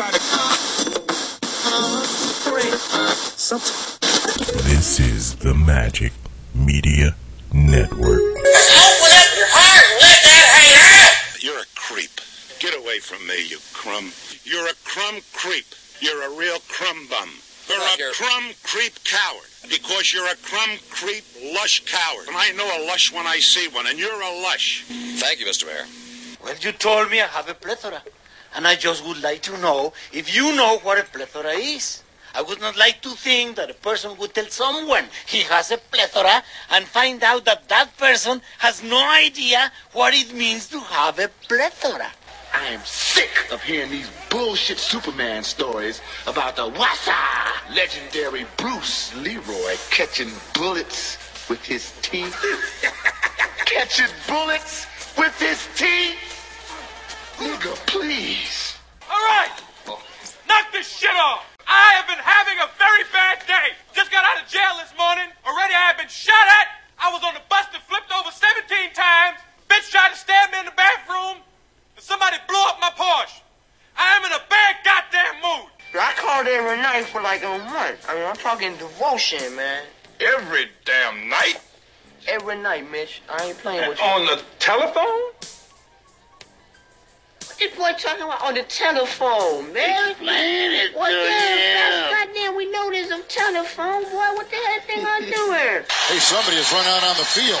try to. This is the Magic Media Network. Open up your heart and let that hate out. You're a creep. Get away from me, you crumb. You're a crumb creep. You're a real crumb bum. You're a crumb creep coward. Because you're a crumb creep lush coward. And I know a lush when I see one, and you're a lush. Thank you, Mr. Mayor. Well, you told me I have a plethora. And I just would like to know if you know what a plethora is. I would not like to think that a person would tell someone he has a plethora and find out that that person has no idea what it means to have a plethora. I am sick of hearing these bullshit Superman stories about the Wassa legendary Bruce Leroy catching bullets with his teeth. catching bullets with his teeth? Nigga, please. All right, knock this shit off. I have been having a very bad day. Just got out of jail this morning. Already I have been shot at. I was on the bus that flipped over 17 times. Bitch tried to stab me in the bathroom. And somebody blew up my Porsche. I am in a bad goddamn mood. I called every night for like a month. I mean, I'm talking devotion, man. Every damn night? Every night, Mitch. I ain't playing with you. On the telephone? This boy talking about on the telephone, man? Explain it What to him. Goddamn, we know there's a telephone, boy. What the hell thing I doing? Hey, somebody has run out on the field.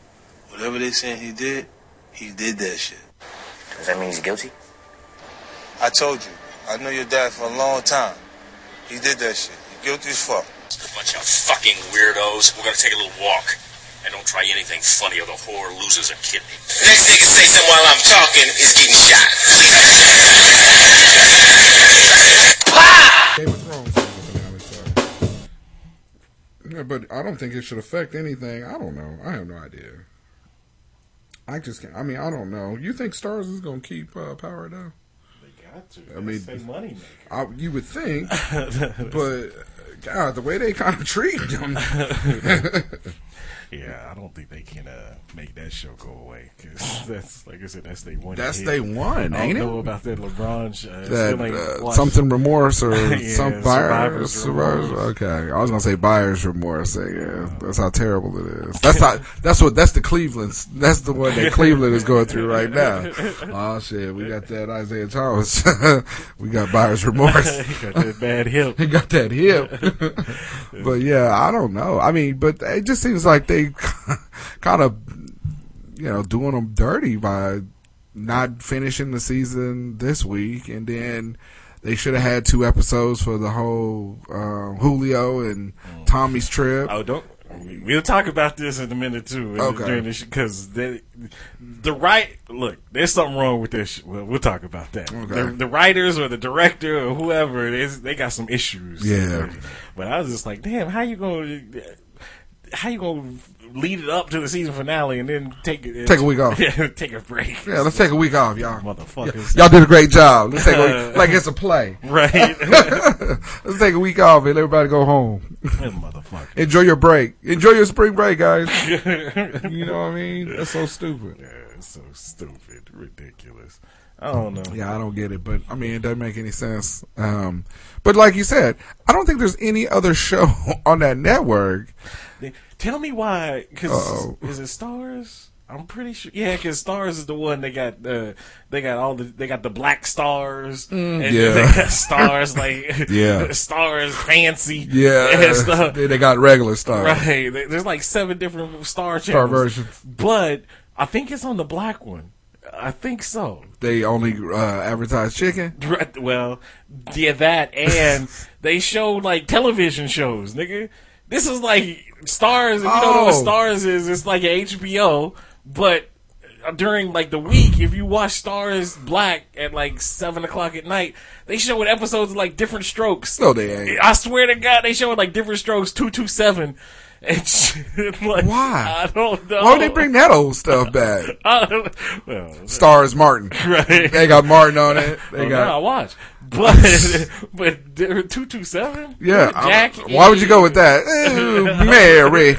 Whatever they saying he did, he did that shit. Does that mean he's guilty? I told you, I know your dad for a long time. He did that shit. He guilty as fuck. A Bunch of fucking weirdos. We're gonna take a little walk. And don't try anything funny or the whore loses a kidney. Next nigga say something while I'm talking is getting shot. Game of Thrones season finale, so. Yeah, but I don't think it should affect anything. I don't know. I have no idea. I just can't. I mean, I don't know. You think Starz is going to keep uh, Power down? They got to. I mean, say money I, you would think, but God, the way they kind of treat them. Yeah, I don't think they can uh, make that show go away because that's like I said, that's they one. That's hit. they one, I ain't don't it? know about that LeBron. Uh, that ain't uh, something remorse or Yeah, some buyer's survivor's. remorse. Okay, I was gonna say buyer's remorse. Yeah, that's how terrible it is. That's how. That's what. That's the Cleveland's. That's the one that Cleveland is going through right now. Oh shit, we got that Isaiah Thomas. we got buyer's remorse. He got that bad hip. he got that hip. but yeah, I don't know. I mean, but it just seems like they kind of, you know, doing them dirty by not finishing the season this week, and then they should have had two episodes for the whole uh, Julio and Tommy's trip. Oh, don't. We'll talk about this in a minute too. Okay. Because the the right look, there's something wrong with this. Well, we'll talk about that. Okay. The, the writers or the director or whoever they got some issues. Yeah. But I was just like, damn, how you gonna how you gonna lead it up to the season finale and then take it Take a week off. Yeah, take a break. Yeah, let's take a week off, y'all. Motherfuckers. Y'all did a great job. Let's take a week, like it's a play. Right. let's take a week off and everybody go home. Motherfucker. Enjoy your break. Enjoy your spring break, guys. you know what I mean? That's so stupid. Yeah, it's so stupid, ridiculous. I don't know. Yeah, I don't get it, but I mean, it doesn't make any sense. Um, but like you said, I don't think there's any other show on that network. Tell me why? Because is it Starz? I'm pretty sure. Yeah, because Starz is the one they got. Uh, they got all the. They got the black stars. Mm, and yeah. They got stars like. Yeah. Starz fancy. Yeah, they, got regular stuff. Right. There's like seven different star channels. Star versions. But I think it's on the black one. I think so. They only uh, advertise chicken. Well, yeah, that and they show like television shows, nigga. This is like Starz. If you don't know what Oh. Starz is, it's like HBO, but during like the week, if you watch Starz Black at like seven o'clock at night, they show episodes of like different strokes. No, they ain't. I swear to God, they show like different strokes two two seven. And shit, like, Why? I don't know. Why would they bring that old stuff back? Well, Starz Martin. Right. They got Martin on it. They oh, got. I watch, but but two two seven. Yeah, Jack. why would you go with that? Mary.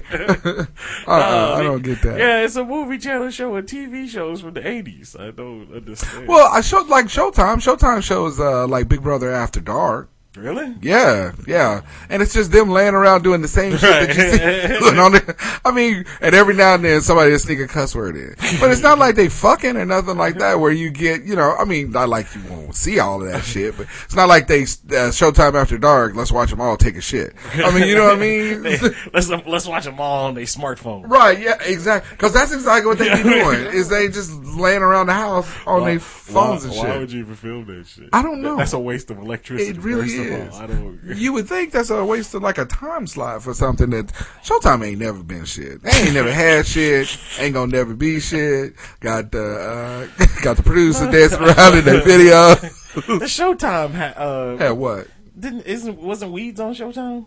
uh-uh, I don't get that. Yeah, it's a movie channel show and TV shows from the eighties. I don't understand. Well, I showed like Showtime. Showtime shows uh, like Big Brother After Dark. Really? Yeah, yeah, and it's just them laying around doing the same shit that you see doing on it. I mean, and every now and then somebody will sneak a cuss word in, but it's not like they fucking or nothing like that. Where you get, you know, I mean, not like you won't see all of that shit, but it's not like they uh, Showtime After Dark. Let's watch them all take a shit. I mean, you know what I mean? let's let's watch them all on their smartphone. Right, yeah, exactly. Because that's exactly what they be doing. Is they just laying around the house on their phones why, and shit. Why would you even film that shit? I don't know. That's a waste of electricity. It really is. I don't. You would think that's a waste of like a time slot for something that Showtime ain't never been shit. They ain't never had shit. Ain't gonna never be shit. Got the uh, got the producer dancing around in their video. the Showtime ha- uh, Had what? Didn't isn't wasn't Weeds on Showtime?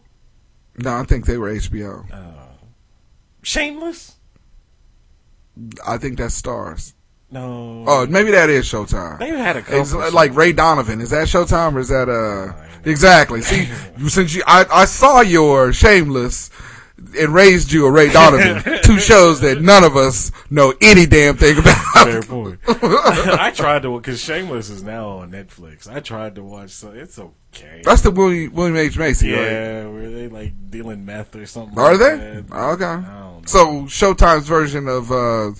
No, I think they were HBO. Shameless? I think that's Starz. No. Oh, maybe that is Showtime. They had a It's like Ray Donovan. Is that Showtime or is that uh? Exactly. See, since you, I, I saw your Shameless and raised you a Ray Donovan. two shows that none of us know any damn thing about. Fair point. I tried to because Shameless is now on Netflix. I tried to watch, so it's okay. That's the William, William H Macy, right? yeah, where they like dealing meth or something. Are like they? that. Okay. So Showtime's version of uh,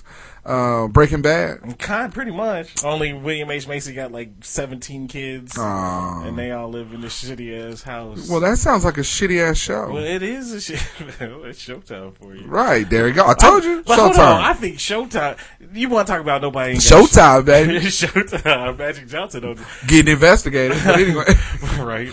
uh, Breaking Bad. Kind, pretty much. Only William H Macy got like seventeen kids, Aw. and they all live in this shitty ass house. Well, that sounds like a shitty ass show. Well, it is a shit. it's Showtime for you. Right there you go. I told you. But hold on, Showtime. I think Showtime. You want to talk about nobody? Showtime, baby. Showtime. Magic Johnson. On Getting investigated. But anyway. right,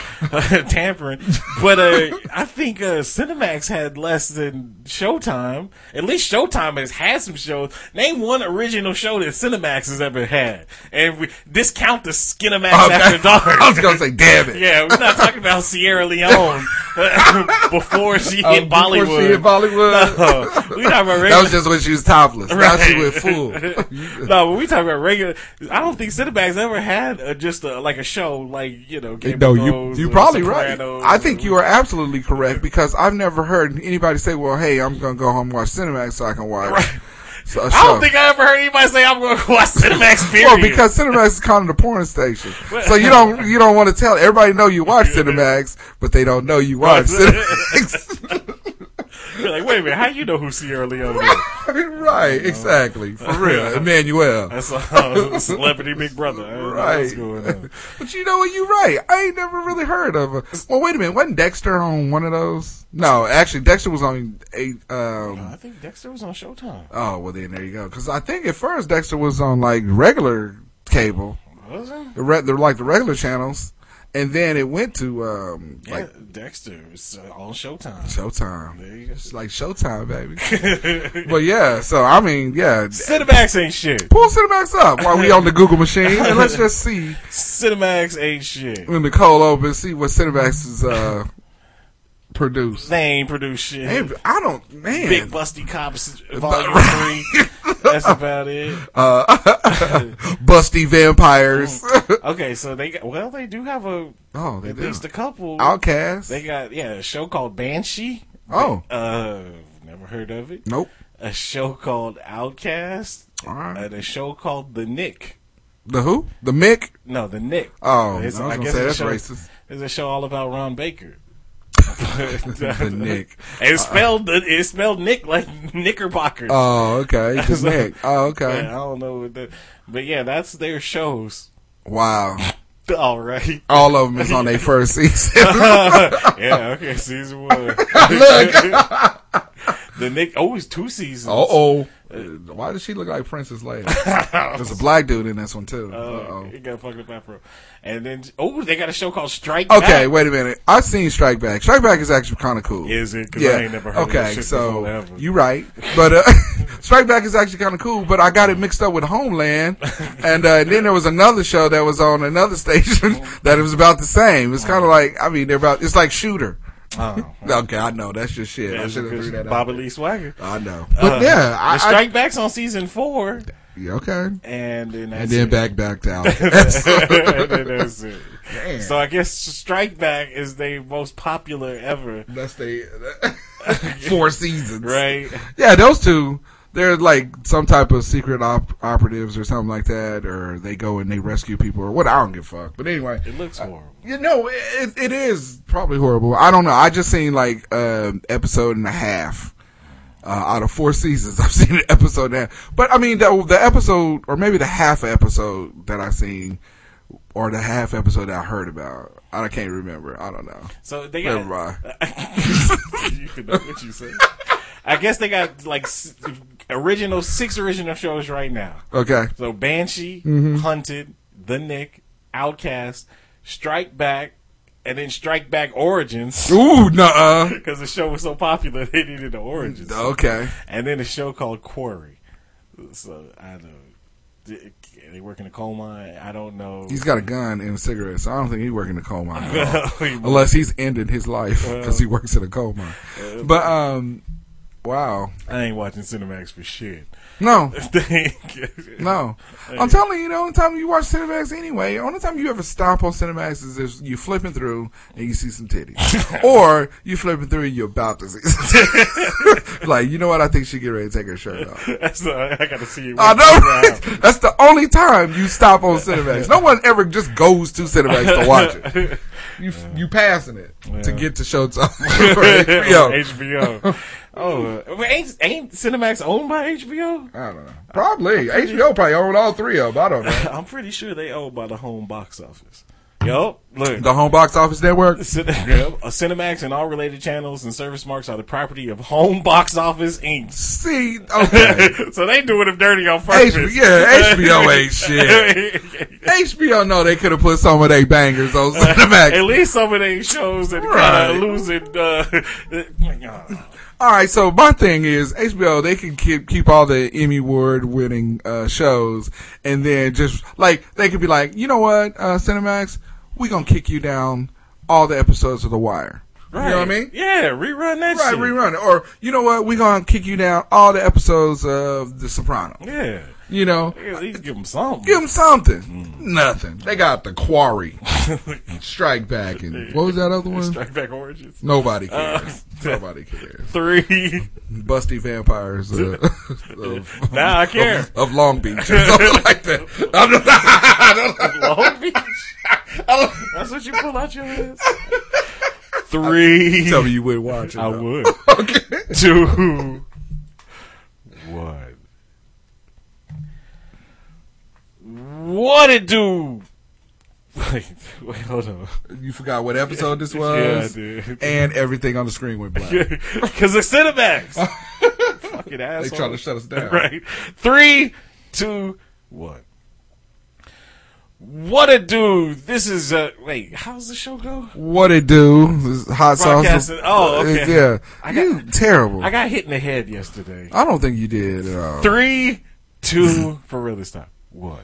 tampering. But uh, I think uh, Cinemax had less than Showtime. At least Showtime has had some shows. Name one original show that Cinemax has ever had, and we discount the Skinemax Okay. After Dark. I was gonna say, damn it. Yeah, we're not talking about Sierra Leone before she Oh, hit before Bollywood. she hit Bollywood? No, we talking about regular. That was just when she was topless. Now she went full. no, but we talking about regular. I don't think Cinemax ever had a, just a, like a show like you know Game no, of you Thrones you probably right. I think you are absolutely correct because I've never heard anybody say, "Well, hey, I'm gonna go home and watch Cinemax so I can watch." So, I show." don't think I ever heard anybody say I'm going to watch Cinemax. Period. Well, because Cinemax is kind of the porn station, so you don't you don't want to tell everybody know you watch Cinemax, but they don't know you watch Cinemax. You're like, wait a minute, how you know who Sierra Leone is? right, exactly, for real, Emmanuel. That's uh, Celebrity Big Brother. I don't know Right. what's going on. But you know what? You're right. I ain't never really heard of a. Well, wait a minute. Wasn't Dexter on one of those? No, actually, Dexter was on eight. Um, I think Dexter was on Showtime. oh, well, then there you go. Because I think at first Dexter was on like regular cable, Was it? the re- the like the regular channels, and then it went to um Yeah, like Dexter is uh, on Showtime. Showtime. There you go. It's like Showtime, baby. but yeah, so I mean, yeah. Cinemax ain't shit. Pull Cinemax up while we on the Google machine, and let's just see Cinemax ain't shit. when Nicole opens, see what Cinemax is uh produced. They ain't produce shit. Man, I don't, man. Big Busty Cops Volume Three. That's about it. Uh, busty vampires. okay, so they got well, they do have a Oh, they at do. least a couple. Outcast. They got yeah, a show called Banshee. Oh. uh, never heard of it. Nope. A show called Outcast. All right. And a show called The Nick. The who? The Mick? No, The Nick. Oh, It's- I was gonna guess say that's racist. It's a show all about Ron Baker. The Nick. It uh, spelled it's spelled Nick like Knickerbockers. Oh, okay. So- Nick. Oh, okay. Yeah, I don't know what that, but yeah, that's their shows. Wow. All right. All of them is on their first season. yeah, okay, season one. The Nick. Oh, it's two seasons. Uh oh. Why does she look like Princess Leia? There's a black dude in this one too. Uh, Uh-oh. he got fucked up afro. And then, oh, they got a show called Strike Back. Okay, Back. wait a minute. I've seen Strike Back. Strike Back is actually kind of cool. Is it? 'Cause I ain't never heard of okay, that so before ever. you right, but uh, Strike Back is actually kind of cool, but I got it mixed up with Homeland, and, uh, then there was another show that was on another station that it was about the same. It's kind of like, I mean, they're about. It's like Shooter. Oh. okay, I know that's just shit. I Yeah, should have threw that out. Lee Swagger. I know, Uh, but yeah, I, Strike Back's on season four, yeah, okay, and then that's and then it. back back to and Outcast. then that's it. Damn. So I guess Strike Back is the most popular ever, That's the four seasons, right? Yeah, those two. They're like some type of secret op- operatives or something like that, or they go and they rescue people or what. I don't give a fuck. But anyway, It looks horrible. you know, it, it is probably horrible. I don't know. I just seen like um episode and a half uh, out of four seasons. I've seen an episode and a half. But I mean, the, the episode or maybe the half episode that I seen or the half episode that I heard about. I can't remember. I don't know. So they Never got. mind. you can know what you say. I guess they got like s- original six original shows right now. Okay. So Banshee, Mhm. Hunted, The Nick, Outcast, Strike Back, and then Strike Back Origins. Ooh, nuh-uh. Because the show was so popular, they needed the origins. Okay. And then a show called Quarry. So I don't know. They work in a coal mine. I don't know. He's got a gun and a cigarette, so I don't think he's working in a coal mine. at all. Unless he's ended his life because he works in a coal mine. Uh, But um, wow, I ain't watching Cinemax for shit. no, no. I'm telling you, the only time you watch Cinemax anyway, the only time you ever stop on Cinemax is if you flipping through and you see some titties, or you flipping through and you're about to see. Some titties. like you know what? I think she get ready to take her shirt off. That's the, I gotta see it. I know. right? That's the only time you stop on Cinemax. No one ever just goes to Cinemax to watch it. You you passing it to get to Showtime. HBO. Oh, uh, ain't ain't Cinemax owned by HBO? I don't know. Probably HBO probably owned all three of them. I don't know. I'm pretty sure they owned by the home box office. Yo, look. The home box office network. Cin- yep, a Cinemax and all related channels and service marks are the property of Home Box Office Inc. See, okay. so they doing them dirty on purpose. Yeah, HBO ain't shit. HBO know they could have put some of their bangers on Cinemax. At least some of these shows that Right. kind of losing. Uh, All right, so my thing is HBO. They can keep keep all the Emmy award winning uh, shows, and then just like they could be like, you know what, uh, Cinemax, we gonna kick you down all the episodes of The Wire. right. You know what I mean? Yeah, rerun that Right, shit. rerun it. Or you know what, we gonna kick you down all the episodes of The Sopranos. Yeah. You know, At least give them something. give them something. Nothing. They got the Quarry, Strike Back, and what was that other one? Strike Back Origins. Nobody Uh, cares. Nobody cares. Three. Busty vampires uh, of, Now I care. of, of Long Beach or something like that. I'm I don't- Long Beach. That's what you pull out your ass. Three. Tell me you would watch it. I though. would. Okay. Two. One. What it do? Wait, wait, hold on. You forgot what episode this Yeah, was, I did. and everything on the screen went black. Because it's Cinemax. Fucking asshole. They trying to shut us down. Right. Three, two, one. What a dude. This is, uh, wait, how's the show go? What it do? This hot sauce. Broadcasting- oh, okay. Yeah, I you terrible. I got hit in the head yesterday. I don't think you did at all. Three, two, for real this time. One.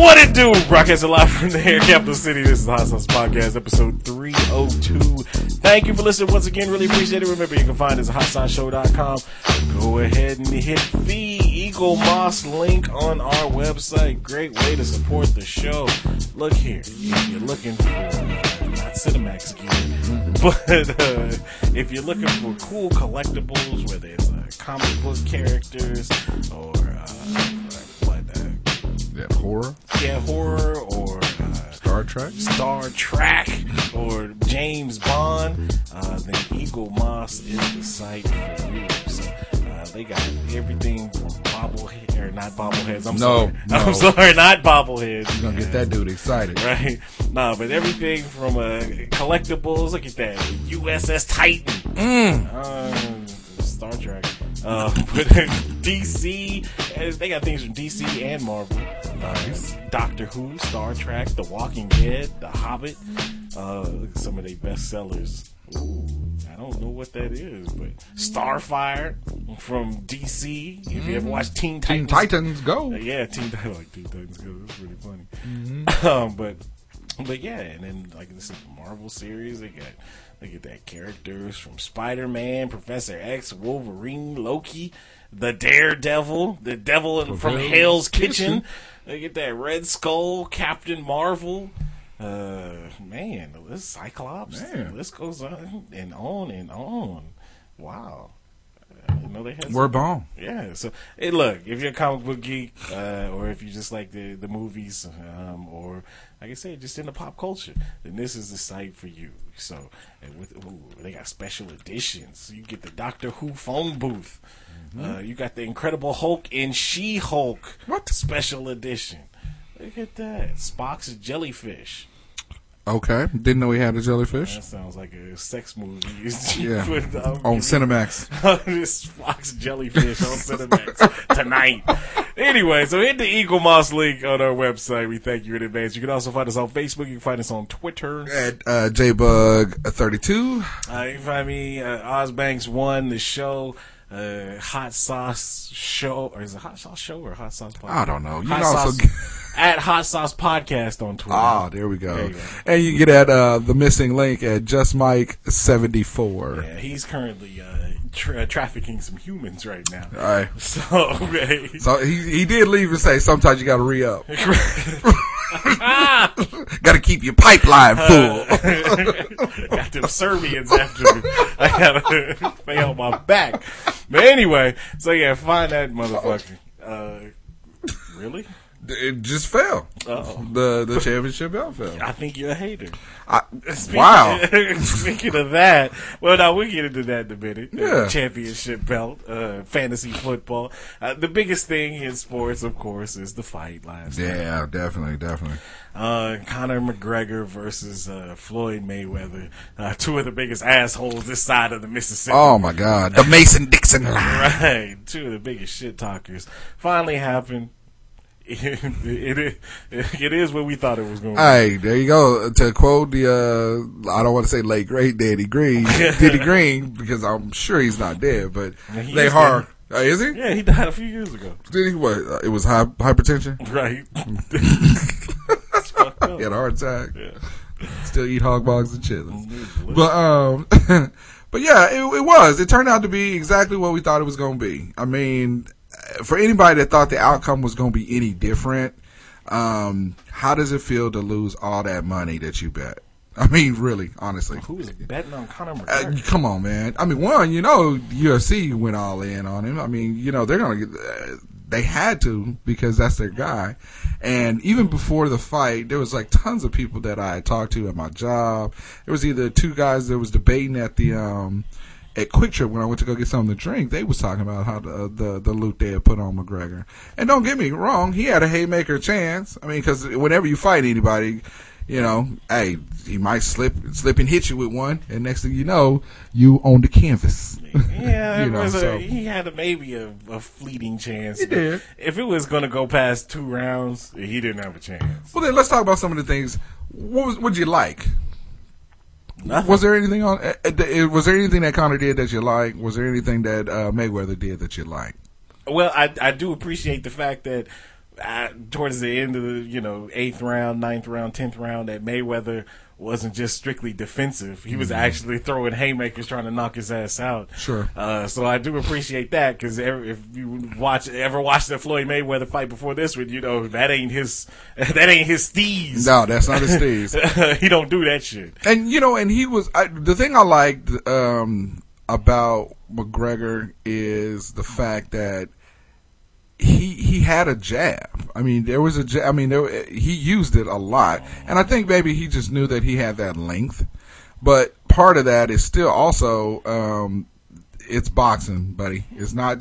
What it do? Broadcasting live from the Air Capital City. This is the Hot Sauce Podcast, episode 302. Thank you for listening once again. Really appreciate it. Remember, you can find us at hotsauceshow.com. Go ahead and hit the Eaglemoss link on our website. Great way to support the show. Look here. If you're looking for, not Cinemax gear, but uh, if you're looking for cool collectibles, whether it's uh, comic book characters or uh, That horror, yeah, horror or uh, Star Trek. Star Trek or James Bond, uh, then Eaglemoss is the site for you. So uh, they got everything from bobblehead or not bobbleheads. I'm No, sorry, no. I'm sorry, not bobbleheads. You're gonna get that dude excited? Right? No, but everything from uh, collectibles. Look at that USS Titan. Mm. Uh, Star Trek. Uh, but DC, they got things from DC and Marvel. Uh, Doctor Who, Star Trek, The Walking Dead, The Hobbit. Uh, some of their bestsellers. Ooh, I don't know what that is, but Starfire from DC. If you ever watched Teen Teen Titans, Titans Go. Uh, yeah, Teen Titans like Teen Titans Go. That's really funny. Mm-hmm. um, but but yeah, and then like this is Marvel series. They got they at that characters from Spider Man, Professor X, Wolverine, Loki, the Daredevil, the Devil in- from Hell's Kitchen. Kitchen. They get that Red Skull, Captain Marvel. Uh, man, this Cyclops. Man. The list goes on and on and on. Wow. I didn't know they had We're some- bomb. yeah. So, hey, look, if you're a comic book geek, uh, or if you just like the the movies, um, or like I said, just into pop culture, then this is the site for you. So, and with ooh, they got special editions. You get the Doctor Who phone booth. Uh, you got the Incredible Hulk and She Hulk. What special edition? Look at that, Spock's jellyfish. Okay, didn't know he had a jellyfish. That sounds like a sex movie. Yeah, um, on Cinemax. this Fox jellyfish on Cinemax tonight. Anyway, so hit the Eaglemoss link on our website. We thank you in advance. You can also find us on Facebook. You can find us on Twitter. At uh, JBug32. Uh, you can find me uh, Ozbanks1, the show, uh, Hot Sauce Show, or is it Hot Sauce Show or Hot Sauce Podcast? I don't know. You Hot can also Sauce, at Hot Sauce Podcast on Twitter. Ah, there we go. There you go. And you can get at uh, the missing link at just Mike seventy four. Yeah, he's currently uh, tra- trafficking some humans right now. All right. So, hey. So he he did leave and say sometimes you got to re up. got to keep your pipeline full. got them Serbians after me. I gotta pay on my back. But anyway, so yeah, find that motherfucker. Uh, really? It just fell. Uh-oh. The the championship belt fell. I think you're a hater. I, Speaking, wow. speaking of that, well, now we'll get into that in a minute. Uh, championship belt, uh, fantasy football. Uh, the biggest thing in sports, of course, is the fight last night. Yeah, definitely, definitely. Uh, Conor McGregor versus uh, Floyd Mayweather, uh, two of the biggest assholes this side of the Mississippi. Oh my God, the Mason Dixon line. Right, two of the biggest shit talkers finally happened. It, it, it is what we thought it was going to Hey, there you go. To quote the, uh, I don't want to say late great Daddy Green, Diddy Green, because I'm sure he's not dead, but he they is hard. Uh, is he? Yeah, he died a few years ago. Did he? What? Uh, it was high, hypertension. Right. he had a heart attack. Still eat hog bogs and chitlins. Mm-hmm. But um, but yeah, it, it was. It turned out to be exactly what we thought it was going to be. I mean, for anybody that thought the outcome was going to be any different, um, how does it feel to lose all that money that you bet? I mean, really, honestly. Who was betting on Conor Uh, McGregor? come on, man. I mean, one, you know, UFC went all in on him. I mean, you know, they're gonna get. Uh, they had to because that's their guy. And even before the fight, there was like tons of people that I had talked to at my job. There was either two guys that was debating at the um at QuikTrip when I went to go get something to drink. They was talking about how the the, the loot they had put on McGregor. And don't get me wrong, he had a haymaker chance. I mean, because whenever you fight anybody. You know, hey, he might slip, slip and hit you with one, and next thing you know, you on the canvas. Yeah, you know, was a, so- he had a, maybe a, a fleeting chance. He did. If it was going to go past two rounds, he didn't have a chance. Well, then let's talk about some of the things. What would you like? Nothing. Was there anything on? uh, uh, Was there anything that Conor did that you like? Was there anything that uh, Mayweather did that you like? Well, I I do appreciate the fact that uh, towards the end of the you know eighth round, ninth round, tenth round, that Mayweather wasn't just strictly defensive. He was Mhm. actually throwing haymakers trying to knock his ass out. Sure. Uh, so I do appreciate that because if you watch ever watched the Floyd Mayweather fight before this one, you know that ain't his that ain't his steez. No, that's not his steez. he don't do that shit. And you know, and he was I, the thing I liked um, about McGregor is the fact that he he had a jab. I mean, there was a jab. I mean, there, he used it a lot, and I think maybe he just knew that he had that length. But part of that is still also um, it's boxing, buddy. It's not.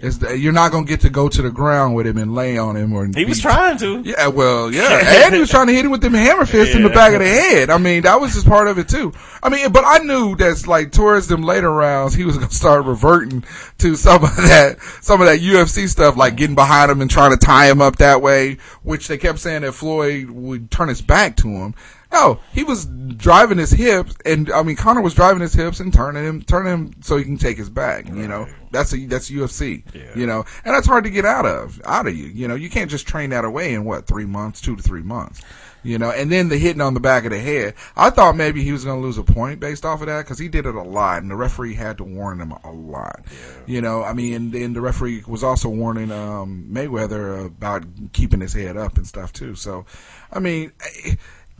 It's you're not gonna get to go to the ground with him and lay on him or He was trying to. yeah, well, yeah, and he was trying to hit him with them hammer fists in the back of the head. I mean, that was just part of it too. I mean, but I knew that like towards them later rounds, he was gonna start reverting to some of that, some of that UFC stuff, like getting behind him and trying to tie him up that way. Which they kept saying that Floyd would turn his back to him. No, he was driving his hips, and I mean Conor was driving his hips and turning him, turning him so he can take his back. You know, that's a that's UFC. You know, and that's hard to get out of out of you. You know, you can't just train that away in what three months, two to three months. You know, and then the hitting on the back of the head. I thought maybe he was going to lose a point based off of that because he did it a lot, and the referee had to warn him a lot. You know, I mean, and then the referee was also warning um, Mayweather about keeping his head up and stuff too. So, I mean,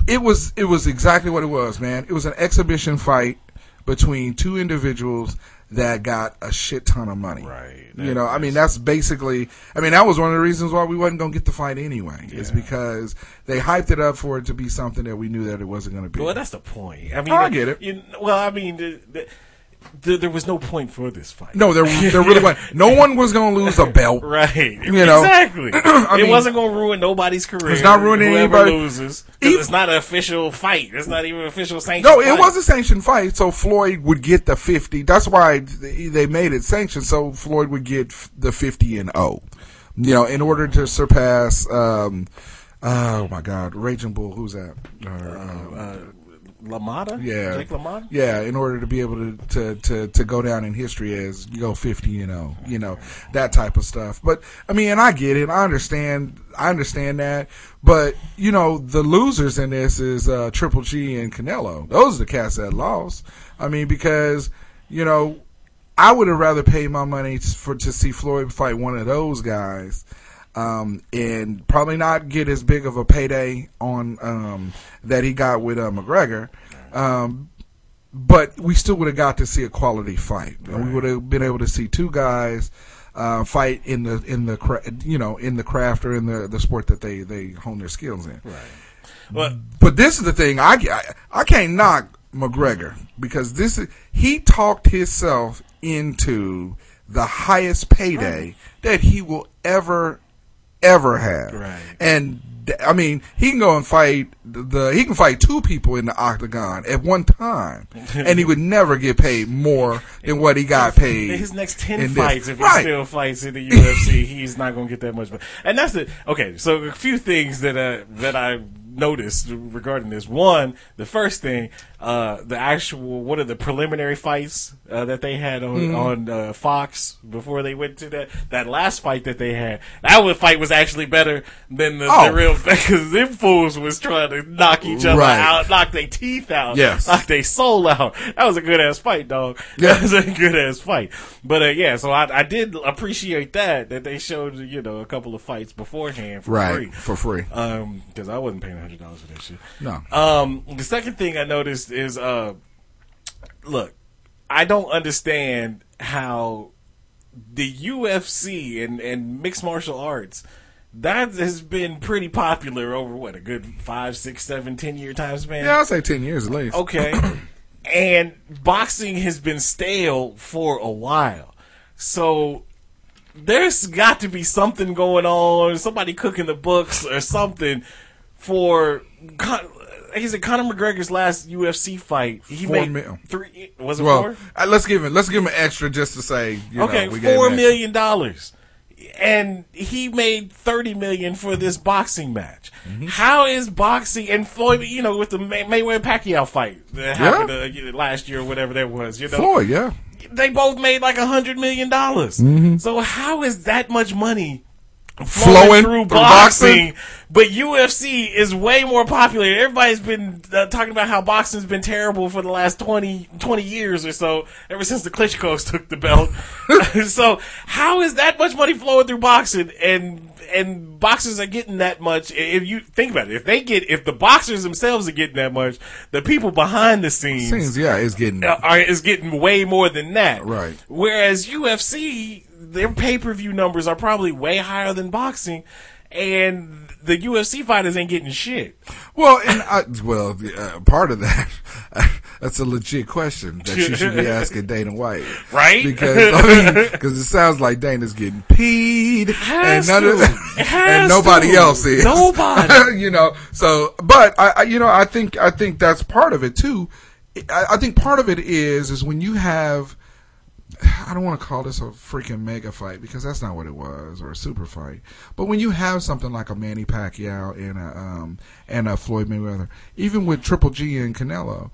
it was it was exactly what it was, man. It was an exhibition fight between two individuals that got a shit ton of money. Right. You know, I mean, that's basically. I mean, that was one of the reasons why we wasn't gonna get the fight anyway. Is because they hyped it up for it to be something that we knew that it wasn't gonna be. Well, that's the point. I mean, I get it. You, well, I mean, the, the, the, there was no point for this fight. No, there there really wasn't. No one was gonna lose a belt. Right. You know exactly. I it wasn't going to ruin nobody's career. It's not ruining anybody- loses. it's not an official fight. It's not even an official sanctioned. No, it fight. was a sanctioned fight, so Floyd would get the fifty. That's why they they made it sanctioned, so Floyd would get the fifty and O. You know, in order to surpass. Um, oh my God, Raging Bull, who's that? Uh, Uh, LaMotta. yeah, Jake LaMotta. Yeah, in order to be able to, to, to, to go down in history as you go fifty and oh, you know that type of stuff. But I mean, and I get it, I understand, I understand that. But you know, the losers in this is uh, Triple G and Canelo. Those are the cats that lost. I mean, because you know, I would have rather paid my money for to see Floyd fight one of those guys. Um, and probably not get as big of a payday on um, that he got with uh, McGregor, um, but we still would have got to see a quality fight, and we would have been able to see two guys uh, fight in the in the you know in the craft or in the the sport that they they hone their skills in. Right. But But this is the thing I, I I can't knock McGregor because this is he talked himself into the highest payday that he will ever ever have. Right. And I mean, he can go and fight the he can fight two people in the octagon at one time, and he would never get paid more than what he got paid. His next ten this. fights, if he Right. still fights in the UFC, he's not going to get that much. But and that's it. okay. So a few things that uh, that I noticed regarding this. One, the first thing, uh, the actual one of the preliminary fights uh, that they had on Mhm. on uh, Fox before they went to that that last fight that they had. That one fight was actually better than the, Oh. the real because them fools was trying to knock each other Right. out, knock their teeth out, Yes. knock their soul out. That was a good ass fight, dog. Yeah. That was a good ass fight. But uh, yeah, so I, I did appreciate that that they showed you know a couple of fights beforehand for Right, free for free. Um, because I wasn't paying hundred dollars for that shit. No. Um, the second thing I noticed is uh, look, I don't understand how the UFC and and mixed martial arts. That has been pretty popular over what a good five, six, seven, ten year time span. Yeah, I'll say ten years at least. Okay. and boxing has been stale for a while. So there's got to be something going on, somebody cooking the books or something for Like said, Conor McGregor's last UFC fight. He Four made mil. three. Was it well, four? uh, let's give him let's give him an extra just to say. You okay, know, we four million dollars, and he made thirty million for this boxing match. Mm-hmm. How is boxing and Floyd? You know, with the May- Mayweather Pacquiao fight that happened uh, last year or whatever that was. You know, Floyd, yeah. they both made like a hundred million dollars. Mhm. So how is that much money? Flowing through boxing, boxing? but UFC is way more popular. Everybody's been uh, talking about how boxing's been terrible for the last 20, 20 years or so, ever since the Klitschko's took the belt. so how is that much money flowing through boxing and and boxers are getting that much? If you think about it, if they get, if the boxers themselves are getting that much, the people behind the scenes, Scenes, yeah, it's getting are, is getting way more than that. Right. Whereas UFC, their pay per view numbers are probably way higher than boxing, and the UFC fighters ain't getting shit. Well, and I, well, uh, part of that, that's a legit question that you should be asking Dana White, Right? Because I mean, because it sounds like Dana's getting peed, and none of to. It has and nobody to. else is. Nobody. you know. So, but I, I, you know, I think I think that's part of it too. I, I think part of it is is when you have I don't want to call this a freaking mega fight because that's not what it was or a super fight. But when you have something like a Manny Pacquiao and a um, and a Floyd Mayweather, even with Triple G and Canelo,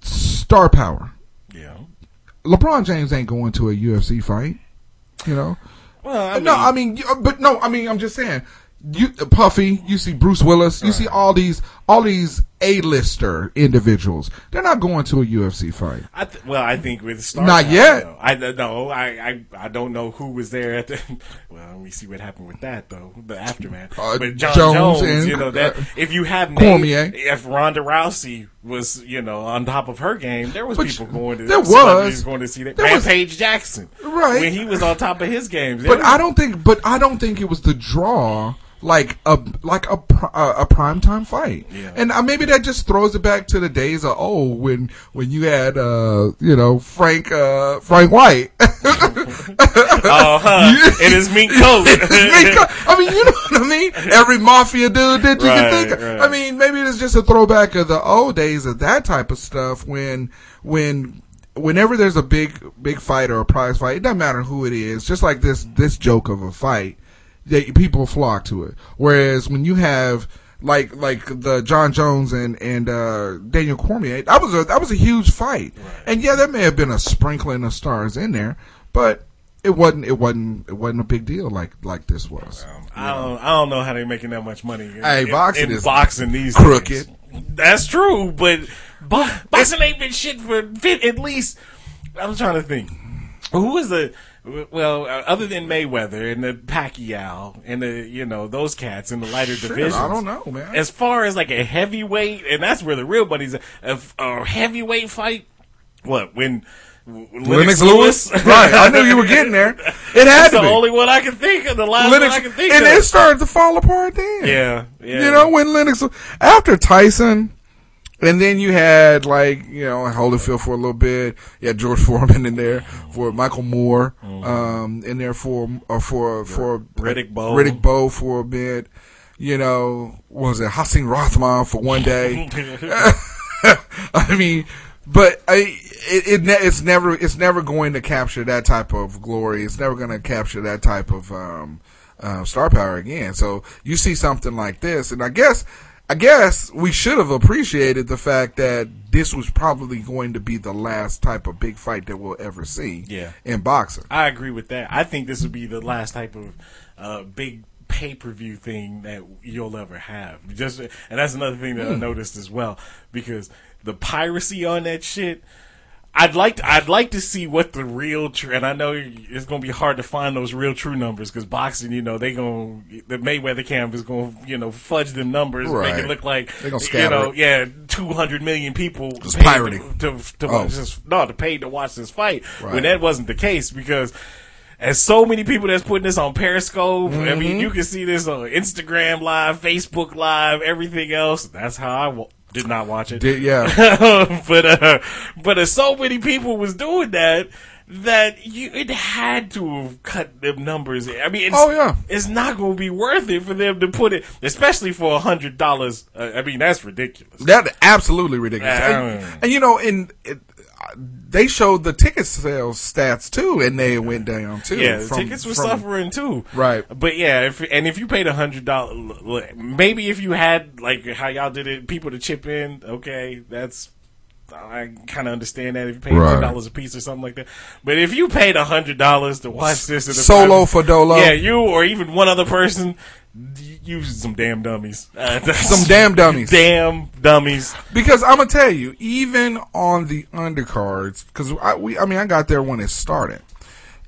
star power. Yeah. LeBron James ain't going to a UFC fight. You know. Well, I no, I mean, but no, I mean, I'm just saying. You Puffy, you see Bruce Willis, you see all these all these A-lister individuals. They're not going to a UFC fight. I th- well, I think with Star Not yet. I no, I, I I don't know who was there at the. Well, let me see what happened with that though. The aftermath. Uh, but Jon Jones Jones, and, you know that uh, if you have Cormier. if Ronda Rousey was you know on top of her game, there was But people going to there was. going to see that. There was- Rampage Jackson, Right. when he was on top of his games. But I don't think. But I don't think it was the draw like a like a a, a prime time fight. Yeah. And uh, maybe that just throws it back to the days of oh when when you had uh you know Frank uh Frank White. Oh, huh. in his mink coat. Mink coat. I mean, you know what I mean? Every mafia dude that you Right, can think of. right. I mean, maybe it's just a throwback of the old days of that type of stuff when when whenever there's a big big fight or a prize fight, it doesn't matter who it is. Just like this this joke of a fight, that people flock to it. Whereas when you have like like the Jon Jones and and uh, Daniel Cormier, that was a that was a huge fight. And yeah, there may have been a sprinkling of stars in there, but it wasn't it wasn't it wasn't a big deal like like this was. I don't, I don't know how they're making that much money. In, Hey, in- boxing in is boxing these crooked. days. That's true, but bo- boxing ain't been shit for at least. I'm trying to think. Who is the well, uh, other than Mayweather and the Pacquiao and the you know those cats in the lighter Shit, divisions? I don't know, man. As far as like a heavyweight, and that's where the real money's. A, a heavyweight fight. What when? Lennox, Lennox Lewis, right? I knew you were getting there. It had That's to the only one I can think of. The last Lennox, one I can think and of. it started to fall apart then. Yeah, yeah. You know when Lennox after Tyson, and then you had like you know Holyfield for a little bit. You had George Foreman in there for Michael Moorer, um, in there for uh, for for Riddick Bowe. Riddick Bowe for a bit. You know, what was it Hasim Rahman for one day? I mean, but I, it, it ne- it's never it's never going to capture that type of glory. It's never going to capture that type of um, uh, star power again. So you see something like this, and I guess I guess we should have appreciated the fact that this was probably going to be the last type of big fight that we'll ever see Yeah. in boxing. I agree with that. I think this would be the last type of uh, big pay per view thing that you'll ever have. Just and that's another thing that I Hmm. noticed as well because the piracy on that shit. I'd like to, I'd like to see what the real true and I know it's gonna be hard to find those real true numbers because boxing you know they gonna the Mayweather camp is gonna you know fudge them numbers make it look like They gonna you know it. yeah two hundred million people Just pirating. to, to, to Oh. watch this no to pay to watch this fight Right. when that wasn't the case because as so many people that's putting this on Periscope, I Mm-hmm. mean, you can see this on Instagram Live, Facebook Live, everything else. That's how I did not watch it. Did- yeah. but uh, but uh, so many people was doing that that you it had to have cut them numbers. I mean, it's, Oh, yeah. it's not going to be worth it for them to put it, especially for a hundred dollars. Uh, I mean, that's ridiculous. That absolutely ridiculous. Yeah. And, and, you know, in it, they showed the ticket sales stats too, and they went down too. Yeah, the from- tickets were from- suffering too. Right. But yeah, if, and if you paid a hundred dollars, maybe if you had like how y'all did it, people to chip in, okay, that's I kind of understand that if you paid Right. ten dollars a piece or something like that. But if you paid a hundred dollars to watch this, Solo private- for Dolo. yeah, you or even one other person, y- you some damn dummies, uh, Some damn dummies. damn dummies. Because I'm gonna tell you, even on the undercards, because I we I mean I got there when it started.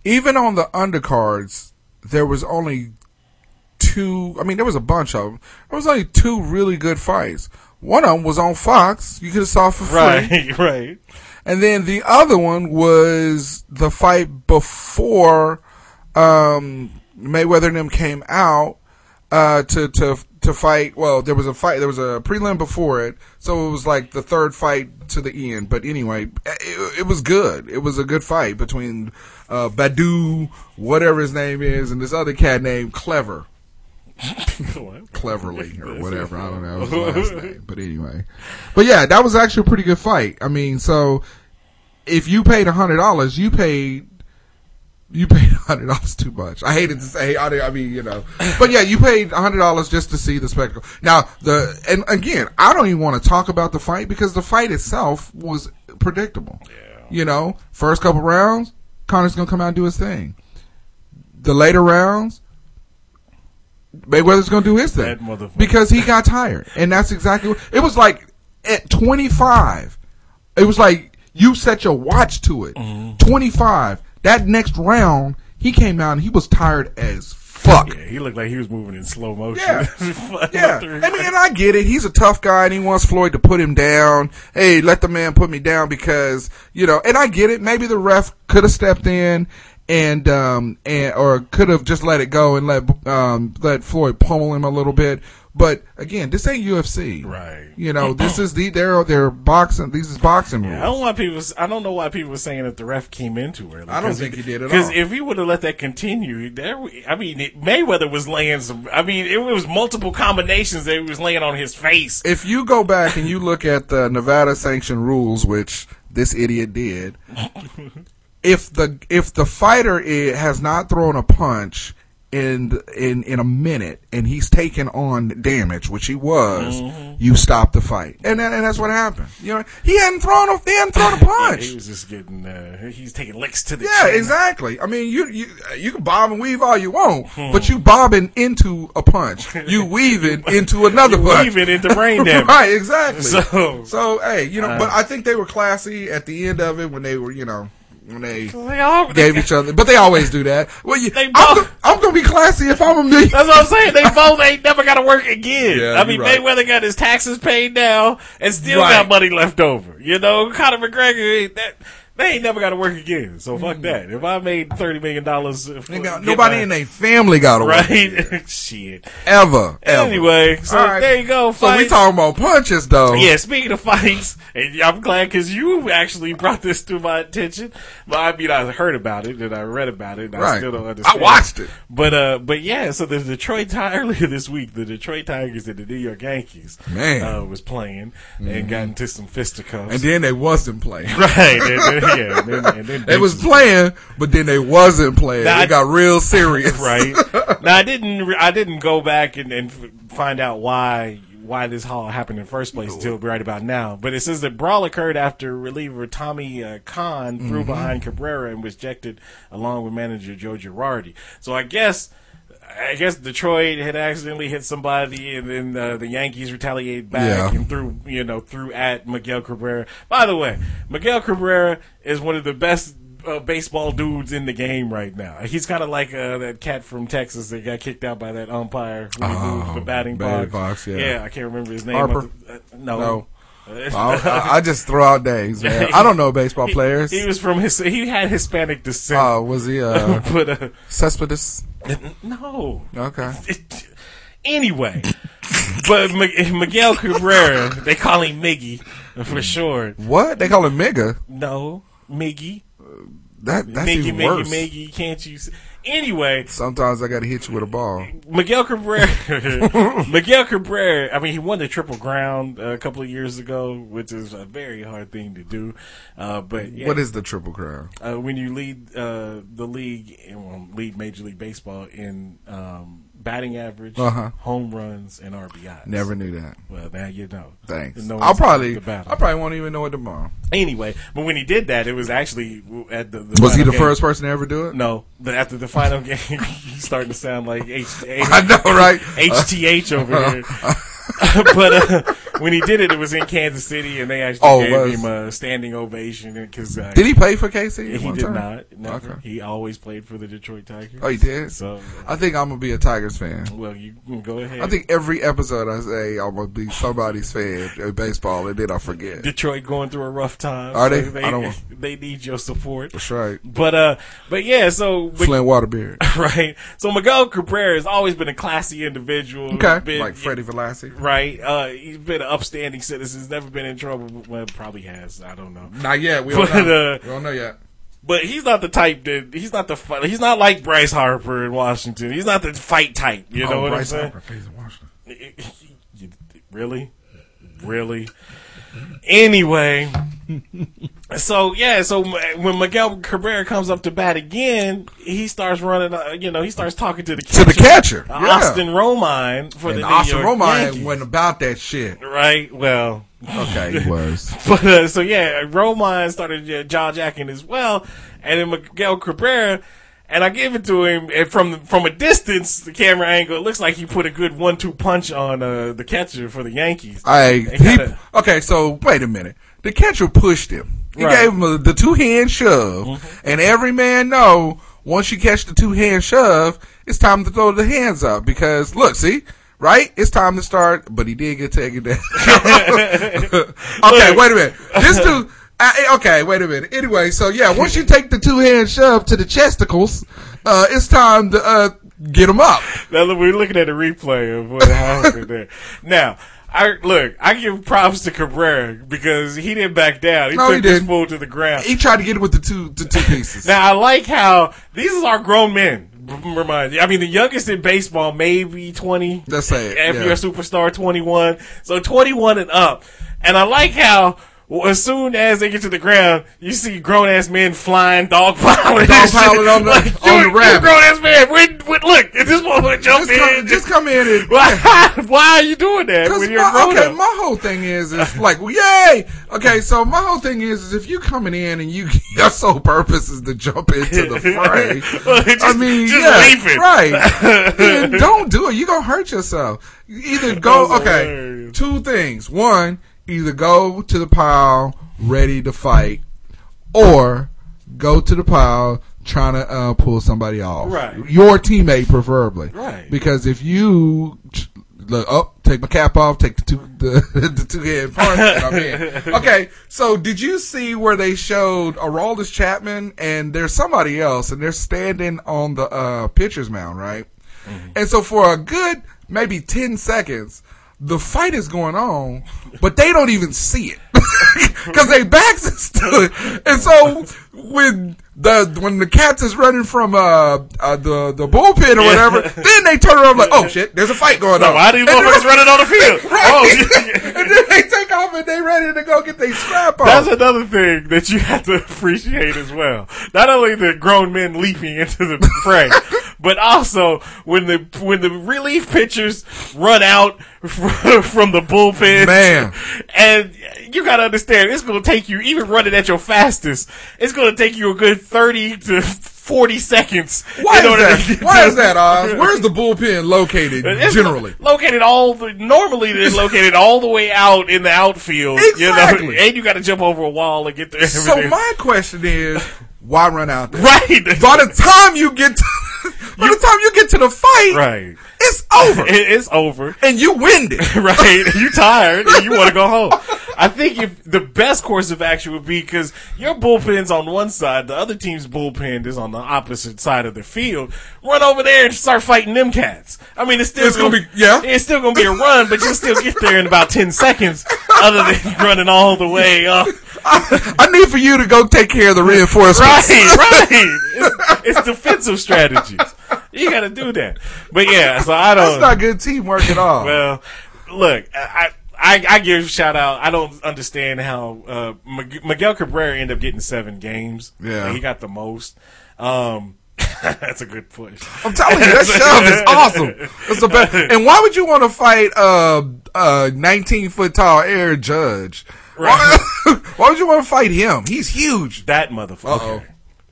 Even on the undercards, there was only two. I mean, there was a bunch of them. There was only two really good fights. One of them was on Fox. You could have saw for free. Right, right. And then the other one was the fight before um, Mayweather and them came out uh, to to to fight. Well, there was a fight. There was a prelim before it, so it was like the third fight to the end. But anyway, it, it was good. It was a good fight between uh, Badou, whatever his name is, and this other cat named Clever. Cleverly or whatever. I don't know his last name. But anyway. But yeah, that was actually a pretty good fight. I mean, so if you paid a hundred dollars, you paid you paid a hundred dollars too much. I hated to say, I I mean, you know, but yeah, you paid a hundred dollars just to see the spectacle. Now the and again, I don't even want to talk about the fight because the fight itself was predictable. Yeah. You know, first couple rounds, Conor's gonna come out and do his thing. The later rounds, Mayweather's gonna do his thing because he got tired, and that's exactly what it was like at 25. It was like you set your watch to it. Mm-hmm. 25. That next round, he came out and he was tired as fuck. Yeah, he looked like he was moving in slow motion. Yeah. Yeah, I mean, and I get it. He's a tough guy, and he wants Floyd to put him down. Hey, let the man put me down because you know. And I get it. Maybe the ref could have stepped in and um and or could have just let it go and let um let Floyd pummel him a little bit. But again, this ain't UFC, Right. You know, this is the they're they're boxing. These is boxing rules. I don't want people. I don't know why people were saying that the ref came into it. I don't think he did at all. Because if he would have let that continue, there. I mean, it, Mayweather was laying some. I mean, it was multiple combinations that he was laying on his face. if you go back and you look at the Nevada sanction rules, which this idiot did, if the if the fighter i- has not thrown a punch in in in a minute and he's taken on damage, which he was, Mm-hmm. you stop the fight, and that, and that's what happened. You know, he hadn't thrown a he hadn't thrown a Yeah, punch. he was just getting. Uh, he's taking licks to the. Yeah, chin. exactly. I mean, you you you can bob and weave all you want, Hmm. but you bobbing into a punch, you weaving into another You punch, weaving into brain damage. right? Exactly. So- so hey, you know, Uh, but I think they were classy at the end of it when they were, you know, when they They gave each other. But they always do that. Well, you, They I'm, both- I'm gonna be classy if I'm a million. That's what I'm saying. They both ain't never got to work again. Yeah, I mean, right. Mayweather got his taxes paid now and still Right. got money left over. You know, Conor McGregor, ain't that they ain't never got to work again. So fuck that. If I made thirty million dollars, nobody in their family got to work right. Shit. ever. ever. Anyway, so right. there you go. So we talking about punches though. Yeah, speaking of fights, and I'm glad because you actually brought this to my attention. But I mean, I heard about it and I read about it. And I Right. still don't understand. I watched it. But uh, but yeah. So the Detroit Tigers earlier this week, the Detroit Tigers and the New York Yankees, Man. uh, was playing and got into some fisticuffs. And then they wasn't playing. right, and yeah, and then, and then They was playing, but then they wasn't playing. Now, I- it got real serious. right. now I didn't I didn't go back and, and find out why why this all happened in the first place until right about now. But it says that brawl occurred after reliever Tommy uh, Khan threw Mm-hmm. behind Cabrera and was ejected along with manager Joe Girardi. So I guess. I guess Detroit had accidentally hit somebody, and then uh, the Yankees retaliated back Yeah. and threw, you know, threw at Miguel Cabrera. By the way, Miguel Cabrera is one of the best uh, baseball dudes in the game right now. He's kind of like uh, that cat from Texas that got kicked out by that umpire he moved the batting Oh, batting box. box, yeah. I can't remember his name. Harper? Uh, no. No. I, I- just throw out names, man. I don't know baseball He- players. He, was from his. He had Hispanic descent. Oh, was he uh, but uh, Cespedes? No. Okay. Anyway, but M- Miguel Cabrera, they call him Miggy for short. What they call him Mega? No, Miggy. That that's Miggy, even Miggy, worse. Miggy. Can't you? See? Anyway, Sometimes I got to hit you with a ball. Miguel Cabrera, Miguel Cabrera. I mean, he won the Triple Crown a couple of years ago, which is a very hard thing to do. Uh, but yeah, What is the triple crown? uh, when you lead uh, the league, well, lead Major League Baseball in um, batting average, Uh-huh. home runs, and RBIs. Never knew that. Well, now you know. Thanks. No I'll probably. I probably won't even know it tomorrow. Anyway, but when he did that, it was actually at the. the Was he the game. first person to ever do it? No, but after the final game, he's starting to sound like H. I know, right? HTH over here. but uh, when he did it, it was in Kansas City, and they actually Oh, gave him a standing ovation because uh, Did he play for KC? He did time? not. Never. Okay. He always played for the Detroit Tigers. Oh, he did. So, I think I'm gonna be a Tigers fan. well, you can go ahead. I think every episode I say I'm gonna be somebody's fan of baseball, and then I forget. Detroit going through a rough time. Are so they? They, I don't they need your support. That's right. But uh, but yeah. So Flint Waterbeard. right. So Miguel Cabrera has always been a classy individual. Okay, Been- like Freddie Velasquez. Right. Uh, he's been an upstanding citizen. He's never been in trouble. Well, probably has. I don't know. Not yet. We don't But, know. uh, we don't know yet. But he's not the type that he's not the fi- he's not like Bryce Harper in Washington. He's not the fight type. You know oh, what Bryce I'm saying? Harper plays in Washington. Really, really. Anyway, So yeah, so when Miguel Cabrera comes up to bat again, he starts running. Uh, you know, he starts talking to the To catcher, the catcher, uh, yeah. Austin Romine for and the Austin York Romine Yankees. went about that shit. right. Well, Okay, he was. but uh, so yeah, Romine started uh, jaw jacking as well, and then Miguel Cabrera. And I give it to him, and from from a distance, the camera angle, it looks like he put a good one-two punch on uh, the catcher for the Yankees. I he, okay. So wait a minute. The catcher pushed him. He Right. gave him a, the two hand shove, and every man know once you catch the two hand shove, it's time to throw the hands up because look, see. Right, it's time to start, but he did get taken down. okay, wait a minute. This dude. Uh, okay, wait a minute. Anyway, so yeah, once you take the two hand shove to the chesticles, uh, it's time to uh, get them up. Now look, we're looking at a replay of what happened there. Now, I look, I give props to Cabrera because he didn't back down. He No, took he this didn't. fool to the ground. He tried to get it with the two the two pieces. Now I like how these are grown men. Remind you, I mean, the youngest in baseball, maybe twenty. Let's say it, if yeah. you're a superstar, twenty-one. So twenty-one and up. And I like how. Well, as soon as they get to the ground, you see grown ass men flying, dog piling, Dog piling on the- on the rabbit. Grown ass man, wait, wait, look, is this motherfucker jump just in? come, just come in and why, why are you doing that when you're my, grown okay, up? my whole thing is is like, well, yay. Okay, so my whole thing is, is if you coming in and you your sole purpose is to jump into the fray. I Just- mean, just yeah, leave it. right. then don't do it. You gonna hurt yourself. Either go. Okay, hilarious. two things. One, either go to the pile ready to fight, or go to the pile trying to uh, pull somebody off. Right. Your teammate, preferably. Right. Because if you look up, take my cap off, take the two the, the two head punch, and I'm in. Okay, so did you see where they showed Aroldis Chapman and there's somebody else, and they're standing on the uh, pitcher's mound, right? And so for a good maybe ten seconds, the fight is going on, but they don't even see it because they backs is stood. And so when the when the cats is running from uh, uh the the bullpen or whatever, then they turn around like, oh shit, there's a fight going So on. why these And motherfuckers running on the field? Right. Oh, and then they take off and they ready to go get their scrap off. That's another thing that you have to appreciate as well. Not only the grown men leaping into the fray, but also when the when the relief pitchers run out from the bullpen. Man. and you gotta understand, it's gonna take you even running at your fastest. It's gonna take you a good thirty to forty seconds. Why is that? Why to- is that, Oz? Where's the bullpen located generally? located all the normally they're located all the way out in the outfield. Exactly. You know, and you got to jump over a wall and get there. So my question is, why run out there? Right. By the time you get to, by the time you get to the fight, right, it's over. It- it's over, and you winded. right? You tired and you want to go home. I think if the best course of action would be because your bullpen's on one side, the other team's bullpen is on the opposite side of the field. Run over there and start fighting them cats. I mean, it's still It's gonna be- yeah. It's still gonna be a run, but you'll still get there in about ten seconds. Other than running all the way up. I need for you to go take care of the reinforcements. Right, right. It's, it's defensive strategies. You got to do that. But yeah, so I don't. That's not good teamwork at all. Well, look, I. I, I give a shout out. I don't understand how uh, Miguel Cabrera ended up getting seven games. Yeah. he got the most. Um, that's a good push. I'm telling you, that shove is awesome. It's the best. And why would you want to fight uh uh 19 foot tall Aaron Judge? Why, why would you want to fight him? He's huge. That motherfucker.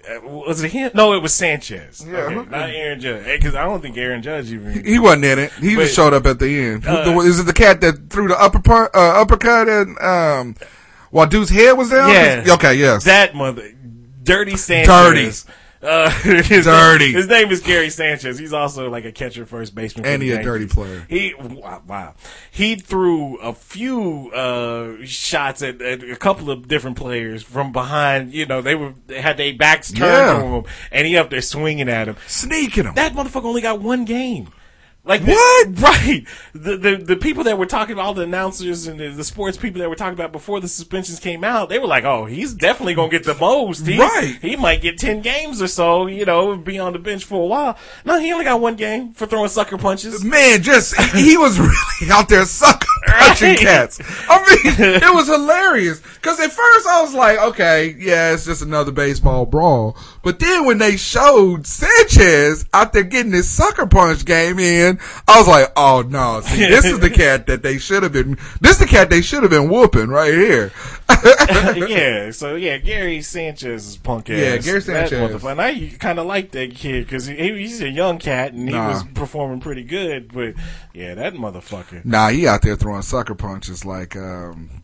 Uh, was it him? No, it was Sanchez. Yeah, okay. not Aaron Judge. Because I don't think Aaron Judge even. He wasn't in it. He But- just showed up at the end. Uh, The- is it the cat that threw the upper part, uh, uppercut and um while dude's head was down? Yeah. Okay. Yes. That mother, Dirty Sanchez. Dirty. Uh, his Dirty. His name is Gary Sanchez. He's also like a catcher, first baseman, And the he a dirty player. He wow, wow. He threw a few uh, shots at, at a couple of different players from behind. You know, they were they had their backs turned Yeah. to him, and he up there swinging at him. Sneaking him. That motherfucker only got one game. Like What? right? The, the the people that were talking about all the announcers and the, the sports people that were talking about before the suspensions came out, they were like, "Oh, he's definitely gonna get the most. He, Right. He might get ten games or so. You know, be on the bench for a while. No, he only got one game for throwing sucker punches. Man, just he, was really out there sucking punching cats. I mean, it was hilarious because at first I was like, okay, yeah, it's just another baseball brawl. But then when they showed Sanchez out there getting his sucker punch game in, I was like, oh no, see, this is the cat that they should have been. This is the cat they should have been whooping right here. yeah, so yeah, Gary Sanchez is punk ass. Yeah, Gary Sanchez. And I kind of like that kid because he, he's a young cat and he was performing pretty good. But yeah, that motherfucker. Nah, he out there throwing sucker punches like, um,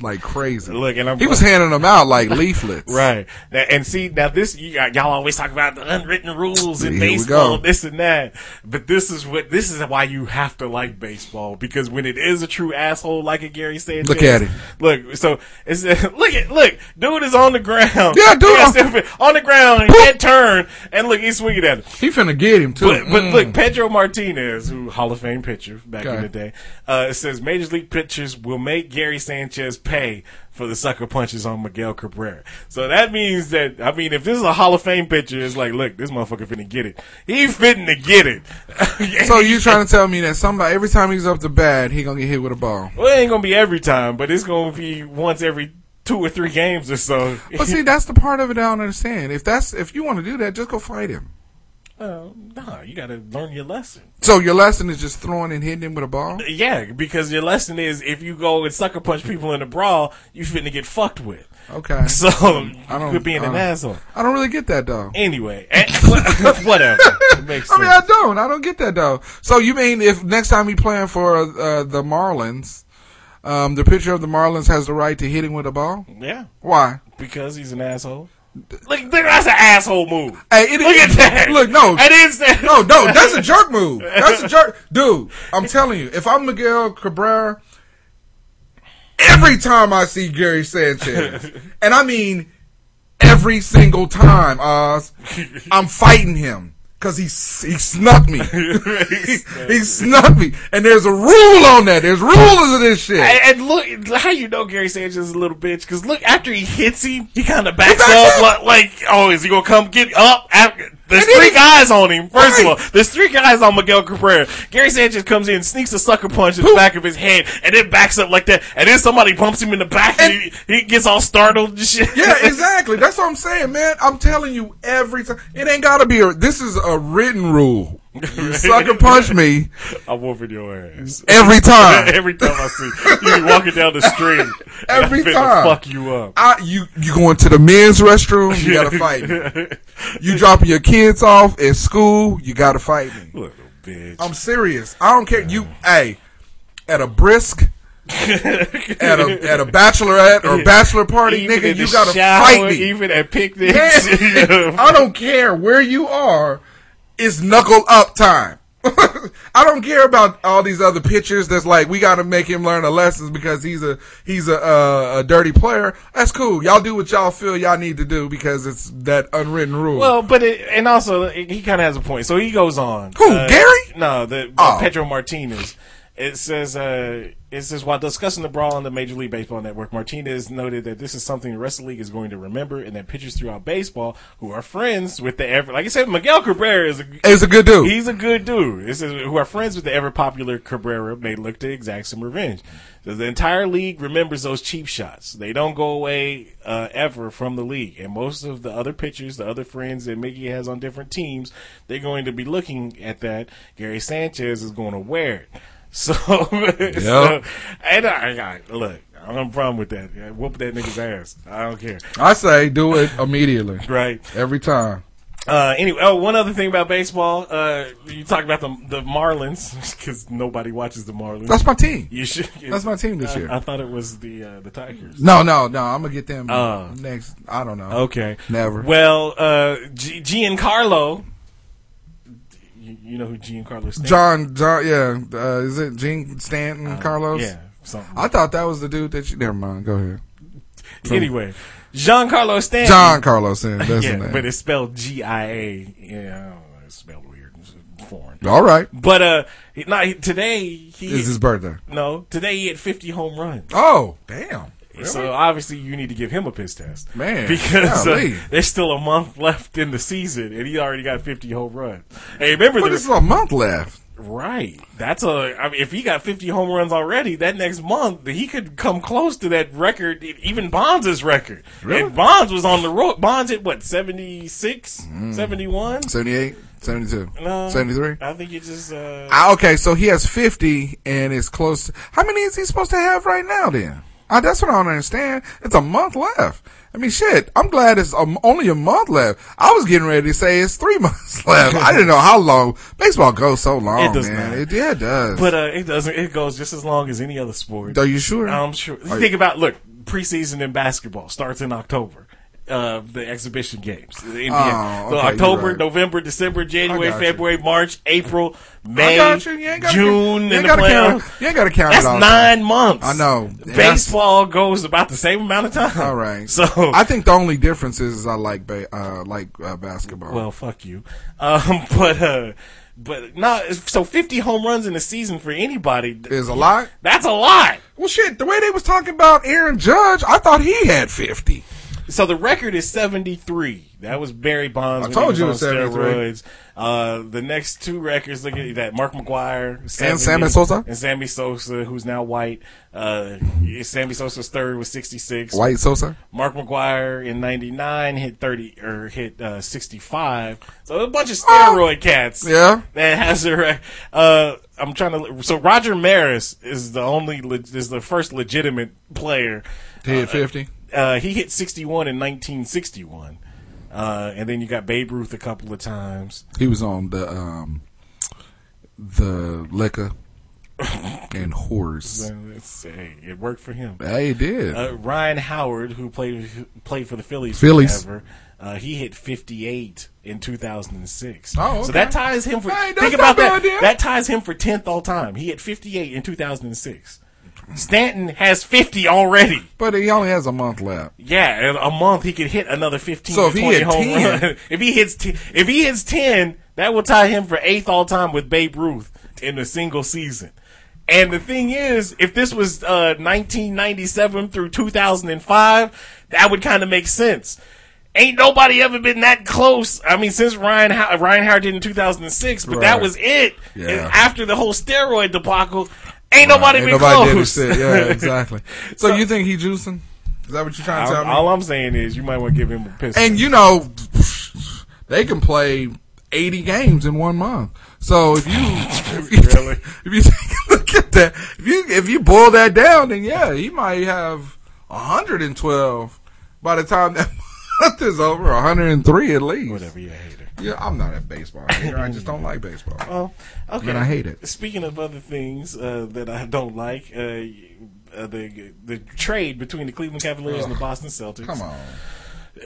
like crazy. Look, and I'm- he was handing them out like leaflets. Right. And see, now this, you, y'all always talk about the unwritten rules in Here baseball, this and that. But this is what, this is why you have to like baseball. Because when it is a true asshole like a Gary Sanchez. Look at it. Look, so, it's, look at, look, dude is on the ground. Yeah, dude, He stupid- on the ground, head turn, and look, he's swinging at him. He finna get him too. But, but Mm. look, Pedro Martinez, who Hall of Fame pitcher back in the day, uh, says Major League pitchers will make Gary Sanchez pay for the sucker punches on Miguel Cabrera. So that means that I mean, if this is a Hall of Fame pitcher, it's like, look, this motherfucker finna get it. He fitting to get it. So you trying to tell me that somebody every time he's up to bat, he gonna get hit with a ball? Well, it ain't gonna be every time, but it's gonna be once every two or three games or so. But see, that's the part of it I don't understand. If that's if you want to do that, just go fight him. Uh, nah, you gotta learn your lesson. So your lesson is just throwing and hitting him with a ball. Yeah, because your lesson is if you go and sucker punch people in a brawl, you're finna get fucked with. Okay. So I don't. quit being I an asshole. I don't really get that though. Anyway, eh, whatever. I mean. I don't. I don't get that though. So you mean if next time he playing for uh, the Marlins, um, the pitcher of the Marlins has the right to hit him with a ball? Yeah, Why? because he's an asshole. Look, look, that's an asshole move. Hey, it, Look at that. Look, no, I didn't say no, no. That's a jerk move. That's a jerk, dude. I'm telling you, if I'm Miguel Cabrera, every time I see Gary Sanchez, and I mean every single time, Oz, I'm fighting him. Cause he s- he snuck me, he, he snuck me, and there's a rule on that. There's rules of this shit. And, and look, how you know Gary Sanchez is a little bitch? Because look, after he hits him, he kind of backs backs up, up. like, like, oh, is he gonna come get up? After, there's three guys on him. First Right. of all, there's three guys on Miguel Cabrera. Gary Sanchez comes in, sneaks a sucker punch in the back of his head, and then backs up like that. And then somebody bumps him in the back, and, he, he gets all startled and shit. Yeah, exactly. That's what I'm saying, man. I'm telling you every time. It ain't gotta be a. This is a written rule. You sucker punch me I'm whooping your ass. every time. Every time I see you be walking down the street, Every I'm time. fuck you up. I, you you going to the men's restroom? You gotta fight me. You dropping your kids off at school? You gotta fight me. Little bitch. I'm serious. I don't care. You, hey, at a brisk, at a at a bachelorette or bachelor party, Even nigga, you gotta shower, fight me. Even at picnics. I don't care where you are. It's knuckle up time. I don't care about all these other pitchers. That's like we got to make him learn a lesson because he's a he's a, uh, a dirty player. That's cool. Y'all do what y'all feel y'all need to do because it's that unwritten rule. Well, but it, and also he kind of has a point. So he goes on. Who, Uh, Gary? No, the, the Oh. Pedro Martinez. It says, uh, it says while discussing the brawl on the Major League Baseball Network, Martinez noted that this is something the rest of the league is going to remember, and that pitchers throughout baseball who are friends with the ever, like I said, Miguel Cabrera is a He's a good dude. He's a good dude. It says who are friends with the ever popular Cabrera may look to exact some revenge. So the entire league remembers those cheap shots. They don't go away uh, ever from the league. And most of the other pitchers, the other friends that Miggy has on different teams, they're going to be looking at that. Gary Sanchez is going to wear it. So, so and I, I look, I don't have a problem with that. Yeah, Whoop that nigga's ass. I don't care. I say do it immediately, Right. every time. Uh, anyway, oh, one other thing about baseball. Uh, you talk about the the Marlins because nobody watches the Marlins. That's my team. You should. That's my team this I- year. I, thought it was the uh, the Tigers. No, no, no. I'm gonna get them Oh. next. I don't know. Okay. Never. Well, uh, G- Giancarlo. You, you know who Giancarlo Stanton? John, John, yeah. Uh, is it Gene Stanton, Carlos? Uh, Yeah, something. I thought that was the dude that you. Never mind. Go ahead. anyway, Giancarlo Stanton. John Carlos Stanton. That's yeah, but it's spelled G I A. Yeah, I don't know, it's spelled weird, it's foreign. All right. But uh, not, today he It's his birthday. no today he had fifty home runs. Oh, damn. So obviously you need to give him a piss test, Man, because uh, there's still a month left in the season, and he already got 50 home runs. Hey, remember But the this is a month left. Right. That's a. I mean, if he got 50 home runs already, that next month he could come close to that record, even Bonds' record. Really? And Bonds was on the road. Bonds hit what 76, 71. 78, 72, No, 73. I think you just. Uh, Ah, okay, so he has 50 and it's close. To, how many is he supposed to have right now then? Ah, that's what I don't understand. It's a month left. I mean, shit, I'm glad it's um, only a month left. I was getting ready to say it's three months left. I didn't know how long. Baseball goes so long, It does man. not. It, yeah, it does. but uh, it doesn't. It goes just as long as any other sport. Are you sure? I'm sure. Are Think about look. Preseason in basketball starts in October. Uh, the exhibition games, the NBA. Oh, so October, right. November, December, January. February, March, April, May, got you. Ain't gotta June, you and ain't the gotta count- playoffs. you ain't gotta count it That's nine months. I know. Baseball goes about the same amount of time. All right. So I think the only difference is, I like ba- uh, like uh, basketball. Well, fuck you. Um, but uh, but no. So fifty home runs in a season for anybody is a lot. That's a lot. Well, shit. The way they was talking about Aaron Judge, I thought he had fifty. So the record is seventy three. That was Barry Bonds. I told you it was 73. steroids. Uh, the next two records, look at that: Mark McGwire 70, Sammy Sosa? and Sammy Sosa, who's now white. Uh, Sammy Sosa's third was sixty six. White Sosa. Mark McGwire in '99 hit 30 or hit uh, 65. So a bunch of steroid cats. Yeah. that has a. Uh, I'm trying to. So Roger Maris is the only is the first legitimate player. He hit 50? Uh, he hit 61 in 1961. Uh, and then you got Babe Ruth a couple of times. He was on the um, the liquor and horse. Hey, it worked for him. Hey, it did. Uh, Ryan Howard, who played played for the Phillies, Phillies. forever, uh, he hit 58 in 2006. Oh, So that ties him for. Hey, think about that. yeah. That ties him for 10th all time. He hit 58 in 2006. Stanton has 50 already. But he only has a month left. Yeah, in a month he could hit another 15 So if he 20 hit home 10 run. if he hits t- if he hits 10, that will tie him for eighth all time with Babe Ruth in a single season. And the thing is, if this was uh, 1997 through 2005, that would kind of make sense. Ain't nobody ever been that close. I mean, since Ryan How- Ryan Howard did in 2006, but that was it. Yeah. After the whole steroid debacle, ain't nobody Ain't been nobody close. his shit. Yeah, exactly. So, you think he juicing? Is that what you're trying to tell all, me? all I'm saying is, you might want to give him a pistol. And you know, they can play 80 games in one month. So if you, if you, Really? if you take a look at that, if you, if you boil that down, then yeah, he might have 112 by the time that month is over, 103 at least. Whatever, you hater. Yeah, I'm not a baseball hater. I just don't like baseball. Oh, okay. And I hate it. Speaking of other things uh, that I don't like, uh, uh, the the trade between the Cleveland Cavaliers and the Boston Celtics. Come on.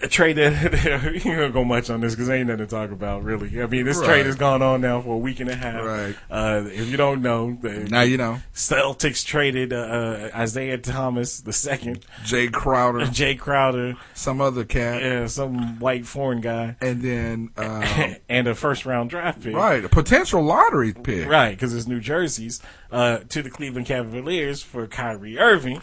A trade that you gonna go much on this because ain't nothing to talk about really. I mean, this Right. trade has gone on now for a week and a half. Right. Uh, if you don't know, Now you know. Celtics traded uh, uh, Isaiah Thomas the second, Jae Crowder, Jae Crowder, some other cat, yeah, some white foreign guy, and then um, and a first round draft pick. right, a potential lottery pick. Right, because it's New Jersey's uh, to the Cleveland Cavaliers for Kyrie Irving.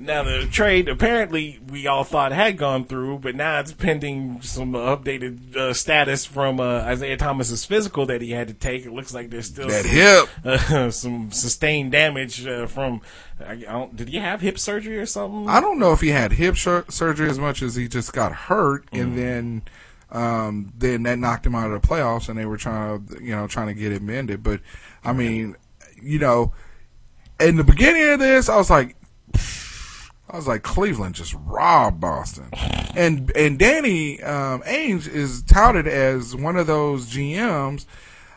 Now the trade apparently we all thought had gone through, but now it's pending some updated uh, status from uh, Isaiah Thomas's physical that he had to take. It looks like there's still That some, hip. uh, some sustained damage uh, from. I, I don't, did he have hip surgery or something? I don't know if he had hip sur- surgery as much as he just got hurt, Mm. and then um, then that knocked him out of the playoffs, and they were trying to you know trying to get it mended. But I mean, you know, in the beginning of this, I was like. I was like, Cleveland just robbed Boston, and and Danny um, Ainge is touted as one of those GMs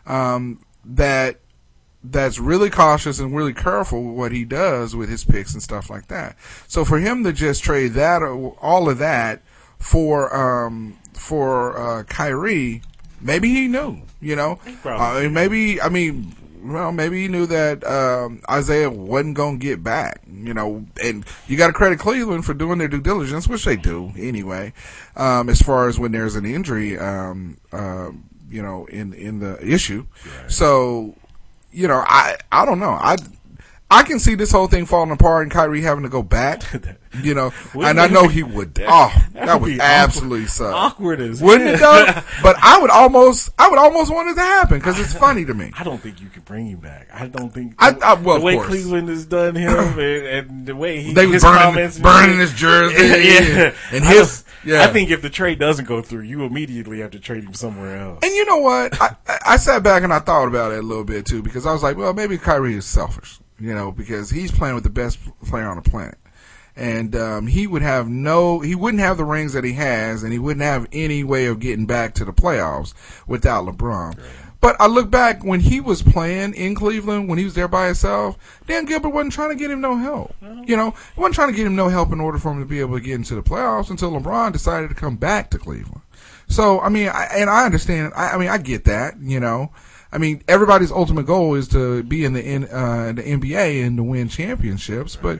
um, that that's really cautious and really careful with what he does with his picks and stuff like that. So for him to just trade that all of that for um for uh Kyrie, maybe he knew, you know. mean, maybe I mean well, maybe he knew that um, Isaiah wasn't going to get back, you know, and you got to credit Cleveland for doing their due diligence, which they do anyway. Um, as far as when there's an injury, um, uh, you know, in in the issue, so you know, I I don't know. I I can see this whole thing falling apart and Kyrie having to go back. You know, and I know he would. that- oh, that that would absolutely awkward- suck. awkward as wouldn't it though? but I would almost, I would almost want it to happen because it's funny to me. I don't think you can bring him back. I don't think. I- I- well, the way course. Cleveland has done him and, and the way he They his burning- comments burning his jersey yeah, and I his- don't- yeah. I think if the trade doesn't go through, you immediately have to trade him somewhere else. And you know what? I, I- I sat back and I thought about it a little bit too because I was like, well, maybe Kyrie is selfish, you know, because he's playing with the best player on the planet. And um, he would have no, he wouldn't have the rings that he has, and he wouldn't have any way of getting back to the playoffs without LeBron. But I look back when he was playing in Cleveland, when he was there by himself, Dan Gilbert wasn't trying to get him no help. You know, he wasn't trying to get him no help in order for him to be able to get into the playoffs until LeBron decided to come back to Cleveland. So I mean, I, and I understand. I, I mean, I get that. You know, I mean, everybody's ultimate goal is to be in the N, uh, the NBA and to win championships. But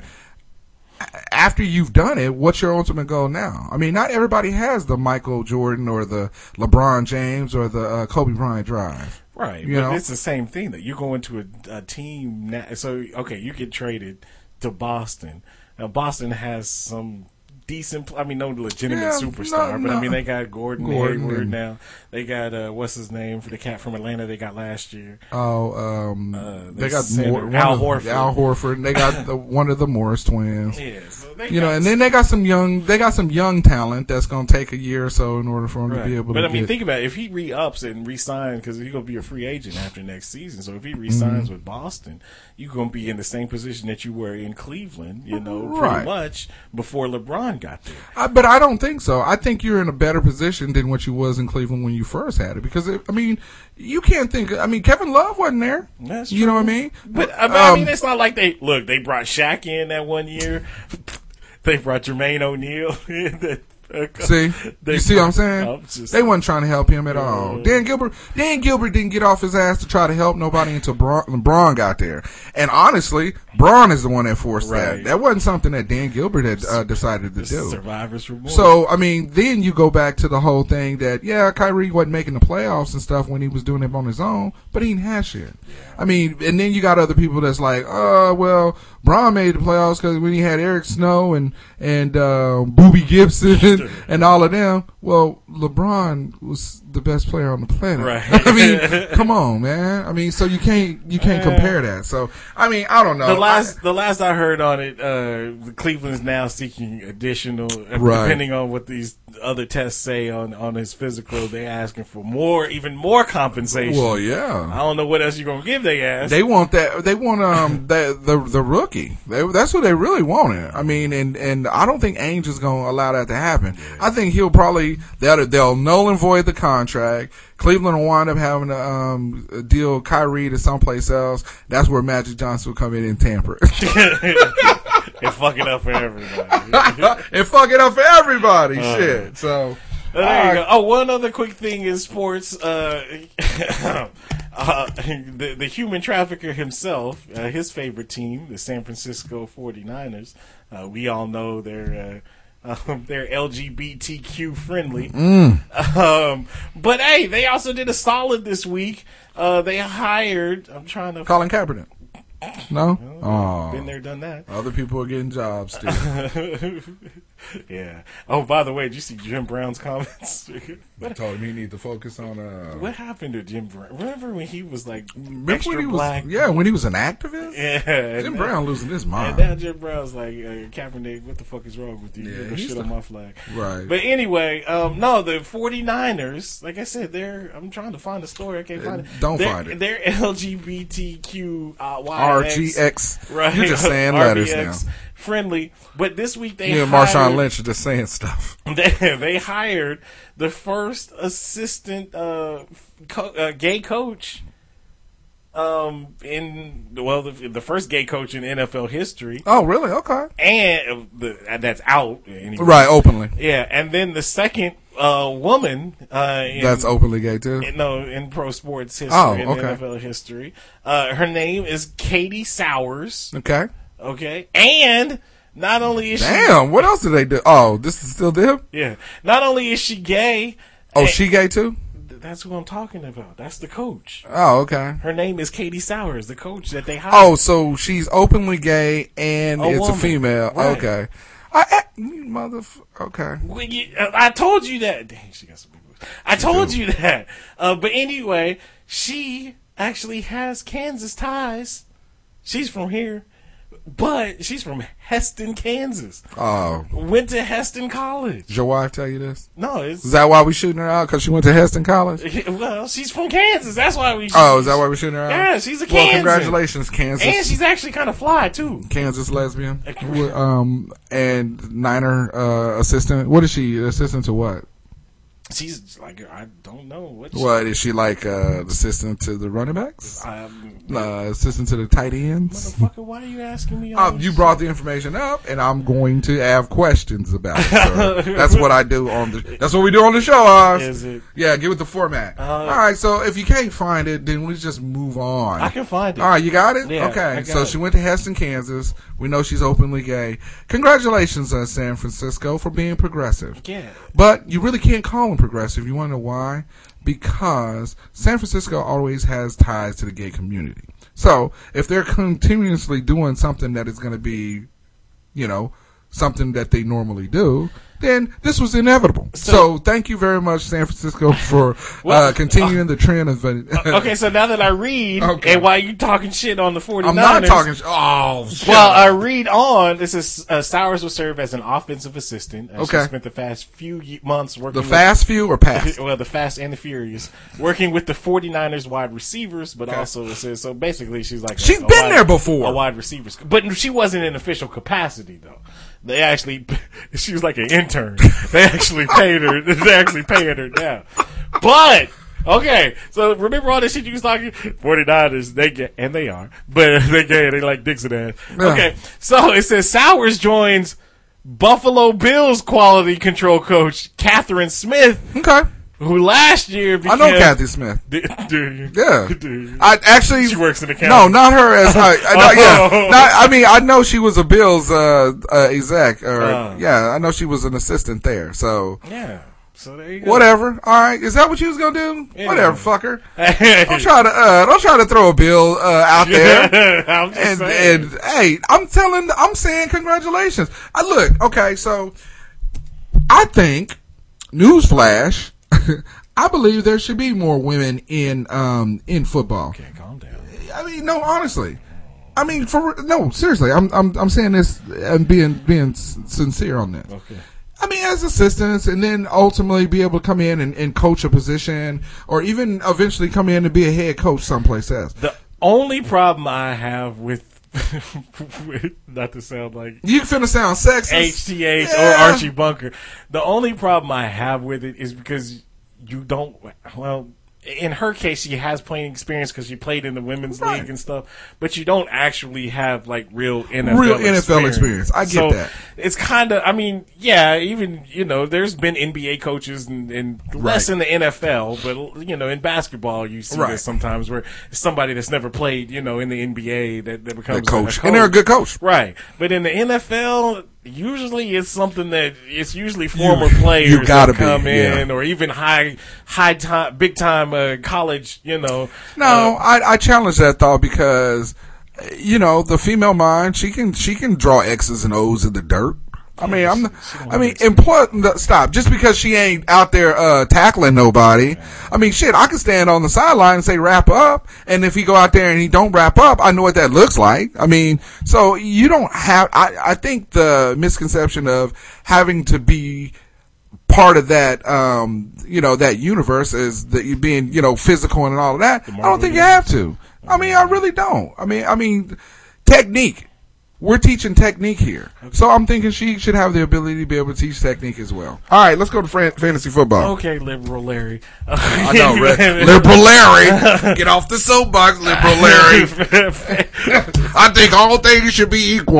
after you've done it, what's your ultimate goal now? I mean, not everybody has the Michael Jordan or the LeBron James or the uh, Kobe Bryant drive. Right, You but know? it's the same thing that you go into a, a team. Now, so okay, you get traded to Boston. Now Boston has some decent. I mean, no legitimate Yeah, superstar, no, but I mean they got Gordon, Gordon Hayward and- now. They got uh, what's his name for the cat from Atlanta. They got last year. Oh, um, they they got sent more, one Al of- Horford. Al Horford. They got the, one of the Morris twins. Yeah, so they you know, got and then they got some young. They got some young talent that's going to take a year or so in order for them to be able But to. I mean, get, think about it. If he re-ups and re-signs, because he's going to be a free agent after next season. So if he re-signs Mhm. with Boston, you're going to be in the same position that you were in Cleveland, you know, Right. pretty much before LeBron got there. I, but I don't think so. I think you're in a better position than what you was in Cleveland when you first had it. Because it, I mean, you can't think. I mean, Kevin Love wasn't there. That's you know what I mean? But I mean, I mean, Um, it's not like they look. They brought Shaq in that one year. they brought Jermaine O'Neal. in that- See, They you see what I'm saying? I'm they wasn't trying to help him at all. Dan Gilbert, Dan Gilbert didn't get off his ass to try to help nobody until Bron, LeBron got there. And honestly, Bron is the one that forced that. Right. That wasn't something that Dan Gilbert had uh, decided to do. Survivors remorse. So I mean, then you go back to the whole thing that yeah, Kyrie wasn't making the playoffs and stuff when he was doing it on his own, but he didn't have shit. I mean, and then you got other people that's like, oh well, Bron made the playoffs because when he had Eric Snow and and uh, Boobie Gibson and all of them. Well, LeBron was the best player on the planet. Right. I mean, come on, man. I mean, so you can't you can't compare that. So I mean, I don't know. The last, the last I heard on it, uh, the Cleveland is now seeking additional, uh, Right. depending on what these other tests say on on his physical. They're asking for more, even more compensation. Well, yeah. I don't know what else you're gonna give they ass. They want that. They want um the the the rookie. They, that's what they really wanted. I mean, and and I don't think Ainge is going to allow that to happen. I think he'll probably they'll they'll null and void the contract. Cleveland will wind up having to um deal Kyrie to someplace else. That's where Magic Johnson will come in and tamper and fuck it up for everybody. and fuck it up for everybody. Uh, Shit. So. Uh, there you go. Oh, one other quick thing in sports. Uh, uh, the, the human trafficker himself, uh, his favorite team, the San Francisco 49ers, uh, we all know they're. Um, they're LGBTQ friendly. Mm. Um, but hey, they also did a solid this week. Uh, they hired, I'm trying to. Colin Kaepernick. No. Oh. Been there, done that. Other people are getting jobs still. yeah. Oh, by the way, did you see Jim Brown's comments? I told him he need to focus on uh. What happened to Jim Brown? Remember when he was like extra he was, black? yeah, when he was an activist. Yeah, Jim Brown losing his mind. And now Jim Brown's like, uh, Kaepernick, what the fuck is wrong with you? Yeah, gonna shit the- on my flag. Right. But anyway, um, no, the 49ers, like I said, they're, I'm trying to find a story. I can't find it. Uh, don't They're- find it. They're LGBTQ, uh, RGX. Right. You're just saying letters now. Friendly. But this week they You and hired, Marshawn Lynch just saying stuff. they, they hired the first assistant uh, co- uh, gay coach um in well the, the first gay coach in NFL history Oh, really? Okay. and uh, the, that's out anyway. Right, openly. yeah and then the second uh woman uh in, That's openly gay too. in- no in pro sports history Oh, in okay. NFL history uh her name is Katie Sowers Okay. okay and not only is she Damn. What else did they do? Oh, this is still them. yeah not only is she gay Oh, she gay too. that's who I'm talking about. That's the coach. Oh, okay. Her name is Katie Sowers, the coach that they hired. Oh, so she's openly gay and A it's a female. Right. Okay. I, I mother. Okay. Well, you- I told you that. Dang, she got some big boobs. I told you that. Uh, but anyway, she actually has Kansas ties. She's from here, but she's from Hesston, Kansas. Oh, Went to Hesston College. did your wife tell you this? No, it's Is that why we shooting her out? Because she went to Hesston College? well, she's from Kansas. That's why we. Oh, is that why we're shooting her out? Yeah, she's a Kansas. Well, congratulations, Kansas. And she's actually kind of fly too. Kansas lesbian. Um, and Niner uh, assistant. What is she? Assistant to what? She's like I don't know what. What is she like? Uh, assistant to the running backs? Um, Uh, assistant to the tight ends? motherfucker, why are you asking me? all Uh, this you shit? brought the information up, and I'm going to have questions about it. that's what I do on the. That's what we do on the show. Oz. Is it? Yeah, give it the format. All right, so if you can't find it, then we just move on. I can find it. All right, you got it. Yeah, okay, got so it. she went to Hesston, Kansas. We know she's openly gay. Congratulations, uh, San Francisco, for being progressive. Yeah. But you really can't call them progressive. You want to know why? Because San Francisco always has ties to the gay community. So if they're continuously doing something that is going to be, you know, something that they normally do, then this was inevitable. So, thank you very much, San Francisco, for uh, continuing the trend of. okay, so now that I read, Okay. and while you talking shit on the 49ers. I'm not talking. sh- Oh, shut Well. I read on. This is uh, Sowers will serve as an offensive assistant. Uh, Okay. She spent the fast few months working. the with- fast few or pass? well, the Fast and the Furious, working with the 49ers wide receivers, but Okay. also it says so. Basically, she's like a- She's a been wide- there before. a wide receivers, but she wasn't in official capacity though. They actually, she was like an intern. They actually paid her. They actually paying her now, but. Okay, so remember all this shit you was talking? 49ers, they get, and they are, but they get they like Dixon ass. Okay, so it says Sowers joins Buffalo Bills quality control coach Kathryn Smith Okay. Who last year I know Kathy Smith. Do, do you? Yeah, Do you? I actually She works in the No, not her as I, I know, Oh. yeah. Not, I mean, I know she was a Bills uh, uh, exec, or Oh. yeah, I know she was an assistant there. So Yeah. So there you go. whatever. All right, is that what you was gonna do? Yeah. Whatever, fucker. don't try to uh, don't try to throw a bill uh, out there. I'm just and, saying. and hey, I'm telling, I'm saying congratulations. I look okay. So I think, newsflash, I believe there should be more women in um in football. okay, calm down. I mean, no, honestly. I mean, for no, seriously. I'm I'm I'm saying this and being being sincere on this. Okay. I mean, as assistants, and then ultimately be able to come in and, and coach a position, or even eventually come in and be a head coach someplace else. The only problem I have with, with not to sound like You finna sound sexist. HTH or Archie Bunker, the only problem I have with it is because you don't. Well, in her case, she has playing experience because she played in the women's Right. league and stuff, but you don't actually have like real NFL Real NFL experience. I get So that. It's kind of. I mean, yeah. Even you know, there's been NBA coaches and, and less Right. in the NFL, but you know, in basketball, you see Right. this sometimes where it's somebody that's never played, you know, in the NBA that, that becomes That coach. a And they're a good coach. right? But in the NFL, usually it's something that it's usually former You- players you gotta that come be, yeah. in, or even high, high time, big time uh, college. You know, No, Uh, I, I challenge that thought because, you know, the female mind she can she can draw X's and O's in the dirt. I mean, I'm. I mean, no, Stop. Just because she ain't out there uh, tackling nobody. I mean, shit. I can stand on the sideline and say wrap up, and if he go out there and he don't wrap up, I know what that looks like. I mean, so you don't have. I I think the misconception of having to be part of that, um, you know, that universe is that you being, you know, physical and all of that. I don't think you have to. I mean, I really don't. I mean, I mean, technique. We're teaching technique here, so I'm thinking she should have the ability to be able to teach technique as well. All right, let's go to fran- fantasy football. okay, liberal Larry. I know, right? liberal Larry, get off the soapbox, liberal Larry. I think all things should be equal: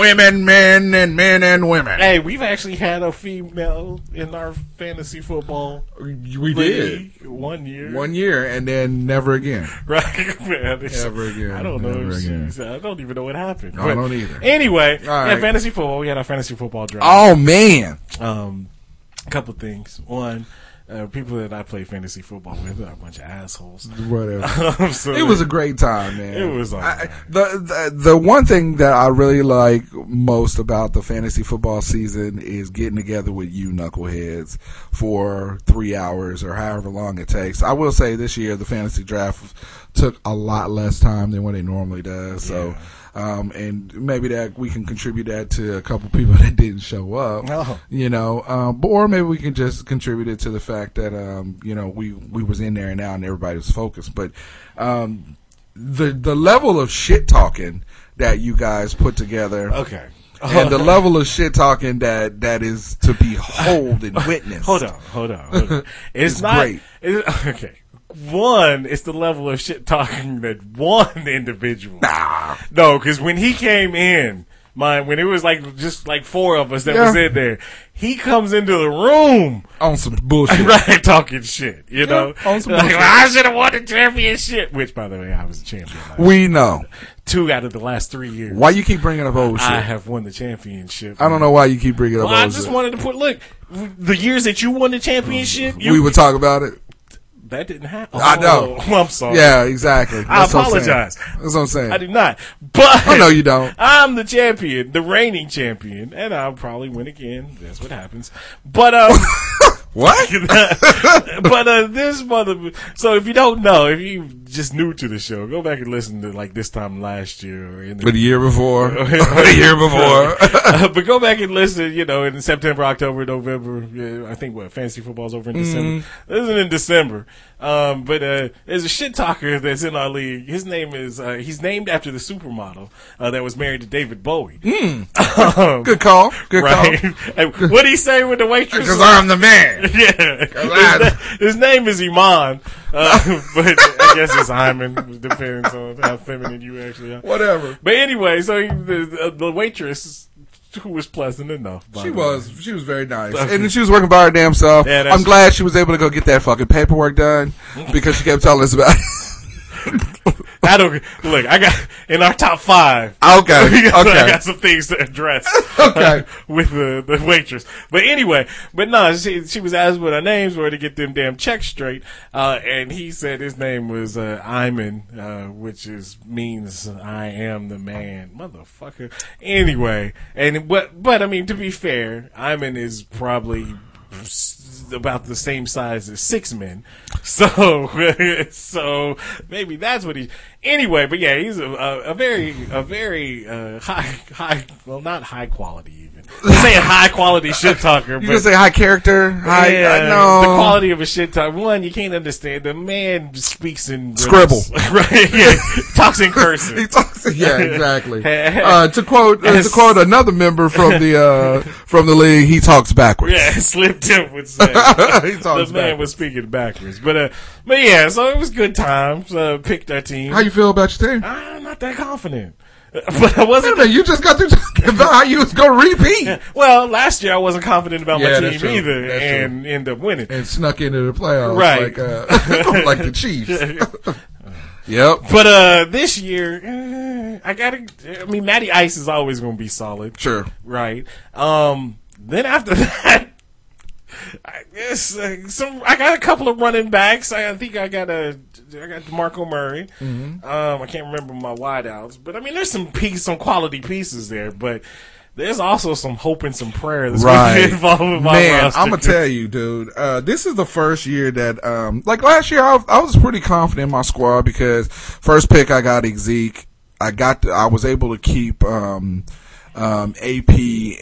women, men, and men and women. Hey, we've actually had a female in our fantasy football. We did one year. one year, and then never again. Right, man. Never again. I don't know. Again. I don't even know what happened. I don't either. Anyway, All yeah, fantasy football. We had our fantasy football draft. Oh man, Um, a couple things. One, Uh, people that I play fantasy football with are a bunch of assholes. Whatever. Um, so- it was a great time, man. It was I, the, the the one thing that I really like most about the fantasy football season is getting together with you knuckleheads for three hours or however long it takes. I will say this year the fantasy draft took a lot less time than what it normally does. So. Um, and maybe that we can contribute that to a couple people that didn't show up, Oh. you know, um, but, or maybe we can just contribute it to the fact that, um, you know, we, we was in there and out and everybody was focused. But, um, the, the level of shit talking that you guys put together. Okay. And the level of shit talking that, that is to behold and witness. Hold on, hold on. Hold on. It's, It's not great. okay. One, is the level of shit talking that one individual. Nah. No, because when he came in, my when it was like just like four of us that Yeah. was in there, he comes into the room on some bullshit. right, talking shit. You know, on some like, bullshit. "Well, I should have won the championship. Which, by the way, I was a champion. We know. Two out of the last three years. Why you keep bringing up old shit? I have won the championship. I don't know why you keep bringing up Well, I just shit. wanted to put look the years that you won the championship. You, we would talk about it. That didn't happen. I know. Oh, I'm sorry. Yeah, exactly. I That's saying. apologize. That's what I'm saying. I do not. But I know you don't. I'm the champion, the reigning champion, and I'll probably win again. That's what happens. But um, what? but uh, this mother. So if you don't know, if you just new to the show, go back and listen to like this time last year or in Or the year before. Or the year before. Uh, but go back and listen. You know, in September, October, November. Yeah, I think what fantasy football's over in December. Mm-hmm. This is in December. Um, but uh, there's a shit talker that's in our league. His name is uh, he's named after the supermodel uh, that was married to David Bowie. Um, Good call. Good right? call. what do he say with the waitress? Because I'm the man. Yeah. His, his name is Iman, uh, but I guess it's Iman, Depends on how feminine you actually are. Whatever. But anyway, so he, the, the waitress who was pleasant enough. by She the way. was. She was very nice. And then she was working by her damn self. Yeah, I'm glad she was able to go get that fucking paperwork done because she kept telling us about it. I don't look. I got in our top five. Okay, I okay. got some things to address. Okay. with the, the waitress. But anyway, but no, she she was asked what our names were to get them damn checks straight. Uh, and he said his name was uh, Iman, uh, which is means I am the man, motherfucker. Anyway, and but but I mean to be fair, Iman is probably about the same size as six men. So, so maybe that's what he. Anyway, but yeah, he's a, a, very, a very uh, high, high. Well, not high quality saying high quality shit talker. You but gonna say high character? High, yeah, I know. the quality of a shit talker. One, you can't understand. The man speaks in Scribble. right? Yeah, talks in cursive. He talks- yeah, exactly. Uh, to quote uh, to quote another member from the uh, from the league, he talks backwards. Yeah, Slim Tip would say. He the talks man backwards. was speaking backwards. But uh, but yeah, so it was good times. Uh, picked our team. How you feel about your team? I'm not that confident. But I wasn't. A minute, you just got through talking about how you was going to repeat Well, last year I wasn't confident about Yeah, my team either, That's and end up winning. and snuck into the playoffs Right. like uh, like the Chiefs. yep. But uh, this year, eh, I gotta. I mean, Matty Ice is always going to be solid. Sure. right? Um, then after that, I guess uh, some. I got a couple of running backs. I, I think I got a. I got Marco Murray. Mm-hmm. Um, I can't remember my wideouts, but I mean, there's some piece, some quality pieces there, but. There's also some hope and some prayer that's going to Right. involved with my Man, roster. I'm gonna tell you, dude. Uh, this is the first year that, um, like last year, I, I was pretty confident in my squad because first pick I got Zeke. I got, the, I was able to keep um, um, AP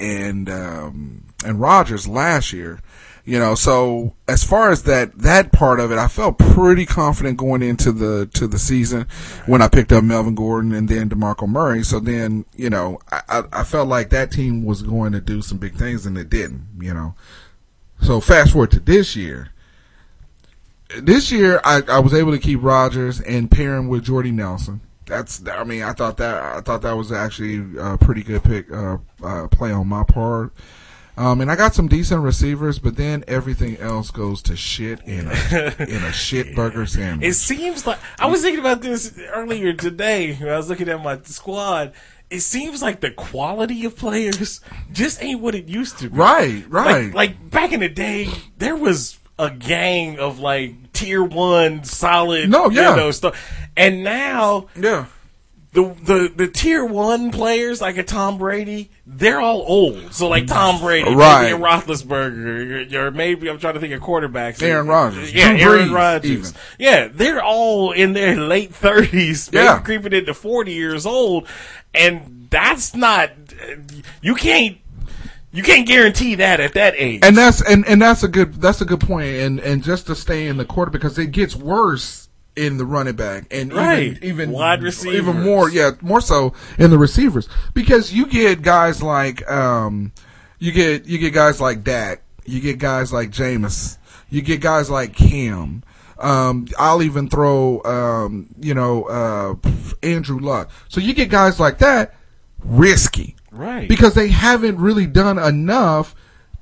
and um, and Rodgers last year. You know, so as far as that that part of it, I felt pretty confident going into the to the season when I picked up Melvin Gordon and then Demarco Murray. So then, you know, I, I, felt like that team was going to do some big things, and it didn't. You know, so fast forward to this year. This year, I, I was able to keep Rodgers and pair him with Jordy Nelson. That's, I mean, I thought that I thought that was actually a pretty good pick, uh, uh, play on my part. Um, and I got some decent receivers, but then everything else goes to shit in a in a shit burger sandwich. It seems like I was thinking about this earlier today when I was looking at my squad. It seems like the quality of players just ain't what it used to be. Right, right. Like, like back in the day, there was a gang of like tier one solid, No, yeah. you know, stuff. And now, yeah, the the the tier one players like a Tom Brady, they're all old. So like Tom Brady, Right. maybe a Roethlisberger, or maybe I'm trying to think of quarterbacks. Aaron Rodgers. yeah, Drew Aaron Rodgers. even. Yeah, they're all in their late thirties, Yeah. creeping into forty years old, and that's not. You can't. You can't guarantee that at that age. and that's and, and that's a good that's a good point. And and just to stay in the quarter because it gets worse in the running back and Right. even even Wide receivers. even more yeah more so in the receivers because you get guys like um you get you get guys like Dak you get guys like Jameis you get guys like Cam. Um, I'll even throw, um, you know, uh, Andrew Luck. So you get guys like that risky. Right. Because they haven't really done enough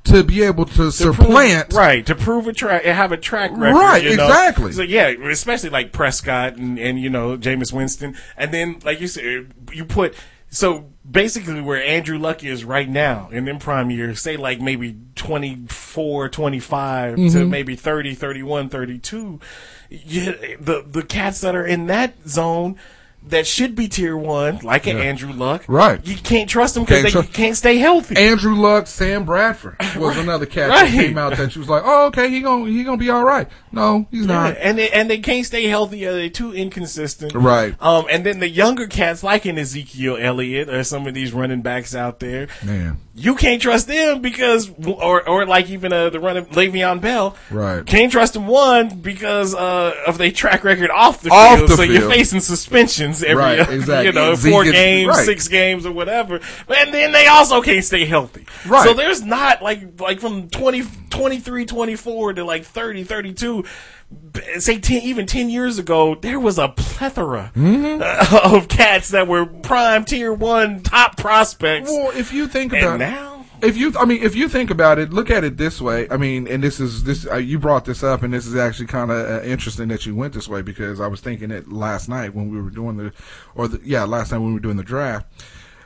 to be able to, to supplant. prove, right to prove a track have a track record Right, you know? exactly. so yeah especially like Prescott and, and you know Jameis Winston and then like you said you put so basically where Andrew Luck is right now in them prime years say like maybe 24 25 to Mhm. maybe 30 31 32 you, the the cats that are in that zone that should be tier one, like an Yeah. Andrew Luck. Right. You can't trust them because they trust- can't stay healthy. Andrew Luck, Sam Bradford was another cat Right. that came out that you was like, oh, okay, he gonna he gonna be all right. No, he's Yeah, not. and they, and they can't stay healthy. Uh, they're too inconsistent. Right. Um, and then the younger cats, like an Ezekiel Elliott or some of these running backs out there, Man, you can't trust them because, or or like even uh, the running Le'Veon Bell, right. can't trust them one because uh, of their track record off the Off field. the so you're facing suspensions every, Right, exactly. you know, Zeke four gets- games, right. six games, or whatever. And then they also can't stay healthy. Right. So there's not like like from 20, 23, 24 to like 30, 32 b- say 10, even 10 years ago, there was a plethora Mm-hmm. of cats that were prime tier one top prospects. Well, if you think And about now? if you, I mean, if you think about it, look at it this way. I mean, and this is this uh, you brought this up, and this is actually kind of uh, interesting that you went this way because I was thinking it last night when we were doing the, or the, yeah, last night when we were doing the draft.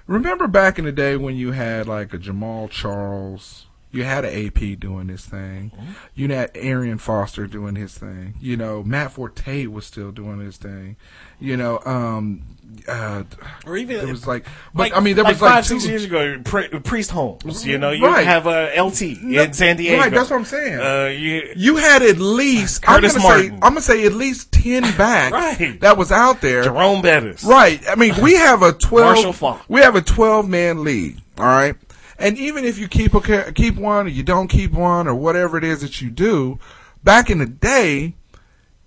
Remember back in the day when you had like a Jamaal Charles, you had an AP doing his thing, you had Arian Foster doing his thing, you know, Matt Forte was still doing his thing, you know, um, uh, Or even it was like, but I mean, there was five, like six two- years ago, Pri- Priest Holmes. You know, you Right. have uh, LT in San Diego. Right, that's what I'm saying. Uh, you, You had at least Curtis I'm gonna say I'm gonna say at least ten backs Right. that was out there. Jerome Bettis. Right. I mean, we have a twelve. Marshall. We have a twelve man league. All right. And even if you keep a keep one or you don't keep one or whatever it is that you do, back in the day,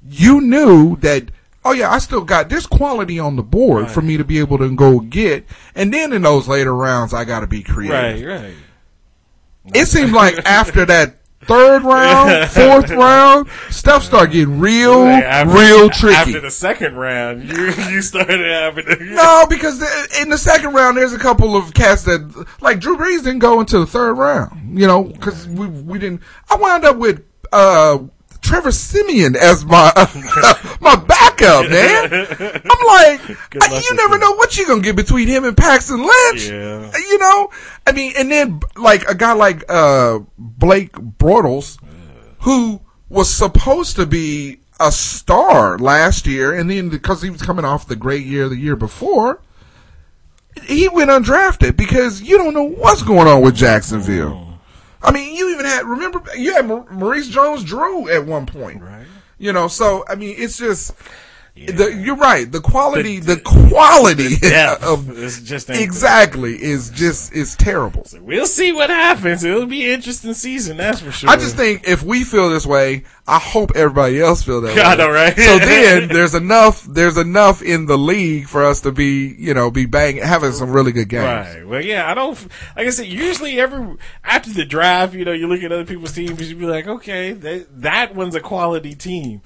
you knew that. Oh yeah, I still got this quality on the board for me to be able to go get, and then in those later rounds, I got to be creative. Right, right. It seemed like after that third round, fourth round, stuff started getting real, After- real tricky. After the second round, you you started having to, no, because the, in the second round, there's a couple of cats that, like Drew Brees, didn't go into the third round. You know, because we we didn't. I wound up with uh, Trevor Siemian as my my backup, man. I'm like, luck you never know what you're gonna get between him and Paxton Lynch. Yeah. You know, I mean, and then like a guy like uh, Blake Bortles, who was supposed to be a star last year, and then because he was coming off the great year the year before, he went undrafted because you don't know what's going on with Jacksonville. I mean, you even had remember you had Maurice Jones-Drew at one point, right? You know, so I mean, it's just. The, you're right. The quality, the, quality depth of just exactly is just is terrible. We'll see what happens. It'll be an interesting season, that's for sure. I just think if we feel this way, I hope everybody else feel that I way. right? So then there's enough there's enough in the league for us to be, you know, be banging having some really good games. Right. Well, yeah, I don't. Like I said, usually every after the draft, you know, you look at other people's teams, you'd be like, okay, that that one's a quality team.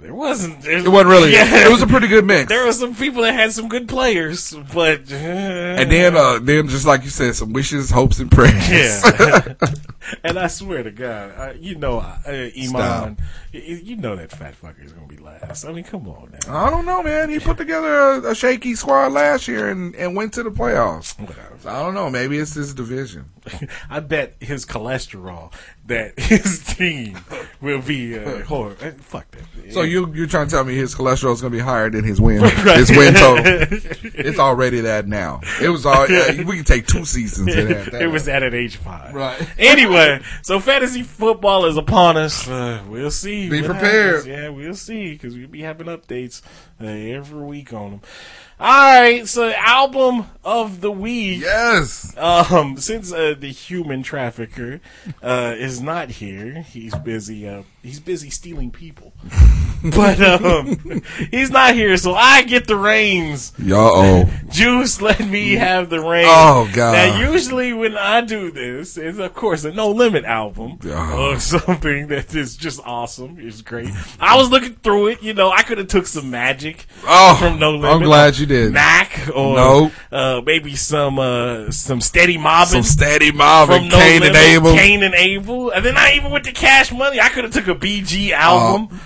There wasn't. It wasn't really. It was a pretty good mix. There were some people that had some good players, but And then uh then just like you said, some wishes, hopes and prayers. Yeah. and I swear to God, uh, you know, uh, Iman, you, you know that fat fucker is gonna be last. I mean, come on now. I don't know, man. He put together a, a shaky squad last year and, and went to the playoffs. So I don't know. Maybe it's this division. I bet his cholesterol that his team will be uh, horrible. Uh, Fuck that. So you you're trying to tell me his cholesterol is going to be higher than his win Right. his win total? it's already that now. It was all uh, we can take two seasons to that. that it was at an age five. Right. Anyway, so fantasy football is upon us. Uh, we'll see. Be what prepared. happens. Yeah, we'll see because we'll be having updates uh, every week on them. All right, so album of the week. Yes. Um, since uh, the human trafficker uh, is not here, he's busy. Uh, he's busy stealing people. but um, he's not here, so I get the reins. Oh. Juice, let me have the reins. Oh, God. Now, usually when I do this, it's of course a No Limit album Oh. or something that is just awesome. It's great. I was looking through it. You know, I could have took some magic Oh, from No Limit. I'm glad you did. Mac or Nope. uh, maybe some uh, some steady mobbing. Some steady mobbing, from No Cain and Limit, Abel. Cain and Abel, and then I even went to Cash Money. I could have took a BG album.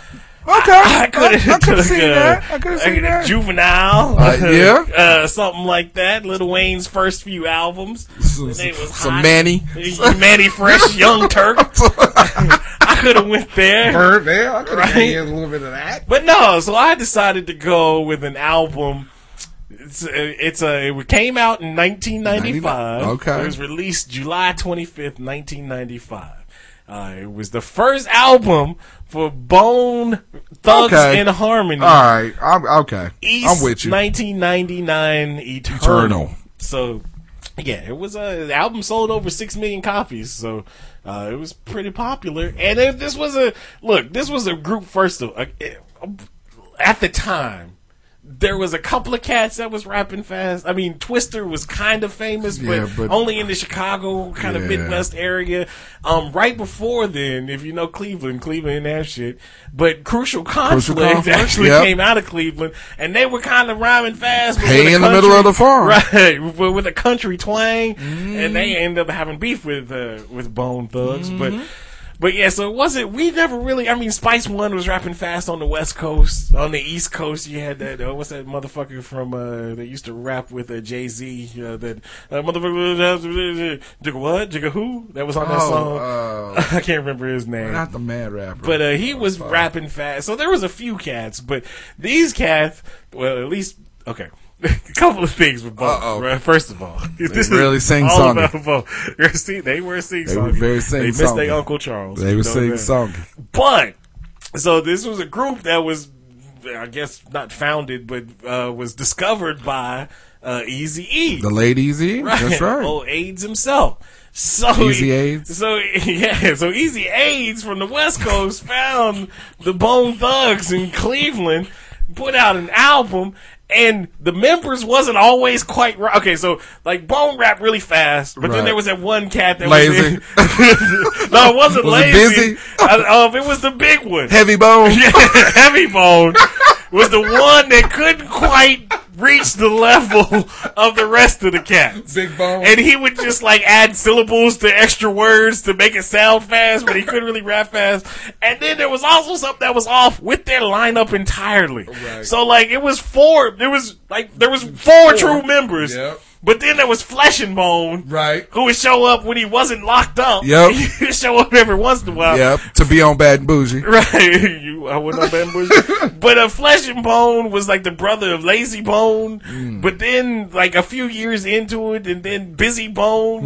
Okay, I could have seen uh, that. I could've seen that. Juvenile, Uh, yeah. uh, something like that. Little Wayne's first few albums. Some, The name was some. Manny. Mannie Fresh, Young Turk. I could have went there. Bird there. I could have Right? a little bit of that. But no, so I decided to go with an album. It's a, it's a it came out in 1995. Okay. It was released July 25th, 1995. Uh, it was the first album for Bone Thugs Okay. in Harmony. All right. I'm okay. East I'm with you. 1999 Eternal. Eternal. So, yeah, it was a the album sold over six million copies. So, uh, it was pretty popular. And if this was a look, this was a group first of uh, at the time. There was a couple of cats that was rapping fast. I mean, Twista was kind of famous, but, Yeah, but- only in the Chicago kind of Midwest area. Um, right before then, if you know Cleveland, Cleveland and that shit. But Crucial Conflict, Conflict, actually yep. came out of Cleveland, and they were kind of rhyming fast. but a in the middle of the farm. right? But with a country twang, Mm-hmm. and they ended up having beef with uh, with Bone Thugs. Mm-hmm. But yeah, so it wasn't. We never really. I mean, Spice One was rapping fast on the West Coast. On the East Coast, you had that. Uh, what's that motherfucker from? Uh, that used to rap with uh, Jay Z. Uh, that uh, motherfucker. Jigga what? Jigga who? That was on that Oh, song. uh, I can't remember his name. Not the mad rapper. But uh, he was rapping fast. So there was a few cats, but these cats, well, at least okay. a couple of things with both. Right? First of all, this really is sing all about. You see, they were sing They were very They missed their Uncle Charles. They were know sing that. But so this was a group that was, I guess, not founded, but uh, was discovered by uh, Easy E. The late Easy. That's right. Oh, AIDS himself. So Easy AIDS? So yeah, so Easy AIDS from the West Coast found the Bone Thugs in Cleveland, put out an album, and the members wasn't always quite right. Okay, so like Bone rap really fast, but Right. then there was that one cat that was Lazy. was no, it wasn't Was it lazy. busy? I, um, it was the big one. Heavy bone. yeah, Heavy Bone was the one that couldn't quite reach the level of the rest of the cats. Big bone. And he would just like add syllables to extra words to make it sound fast, but he couldn't really rap fast. And then there was also something that was off with their lineup entirely. Right. So like it was four, there was like, there was four, true members. Yep. But then there was Flesh-n-Bone, Right. who would show up when he wasn't locked up. Yep. He would show up every once in a while. Yep. To be on Bad and Bougie. Right, you, I wouldn't have been But uh, Flesh and Bone was like the brother of Layzie Bone. Mm. But then, like a few years into it, and then Bizzy Bone,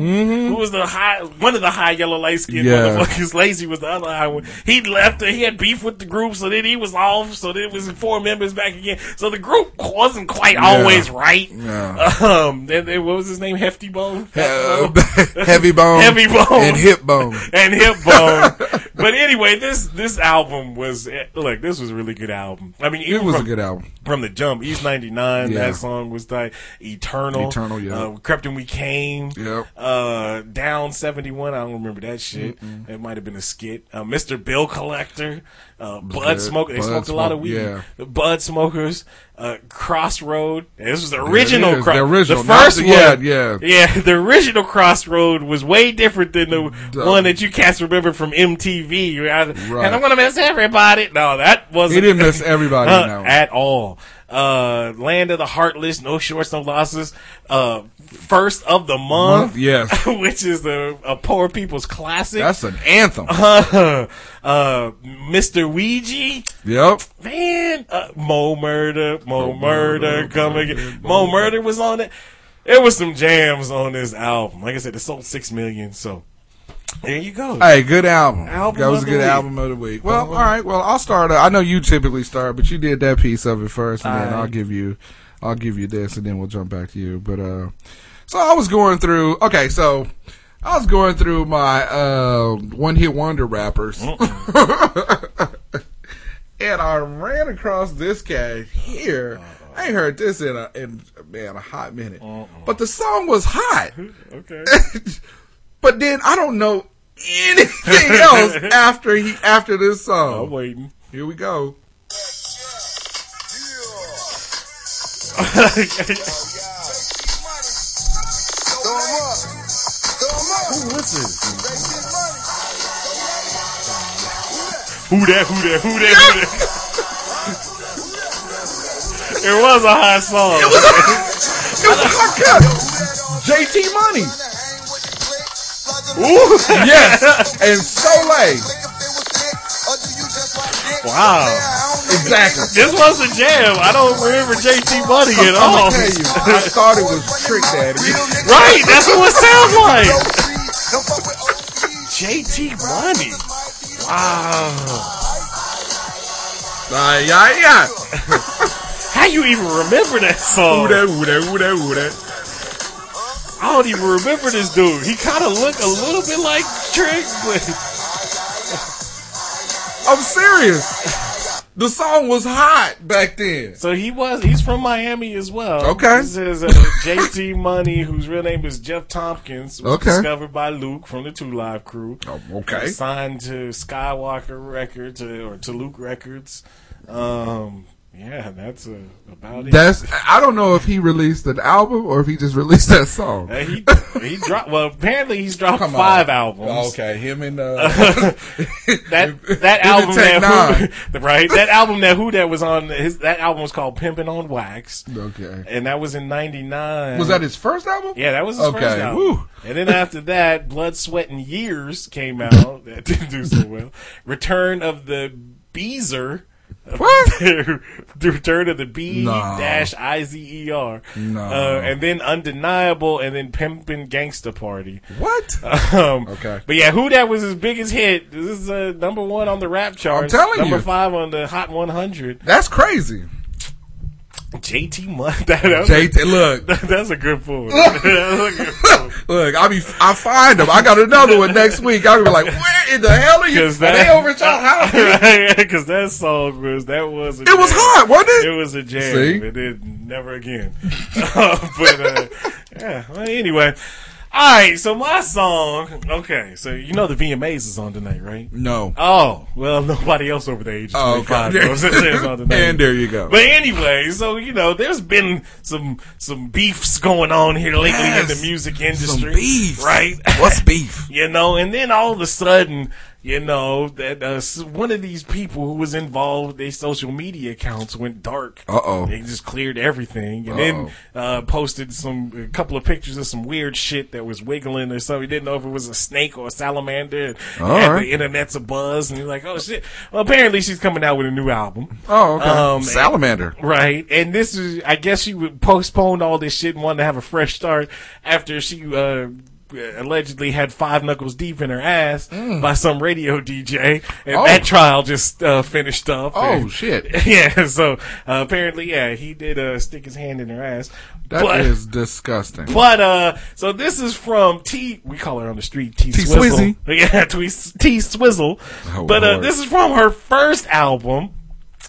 who was the high, one of the high yellow light skinned Mm-hmm. Yeah. motherfuckers. Lazy was the other high one. He left. He had beef with the group, so then he was off. So then it was four members back again. So the group wasn't quite Yeah. always right. Yeah. Um, and, and what was his name? Hefty Bone. Bone? Heavy bone. Heavy Bone And hip bone. and hip bone. but anyway, this this album was eh, look. This was a really good album. I mean, It was from, a good album. from the jump. East ninety nine. Yeah. That song was like Eternal. Eternal, yeah. Uh, Crept and We Came. Yep. Uh, Down seventy one. I don't remember that shit. It might have been a skit. Uh, Mr. Bill Collector. Uh, Bud. Smoker. They Bud smoked a lot of weed. yeah. Bud Smokers. Uh, Crossroad. This was the original. is, Cro- the original, The first the- one. yeah, yeah. Yeah, the original Crossroad was way different than the Duh. one that you cats remember from MTV. I- Right. And I'm gonna miss everybody. No, that wasn't. He didn't miss everybody uh, at all. Uh, Land of the Heartless, No Shorts, No Losses, uh, First of the Month, Month, yes. which is the a poor people's classic. That's an anthem. uh, uh, Mr. Ouija, Yep. man, uh, Mo Murder, Mo Murder, come again. Mo Murder was on it. There was some jams on this album. Like I said, it sold six million. So there you go. Hey, good album. Album that was a good album of the week. Well, all right. Well, I'll start. Uh, I know you typically start, but you did that piece of it first, and then All right. I'll give you, I'll give you this, and then we'll jump back to you. But uh, so I was going through. Okay, so I was going through my uh one hit wonder rappers, and I ran across this guy here. I ain't heard this in a in man a hot minute, but the song was hot. Okay. But then I don't know anything else after he after this song. I'm waiting. Here we go. Who was this? Who that? Who that? Who that? Who that? it was a hot song. It was a, it was a hot cut. JT Money. Ooh. Yes. And Solé. Wow. Exactly. This was a jam. I don't remember JT Money at all. gonna tell you, I thought it was Trick Daddy. Right, that's what it sounds like. JT Money. Wow. Uh, yeah, yeah. How you even remember that song? Who that, who that, who that. I don't even remember this dude. He kind of looked a little bit like Trick, but I'm serious. The song was hot back then. so he was. He's from Miami as well. Okay. This is uh, JT Money, whose real name is Jeff Tompkins. Okay. Discovered by Luke from the Two Live Crew. Oh, okay. Signed to Skywalker Records uh, or to Luke Records. Um, yeah, that's uh, about it. That's I don't know if he released an album or if he just released that song. Uh, he he dropped. Well, apparently he's dropped Come on. five albums. Okay, him and uh, That that album that who, right that album that who that was on his that album was called Pimping on Wax, okay. and that was in '99. Was that his first album? Yeah, that was his Okay, first album. woo. And then after that, Blood, Sweat, and Years came out. That didn't do so well. Return of the Beezer. What? the return of the B dash I Z E R. No. Uh, and then Undeniable, and then Pimpin' Gangsta Party. What? Um, Okay. But yeah, who that was his biggest hit? This is uh, number one on the rap charts. telling you number five on the Hot 100. That's crazy. JT Money. That, JT, look, that's a good pull. that's a good pull. look. I be I find them. I got another one next week. I'll be like, where in the hell are you? Are that, they over at y'all house? Because that song was that was a It was hot, wasn't it? It was a jam. See? It did never again. but uh, yeah. Well, anyway, all right. So my song. Okay. So you know the VMAs is on tonight, right? No. Oh well, nobody else over the age of Oh, twenty-five okay. knows that it's on tonight. and there you go. But anyway, so you know, there's been some some beefs going on here lately Yes. in the music industry, beef. right? What's beef? you know, and then all of a sudden, you know, that uh, one of these people who was involved, their social media accounts went dark. Uh-oh. They just cleared everything, and then uh, posted some a couple of pictures of some weird shit that was wiggling or something. He didn't know if it was a snake or a salamander. And All right. the internet's a buzz, and you're like, oh shit. Well, apparently she's coming out with a new album. Oh, okay. Um, Salamander. Right. And this is, I guess she would postpone all this shit and wanted to have a fresh start after she, uh, allegedly had five knuckles deep in her ass by some radio DJ, and Mm. Oh. that trial just uh, finished up. Oh And- shit. yeah. So uh, apparently, yeah, he did uh, stick his hand in her ass. That is but, disgusting. but uh, so this is from T. We call her on the street T. T. Swizzle. Yeah, T. T. Swizzle. Oh, but uh, Lord. this is from her first album.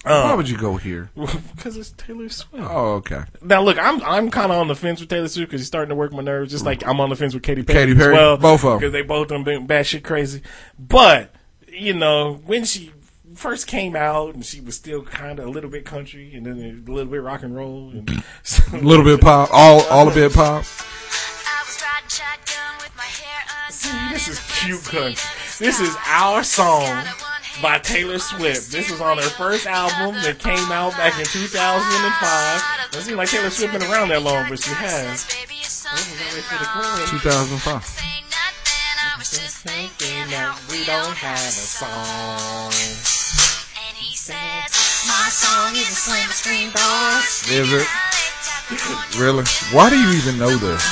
Uh, Why would you go here? Because it's Taylor Swift. Oh, okay. Now look, I'm I'm kind of on the fence with Taylor Swift because he's starting to work my nerves, just like I'm on the fence with Katy Perry. Katy Perry, as well, both of them, because they both done been batshit crazy. But you know, when she first came out and she was still kind of a little bit country and then a little bit rock and roll and mm-hmm. A little bit pop. All all a bit pop. See, this is cute country. This is our song by Taylor Swift. This was on her first album that came out back in 2005. Doesn't seem like Taylor Swift been around that long, but she has. Oh, we gotta wait for the chorus. 2005. Thinking that we don't have a song. My song is a slam screen doors. Is it? Really? Why do you even know this?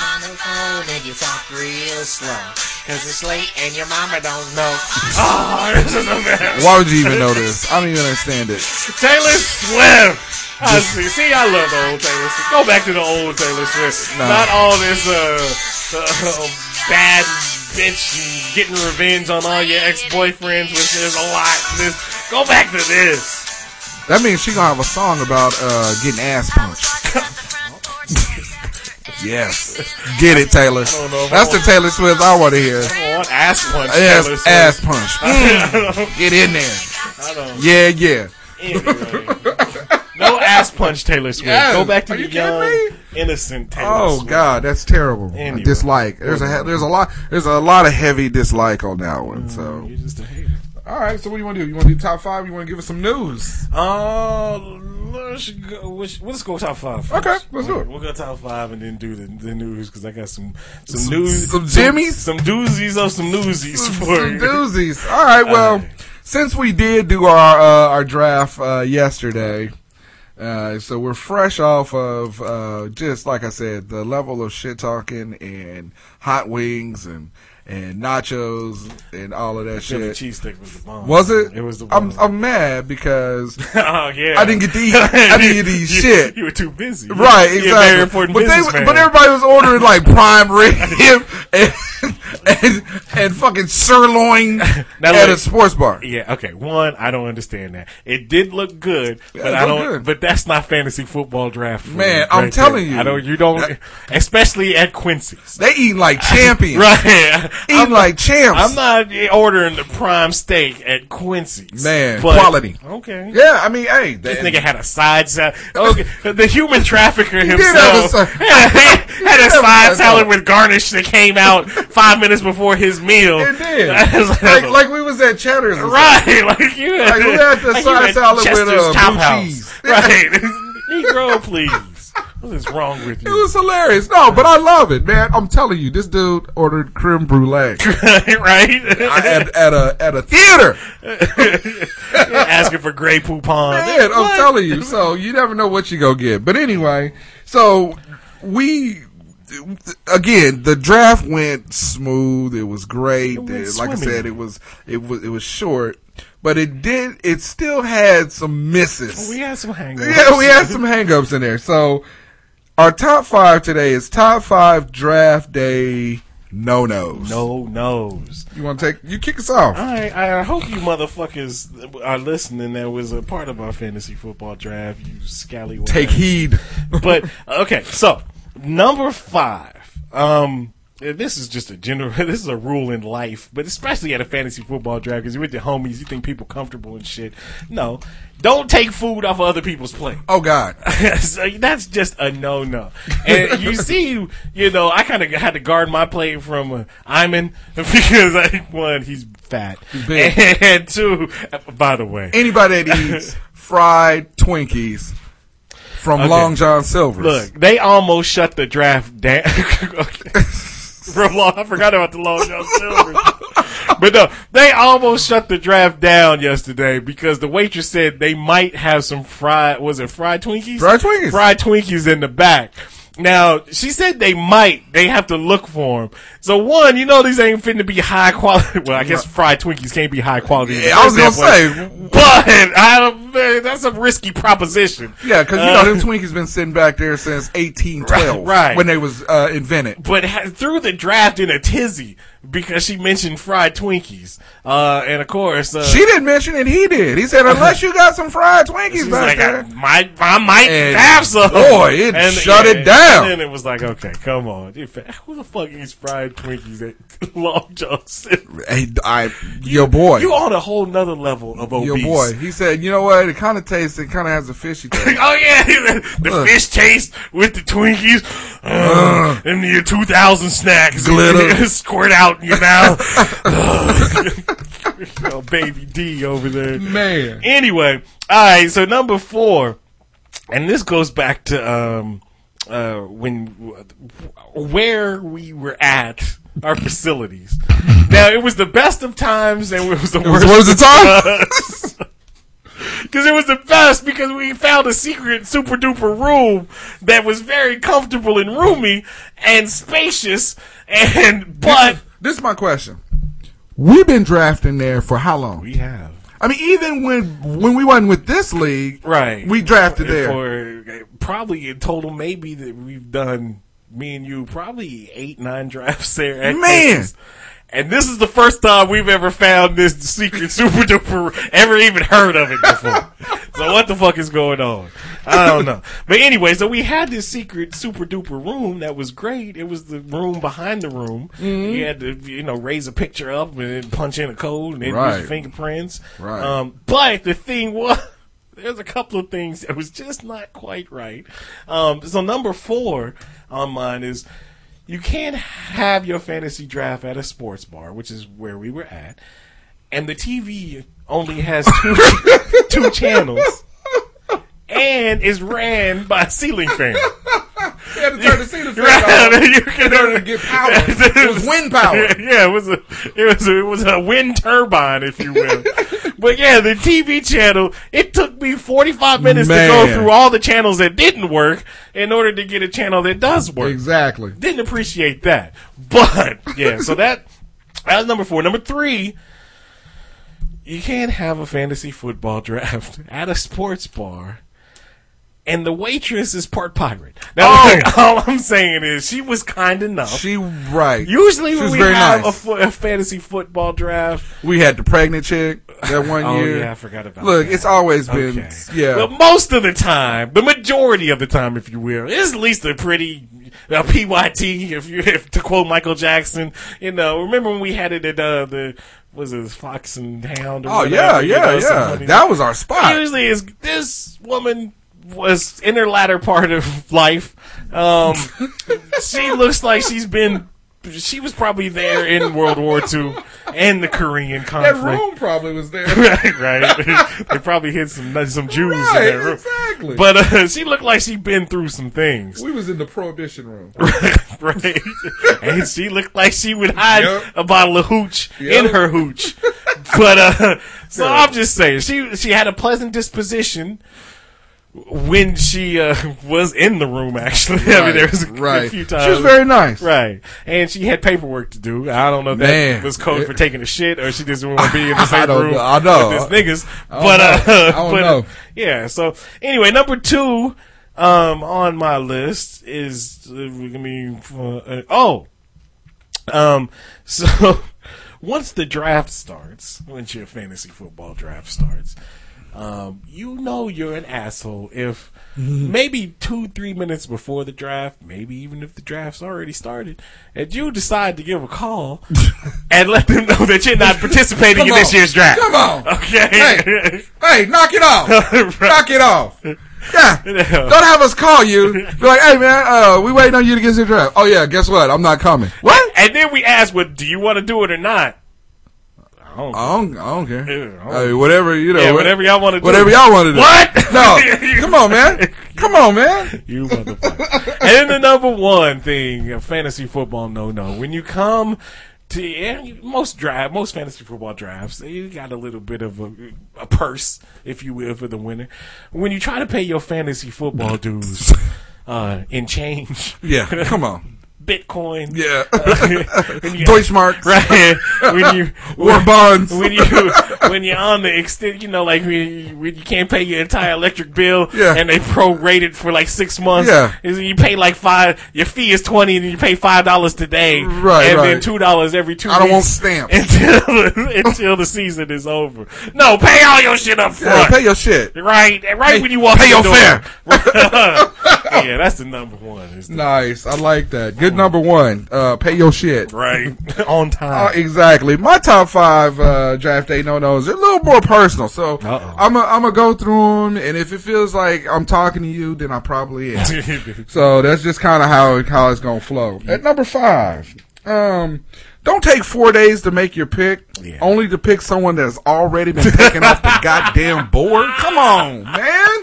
On the phone and you talk real slow. Cause it's late and your mama don't know. Oh, this is a mess. Why would you even know this? I don't even understand it. Taylor Swift. I see. See, I love the old Taylor Swift. Go back to the old Taylor Swift. No. Not all this uh, uh, bad bitch getting revenge on all your ex-boyfriends, which there's a lot. This. Go back to this. That means she gonna have a song about uh, getting ass punched. yes, get it, Taylor. don't know if That's the Taylor Swift I want to hear. Want ass punch. Yes, ass punch. Mm, get in there. I don't. Yeah, yeah. Anyway. No ass punch, Taylor Swift. Yes. Go back to Are the you young, innocent Taylor Oh Swift. God, that's terrible. Anyway. Dislike. There's a there's a lot there's a lot of heavy dislike on that one. So You're just a hater. all right. So what do you want to do? You want to do top five? You want to give us some news? Uh, let's go. Let's, let's go top five. First. Okay, let's do it. We'll go top five and then do the, the news because I got some some, Some- news, some jimmies? some, doozies of some newsies Some, for some you. doozies. All right. Well, All right. since we did do our uh, our draft uh, yesterday. Uh, so we're fresh off of uh, just like I said, the level of shit talking and hot wings and and nachos and all of that Philly shit. cheesesteak was the bomb. Was it? It was the I'm. I'm mad because oh yeah. I didn't get to eat. I didn't get to eat You- shit. You were too busy. Right, You're exactly. but, they, but everybody was ordering like prime rib and, and and fucking sirloin Now, at look, a sports bar. Yeah, okay. One, I don't understand that. It did look good, Yeah, but I don't. good. But that's not fantasy football draft. Man, right I'm there. telling you. I don't. You don't. Especially at Quincy's. They eating like champions. Right. I'm like champs. I'm not ordering the prime steak at Quincy's. Man, but- quality. Okay. Yeah, I mean, hey, This nigga had a side salad. Okay, the human trafficker himself a had, had a side salad with garnish that came out five minutes before his meal. It did. Like, like we was at Cheddar's. Right, like you Like, who had the like side salad with, Chester's uh, blue House. cheese? Right, Negro, please. What is wrong with you? It was hilarious. No, but I love it, man. I'm telling you, this dude ordered creme brulee right? at, at a at a theater. Asking for Grey Poupon. Man, I'm What? telling you. So you never know what you go get. But anyway, so we again the draft went smooth. It was great. went It- like I said, it was it was it was short, but it did. It still had some misses. We had some hangups. Yeah, we had some hangups in there. So our top five today is top five draft day no nos. No nos. You want to take? You kick us off. I I hope you motherfuckers are listening. That was a part of our fantasy football draft. You scallywag. Take heed. but okay, so number five. Um, this is just a general. This is a rule in life, but especially at a fantasy football draft because you're with your homies. You think people comfortable and shit. No, don't take food off of other people's plate. Oh God. so that's just a no no. And you see, you know, I kind of had to guard my plate from uh, Iman because I, one, he's fat, big. and two, by the way, Anybody that eats fried Twinkies from Okay. Long John Silver's. Look, they almost shut the draft down. From long, I forgot about the Long John Silver. but no, they almost shut the draft down yesterday because the waitress said they might have some fried. Was it fried Twinkies? Fried Twinkies. Fried Twinkies in the back. Now she said they might. They have to look for them. So one, you know, these ain't fitting to be high quality. Well, I guess fried Twinkies can't be high quality. Yeah, I was gonna say. but I don't, man, that's a risky proposition. Yeah, because you Uh, know them Twinkies been sitting back there since 1812, Right, right. When they was uh, invented. but ha- threw the draft in a tizzy because she mentioned fried Twinkies. Uh, and of course, uh, She didn't mention it. He did. He said, "Unless you got some fried Twinkies back like, there." I might, I might And have some. boy, it And, shut yeah, it down. And then it was like, okay, come on. Who the fuck eats fried Twinkies at Long John? Hey, I, your boy. You on a whole nother level of obese. Your boy. He said, you know what? It kind of tastes, it kind of has a fishy taste. oh yeah, the Ugh. fish taste with the Twinkies, uh, and your 2000 snacks Glitter. squirt out in your mouth. oh, baby D over there. Man. Anyway, all right. So number four, and this goes back to um uh when where we were at our facilities. Now it was the best of times and it was the was worst, the worst of times. Because it was the best because we found a secret super duper room that was very comfortable and roomy and spacious and but This is my question. We've been drafting there for how long? we have I mean, even when when we wasn't with this league, right we drafted there. for probably in total maybe that we've done me and you probably eight nine drafts there at Man. Texas. And this is the first time we've ever found this secret super duper ever even heard of it before so what the fuck is going on I don't know but anyway so we had this secret super duper room that was great it was the room behind the room Mm-hmm. you had to you know raise a picture up and then punch in a code and then use Right. your fingerprints Right. um, but the thing was there's a couple of things that was just not quite right. Um, so number four on mine is you can't have your fantasy draft at a sports bar, which is where we were at, and the TV only has two two channels and is ran by a ceiling fan. You had to turn the ceiling fan Right. off You can- in order to get power. It was wind power. Yeah, it was a it was a, it was a wind turbine, if you will. but yeah, the TV channel. It took me forty five minutes to go through all the channels that didn't work in order to get a channel that does work. Exactly. Didn't appreciate that, but yeah. So that that was number four. Number three. You can't have a fantasy football draft at a sports bar and the waitress is part pirate. Now, Oh. all I'm saying is she was kind enough. She right. Usually She when we have nice. a, fo- a fantasy football draft, We had the pregnant chick that one Oh, year. yeah, I forgot about Look, that. it's always been Okay. yeah. but most of the time, the majority of the time, if you will, is at least a pretty a PYT. If you if to quote Michael Jackson, you know, remember when we had it at uh, the was it Fox and Hound? Or oh whatever, yeah, you yeah, know, yeah. That was our spot. Usually, is this woman was in her latter part of life. Um, she looks like she's been. She was probably there in World War II and the Korean conflict. That room probably was there. right, right. they probably hit some some Jews Right, in that room. exactly. But uh, she looked like she'd been through some things. we was in the prohibition room. right. and she looked like she would hide Yep. a bottle of hooch Yep. in her hooch. but uh so I'm just saying she she had a pleasant disposition when she uh, was in the room actually. I mean there was a, right. a few times She was very nice. Right. And she had paperwork to do. I don't know if Man. that was code for taking a shit or she just didn't want to be in the I same don't room know. I know. with this niggas. I don't But know. uh I don't but, know. yeah, so anyway, number 2 um on my list is uh, I mean uh, uh, oh um, so once the draft starts, once your fantasy football draft starts, um, you know you're an asshole if maybe two, three minutes before the draft, maybe even if the draft's already started, and you decide to give a call and let them know that you're not participating in this year's draft. Come on. Okay. Hey, hey, knock it off. Knock it off. Yeah. Yeah. Don't have us call you. Be like, hey man, uh, we waiting on you to get your draft. Oh yeah, guess what? I'm not coming. What? And then we ask, well, do you want to do it or not? I don't I don't, I don't care. Yeah, I don't- Hey, whatever you know. Yeah, whatever y'all wanna do. Whatever y'all want to do. What? No, come on, man. Come on, man. You motherfucker. and the number one thing, fantasy football, no, no. When you come to most draft, most fantasy football drafts, you got a little bit of a, a purse, if you will, for the winner. When you try to pay your fantasy football dues uh, in change, Yeah, come on. Bitcoin, Yeah. when you- Deutschmarks. right? When you War bonds. when you when you're on the extent, you know, like when you, when you can't pay your entire electric bill, Yeah. and they prorate it for like six months. Yeah. is you pay like five. Your fee is twenty, and you pay five dollars today, Right, And then two dollars every two. I don't want stamps. until until the season is over. No, pay all your shit up Yeah, front. pay your shit. Right, right when you walk pay in the your door. fare. Pay yeah, that's the number one. The, Nice. I like that. Good number one. Uh, pay your shit. right on Uh, time. exactly. My top five uh, draft day no nos are a little more personal, so Uh-oh. I'm gonna I'm go through them, and if it feels like I'm talking to you, then I probably am. so that's just kind of how it, how it's gonna flow. At number five, um, don't take four days to make your pick, Yeah. only to pick someone that's already been taken off the goddamn board. Come on, man.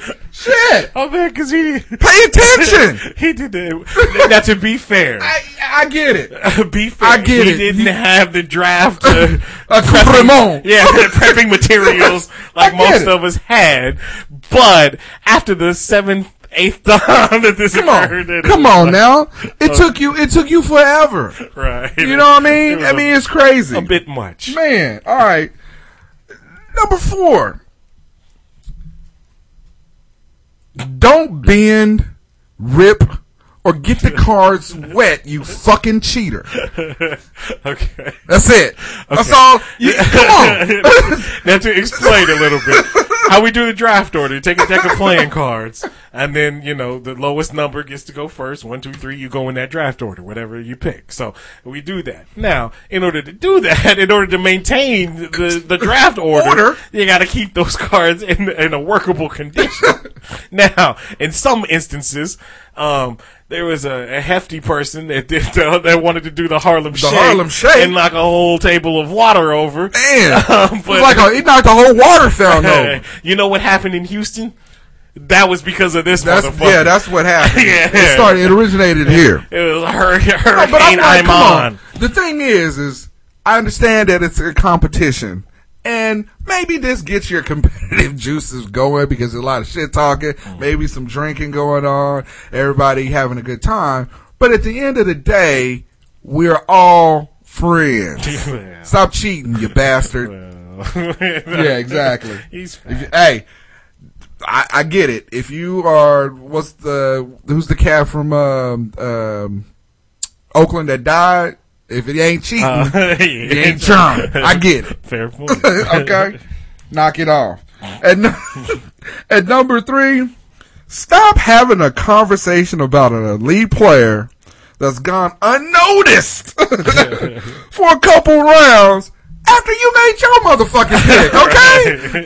Shit. oh man, because he Pay attention. he did that. Now to be fair, I, I get it. be fair, I get he it. didn't You- have the draft. Uh, A complement. yeah, prepping materials like most it. of us had. But after the seventh, eighth time that this Come occurred, on, it come on like- now. It took you. It took you forever. right? You know what I mean? I mean, it's crazy. a bit much. Man, all right. Number four. Don't bend, rip, or get the cards wet, you fucking cheater. okay. That's it. That's all. You, come on. now to explain a little bit how we do the draft order. You take a deck of playing cards, and then you know the lowest number gets to go first. One, two, three. You go in that draft order, whatever you pick. So we do that. Now, in order to do that, in order to maintain the the draft order, Order? you got to keep those cards in in a workable condition. now, in some instances, um. There was a, a hefty person that did the, that wanted to do the Harlem Shake, Harlem Shake? and knock a whole table of water over. Man, Um, it's like a, it knocked a whole water fountain over. you know what happened in Houston? That was because of this That's motherfucker. yeah. That's what happened. Yeah. It started. It originated here. it was Hur- No, Hurricane but I'm like, I'm on. on. The thing is, is I understand that it's a competition, and maybe this gets your competitive juices going because there's a lot of shit talking, maybe some drinking going on, everybody having a good time. But at the end of the day, we're all friends. Well. Stop cheating, you bastard. yeah, yeah, exactly. He's If you- hey, I, I get it. If you are, what's the who's the cat from um, um, Oakland that died? If it ain't cheating, Uh, it ain't charming. I get it. Fair point. okay, knock it off. At, nu- at number three, stop having a conversation about an elite player that's gone unnoticed for a couple rounds after you made your motherfucking pick. Okay,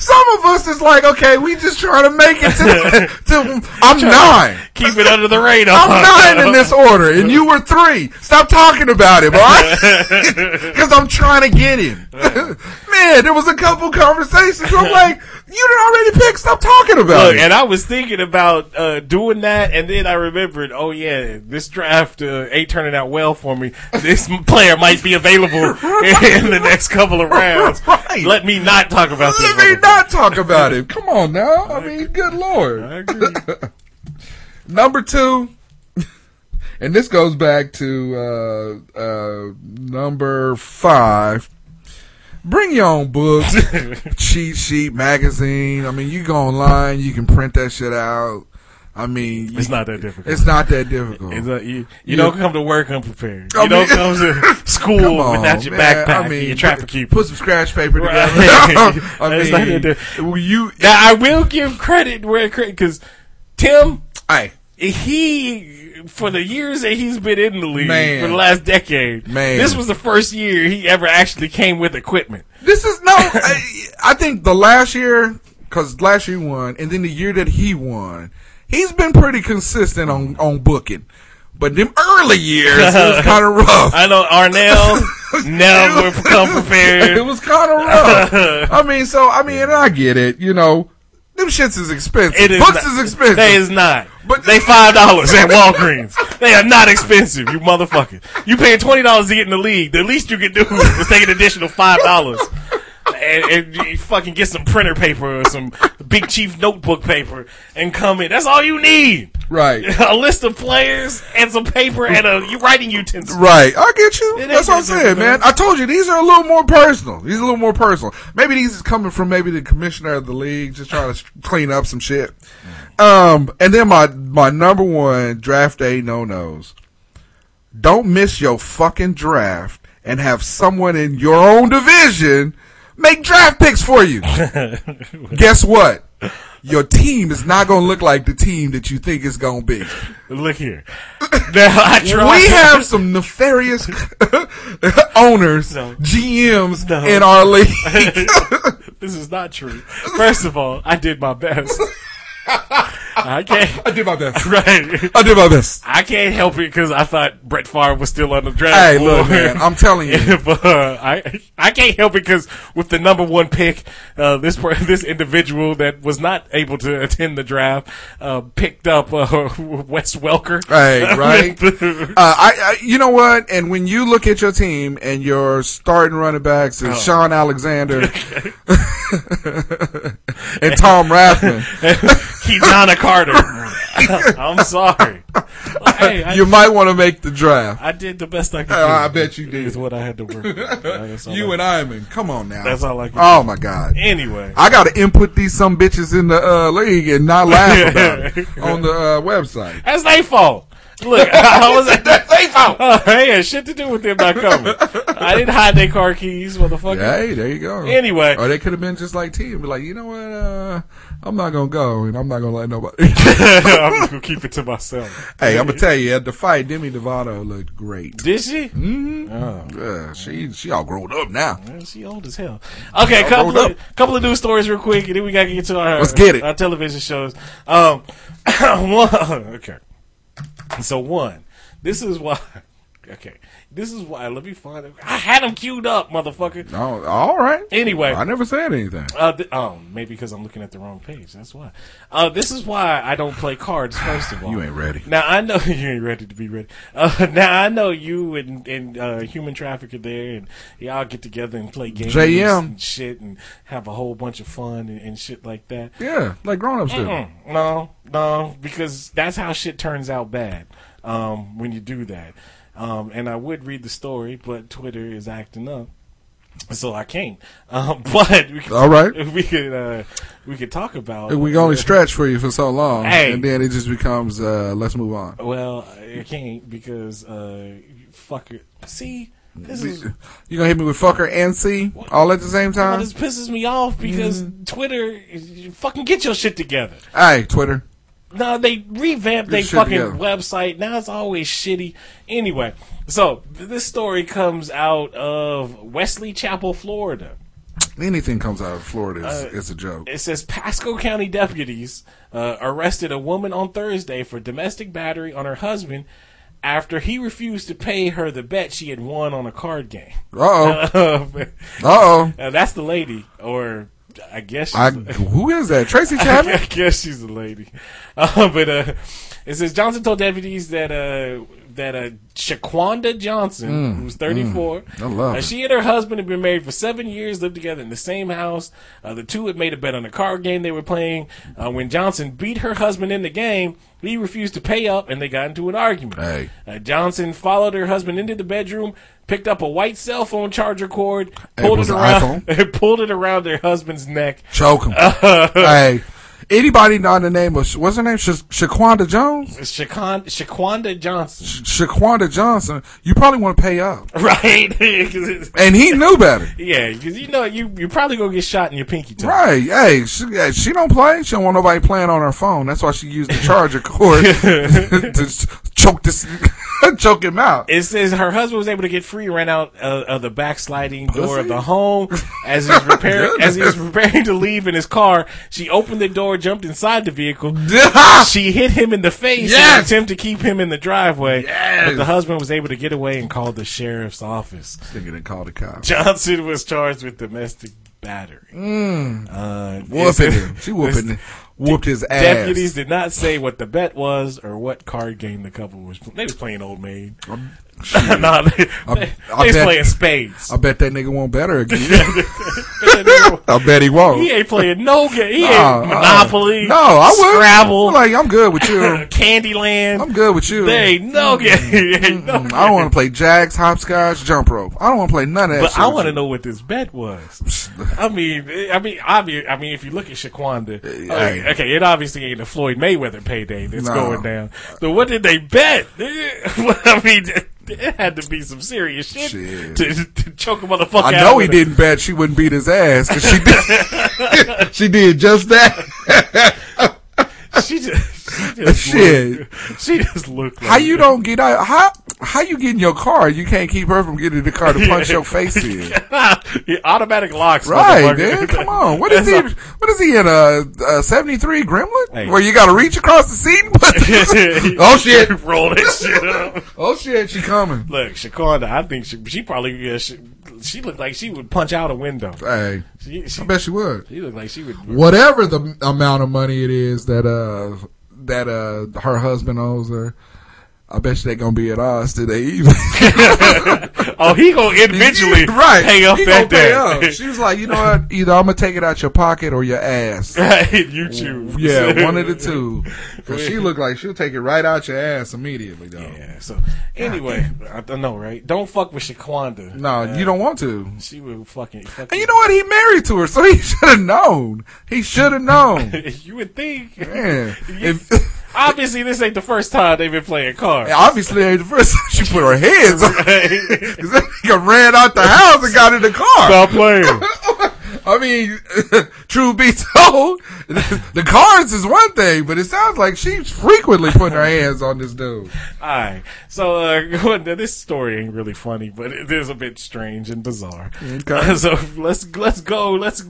some of us is like, okay, we just trying to make it to. to I'm nine. Keep it under the radar. I'm nine in this order, and you were three. Stop talking about it, boy. Because I'm trying to get him. Man, there was a couple conversations. I'm like, you didn't already pick. Stop talking about Look, it. and I was thinking about uh, doing that, and then I remembered, oh yeah, this draft uh, ain't turning out well for me. This player might be available in the next couple of rounds. Right. Let me not talk about this. Let me motherfucker. Not talk about it. Come on now. I mean, good lord. I agree. Number two, and this goes back to uh, uh, number five. Bring your own books, cheat sheet, magazine. I mean, you go online, you can print that shit out. I mean, It's you- not that difficult. It's not that difficult. It's a, you you Yeah. don't come to work unprepared. I You don't come to school Come on, without your man. backpack I mean, your traffic keeper. put some scratch paper together. I It's not mean, you, Now I will give credit where credit because Tim, hey, he for the years that he's been in the league Man. for the last decade, Man. this was the first year he ever actually came with equipment. This is no. I, I think the last year, because last year he won, and then the year that he won, he's been pretty consistent on on booking. But them early years, it was kind of rough. I know Arnell never come prepared. It was kind of rough. I mean, so I mean, and I get it. You know, them shits is expensive. It is Books not- is expensive. They is not. But- they five dollars at Walgreens. they are not expensive, you motherfucker. You paying twenty dollars to get in the league. The least you can do is take an additional five dollars. And, and you fucking get some printer paper or some Big Chief notebook paper and come in. That's all you need. right. A list of players and some paper and a you writing utensil. Right, I get you. It That's what I'm saying, man. I told you these are a little more personal. These are a little more personal. Maybe these is coming from maybe the commissioner of the league, just trying to clean up some shit. Um, and then my my number one draft day no nos. Don't miss your fucking draft and have someone in your own division make draft picks for you. Guess what? your team is not going to look like the team that you think it's going to be. Look here. Now I try. We have some nefarious owners, No. GMs No. in our league. this is not true. First of all, I did my best. I can't. I did my best. Right. I did my best. I can't help it because I thought Brett Favre was still on the draft. Hey, board. look, man, I'm telling you. but, uh, I I can't help it because with the number one pick, uh, this this individual that was not able to attend the draft uh, picked up uh, Wes Welker. Hey, right? uh, I, I, you know what? And when you look at your team and your starting running backs is Oh. Shaun Alexander and Tom Rathman, Ki-Jana Carter. I'm sorry. Hey, I, you might want to make the draft. I did the best I could. Uh. I bet you did. Is what I had to work. with. You I- and Iman, come on now. That's all I can Oh do. my God. Anyway. I got to input these some bitches in the uh, league and not laugh about it on the uh, website. That's their fault. Look, I was at that fault. Oh, I had shit to do with them not coming. I didn't hide their car keys, motherfucker. Hey, there you go. Anyway. or they could have been just like T and be like, you know what? Uh, I'm not gonna go, and I'm not gonna let nobody. I'm just gonna keep it to myself. hey, I'm gonna tell you at the fight, Demi Lovato looked great. Did she? Mm-hmm. Oh. Yeah, she she all grown up now. She old as hell. Okay, couple of couple of news stories real quick, and then we gotta get to our Let's get it. our television shows. Um, one, okay. So one, this is why. Okay, this is why. Let me find it. I had them queued up, motherfucker. Oh, all right. Anyway, I never said anything. Uh, th- oh, maybe because I'm looking at the wrong page. That's why. Uh, this is why I don't play cards. First of all, You ain't ready. Now I know you ain't ready to be ready. Uh, now I know you and and uh, human trafficker there, and y'all get together and play games JM. and shit, and have a whole bunch of fun and, and shit like that. Yeah, like grown ups do. No, no, because that's how shit turns out bad um, when you do that. Um, and I would read the story, but Twitter is acting up. So I can't. Um, but we could, All right. we could uh, we could talk about. We can only stretch for you for so long, Hey. and then it just becomes uh, let's move on. Well, I can't because uh, fuck it. See, this is You gonna hit me with fucker and C all at the same well, time? this pisses me off because Mm-hmm. Twitter, fucking get your shit together. Hey, Twitter. No, they revamped their fucking website. Now it's always shitty. Anyway, so this story comes out of Wesley Chapel, Florida. Anything comes out of Florida is, Uh, is a joke. It says Pasco County deputies uh, arrested a woman on Thursday for domestic battery on her husband after he refused to pay her the bet she had won on a card game. Uh, Uh-oh. uh, that's the lady, or I guess she's I, who is that? Tracy Chapman? I guess she's a lady. Uh, but uh, it says Johnson told deputies that uh, that uh, Shaquanda Johnson, Mm, who's 34, mm, uh, she and her husband had been married for seven years, lived together in the same house. Uh, the two had made a bet on a card game they were playing. Uh, when Johnson beat her husband in the game, he refused to pay up, and they got into an argument. Hey. Uh, Johnson followed her husband into the bedroom, picked up a white cell phone charger cord, It pulled was it around, pulled it around her husband's neck. Choke him. hey, anybody know the name of what's her name? Sha- Shaquanda Jones. Shaquan- Shaquanda Johnson. Shaquanda Johnson. You probably want to pay up, right? and he knew better. yeah, because you know you you probably gonna get shot in your pinky toe. Right? Hey, she, hey, she don't play. She don't want nobody playing on her phone. That's why she used the charger cord to choke this, choke him out. It says her husband was able to get free, ran out uh, of the backsliding door of the home as he's preparing as he's preparing to leave in his car. She opened the door, jumped inside the vehicle. she hit him in the face in an Yes. attempt to keep him in the driveway. Yes. But the husband was able to get away and called the sheriff's office. Nigga didn't call the cops. Johnson was charged with domestic battery. Mm. Uh, Whooping him. She whooping, whooped his ass. Deputies did not say what the bet was or what card game the couple was. They was playing old maid. No, they, I- they, I they bet- playing spades. I bet that nigga won't bet her again. I bet he won't. he ain't playing no game. He Nah, ain't Monopoly. uh, no, I would. Scrabble. Like I'm good with you. Candyland. I'm good with you. There ain't no game. Ain't no Mm, I don't want to play jacks, hopscotch, jump rope. I don't want to play none of that. But I want to know what this bet was. I mean, I mean, obvi- I mean, if you look at Shaquanda, okay, okay, it obviously ain't a Floyd Mayweather payday that's No. going down. So what did they bet? I mean, it had to be some serious shit, Shit. To, to choke a motherfucker. I know he didn't bet she wouldn't beat his ass because she did. she did just that. She just, she just Shit. Looked, she just looked. Like How you don't get out? How how you get in your car? You can't keep her from getting in the car to punch your face in. Yeah, automatic locks, Right, man. Come on. What is he? That's What is he in a, a seventy three Gremlin? Hey. Where you got to reach across the seat? and put- all- oh shit! Roll that shit up. Oh shit! She coming. Look, Shaquanda, I think she, she probably yeah, she, she looked like she would punch out a window. Hey, She, she, I bet she would. she looked like she would. Whatever the amount of money it is that uh that uh her husband owes her, I bet you they gonna be at odds today. Even oh, he gonna eventually right pay up he that gonna pay up. She was like, you know what? Either I'm gonna take it out your pocket or your ass. Right, you choose. Yeah, one of the two. Cause she looked like she'll take it right out your ass immediately, though. Yeah. So anyway, I don't know, right? Don't fuck with Shaquanda. No, you don't want to. She would fucking. fucking And you know what? He married to her, so he should have known. He should have known. you would think. Man, if, Obviously, this ain't the first time they've been playing cards. obviously ain't the first time she put her hands on. Right. Cause that nigga ran out the house and got in the car. Stop playing. I mean, true be told, the cards is one thing, but it sounds like she's frequently putting her hands on this dude. Alright, so uh, this story ain't really funny, but it is a bit strange and bizarre. Okay. so let's let's go. Let's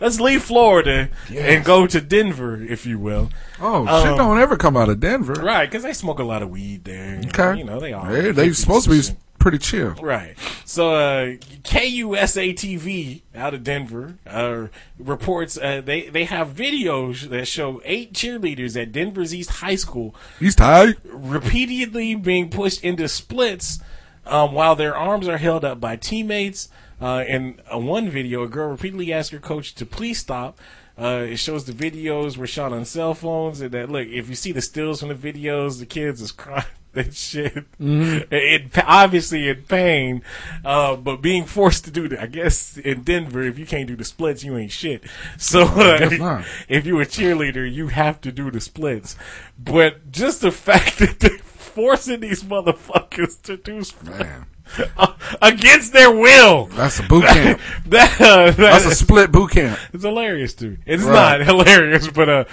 let's leave Florida and go to Denver, if you will. Oh, Um, shit don't ever come out of Denver. Right, because they smoke a lot of weed there. Okay. you know they are. They, they supposed to be pretty chill. Right. So, uh, KUSA TV out of Denver uh, reports uh, they they have videos that show eight cheerleaders at Denver's East High School He's tired. repeatedly being pushed into splits um, while their arms are held up by teammates. Uh, in uh, one video, a girl repeatedly asked her coach to please stop. Uh, it shows the videos were shot on cell phones, and that look, if you see the stills from the videos, the kids is crying that shit. Mm-hmm. It, obviously in pain, uh, but being forced to do that. I guess in Denver, if you can't do the splits, you ain't shit. So uh, if you're a cheerleader, you have to do the splits. But just the fact that they're forcing these motherfuckers to do splits Man. against their will. That's a boot camp. that, uh, That's a split boot camp. it's hilarious, dude. It's Right. not hilarious, but uh,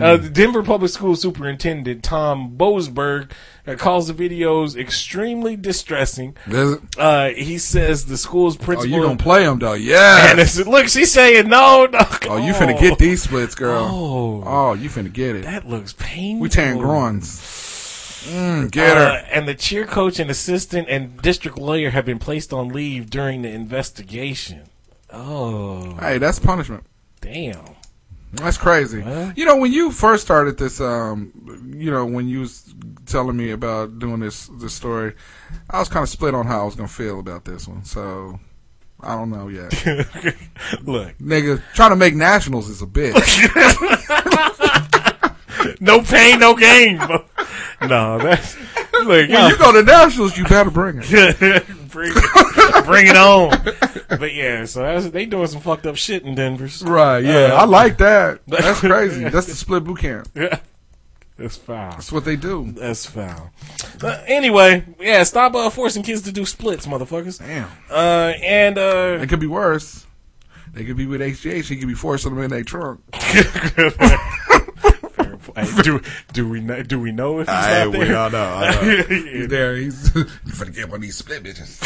uh, the Denver Public School Superintendent Tom Boasberg uh, calls the videos extremely distressing. Is it? Uh, he says the school's principal. Oh, you gonna play them though? Yeah. and it's, look, she's saying no, no. Oh, you finna get these splits, girl. Oh. Oh, you finna get it. That looks painful. We tearing groins. Mm, get Uh, and the cheer coach and assistant and district lawyer have been placed on leave during the investigation. Oh, Hey, that's punishment. damn. That's crazy. Huh? You know, when you first started this, um, you know, when you was telling me about doing this this story, I was kind of split on how I was gonna feel about this one. So I don't know yet. Look, Nigga, trying to make nationals is a bitch. no pain, no gain. no, that's like when yo, you go to nationals, you better bring it. bring, it, bring it on. But yeah, so that's, they doing some fucked up shit in Denver. Right? Yeah, Uh, I like that. That's crazy. That's the split boot camp. Yeah, that's foul. That's what they do. That's foul. Uh, anyway, yeah, stop uh, forcing kids to do splits, motherfuckers. Damn. Uh, and uh, It could be worse. They could be with HGH. He could be forcing them in their trunk. Fair hey, do do we know, do we know if he's Hey, not we there? don't know. I know. He's there. He's you finna get one of these split bitches.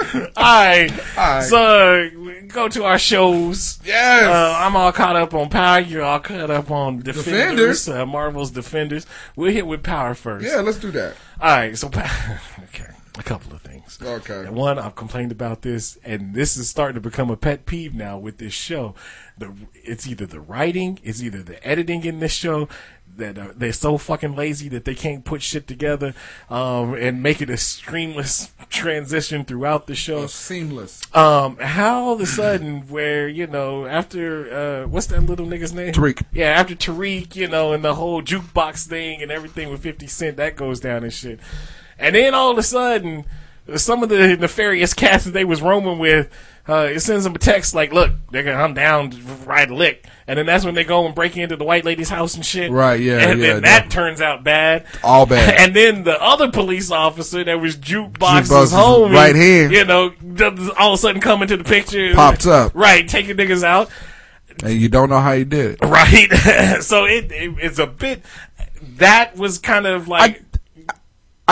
All right. right. So go to our shows. Yes. Uh, I'm all caught up on Power. You're all caught up on Defenders. Defenders. Uh, Marvel's Defenders. We'll hit with Power first. yeah, let's do that. All right. So, Pa- okay. A couple of things. Okay. And one, I've complained about this, and this is starting to become a pet peeve now with this show. The it's either the writing, it's either the editing in this show that uh, they're so fucking lazy that they can't put shit together um, and make it a streamless transition throughout the show. Seamless. Um, how all of a sudden, where you know, after uh, what's that little nigga's name? Tariq. Yeah, after Tariq, you know, and the whole jukebox thing and everything with Fifty Cent, that goes down and shit. And then all of a sudden, some of the nefarious cats that they was roaming with, uh, it sends them a text like, "Look, nigga, I'm down to ride a lick," and then that's when they go and break into the white lady's house and shit. Right, yeah, and yeah, then that turns out bad, All bad. and then the other police officer that was jukebox's homie, right here, you know, does all of a sudden come into the picture, Pops up. right, taking niggas out, and you don't know how you did it. right. so it, it it's a bit that was kind of like. I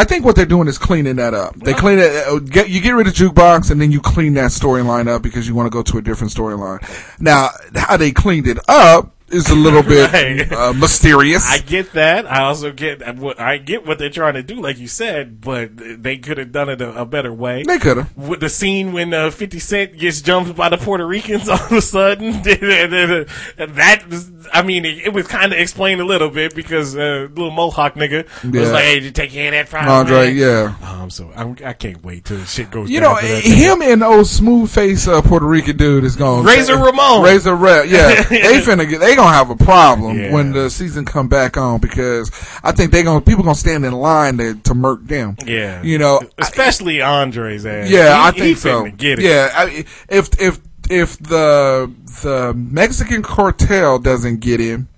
think what they're doing is cleaning that up. They clean it. uh, Get you get rid of jukebox, and then you clean that storyline up because you want to go to a different storyline. Now, how they cleaned it up is a little bit Right. uh, mysterious. I get that. I also get what I get what they're trying to do, like you said, but they could have done it a, a better way. They coulda. With the scene when uh, Fifty Cent gets jumped by the Puerto Ricans all of a sudden, that was, I mean, it, it was kind of explained a little bit because uh, little Mohawk nigga was Yeah. like, "Hey, you take care of that fried Andre, man?" yeah. Um, so I'm, I can't wait till shit goes. You down know, that him and old smooth face uh, Puerto Rican dude is going Razor Ramon. Razor Red, yeah, they finna get, they gonna have a problem Yeah. when the season come back on because I think they gonna people gonna stand in line to to murk them. Yeah, you know, especially Andre's ass. Yeah, He- I think so. Get it. Yeah, I, if if if the the Mexican cartel doesn't get him,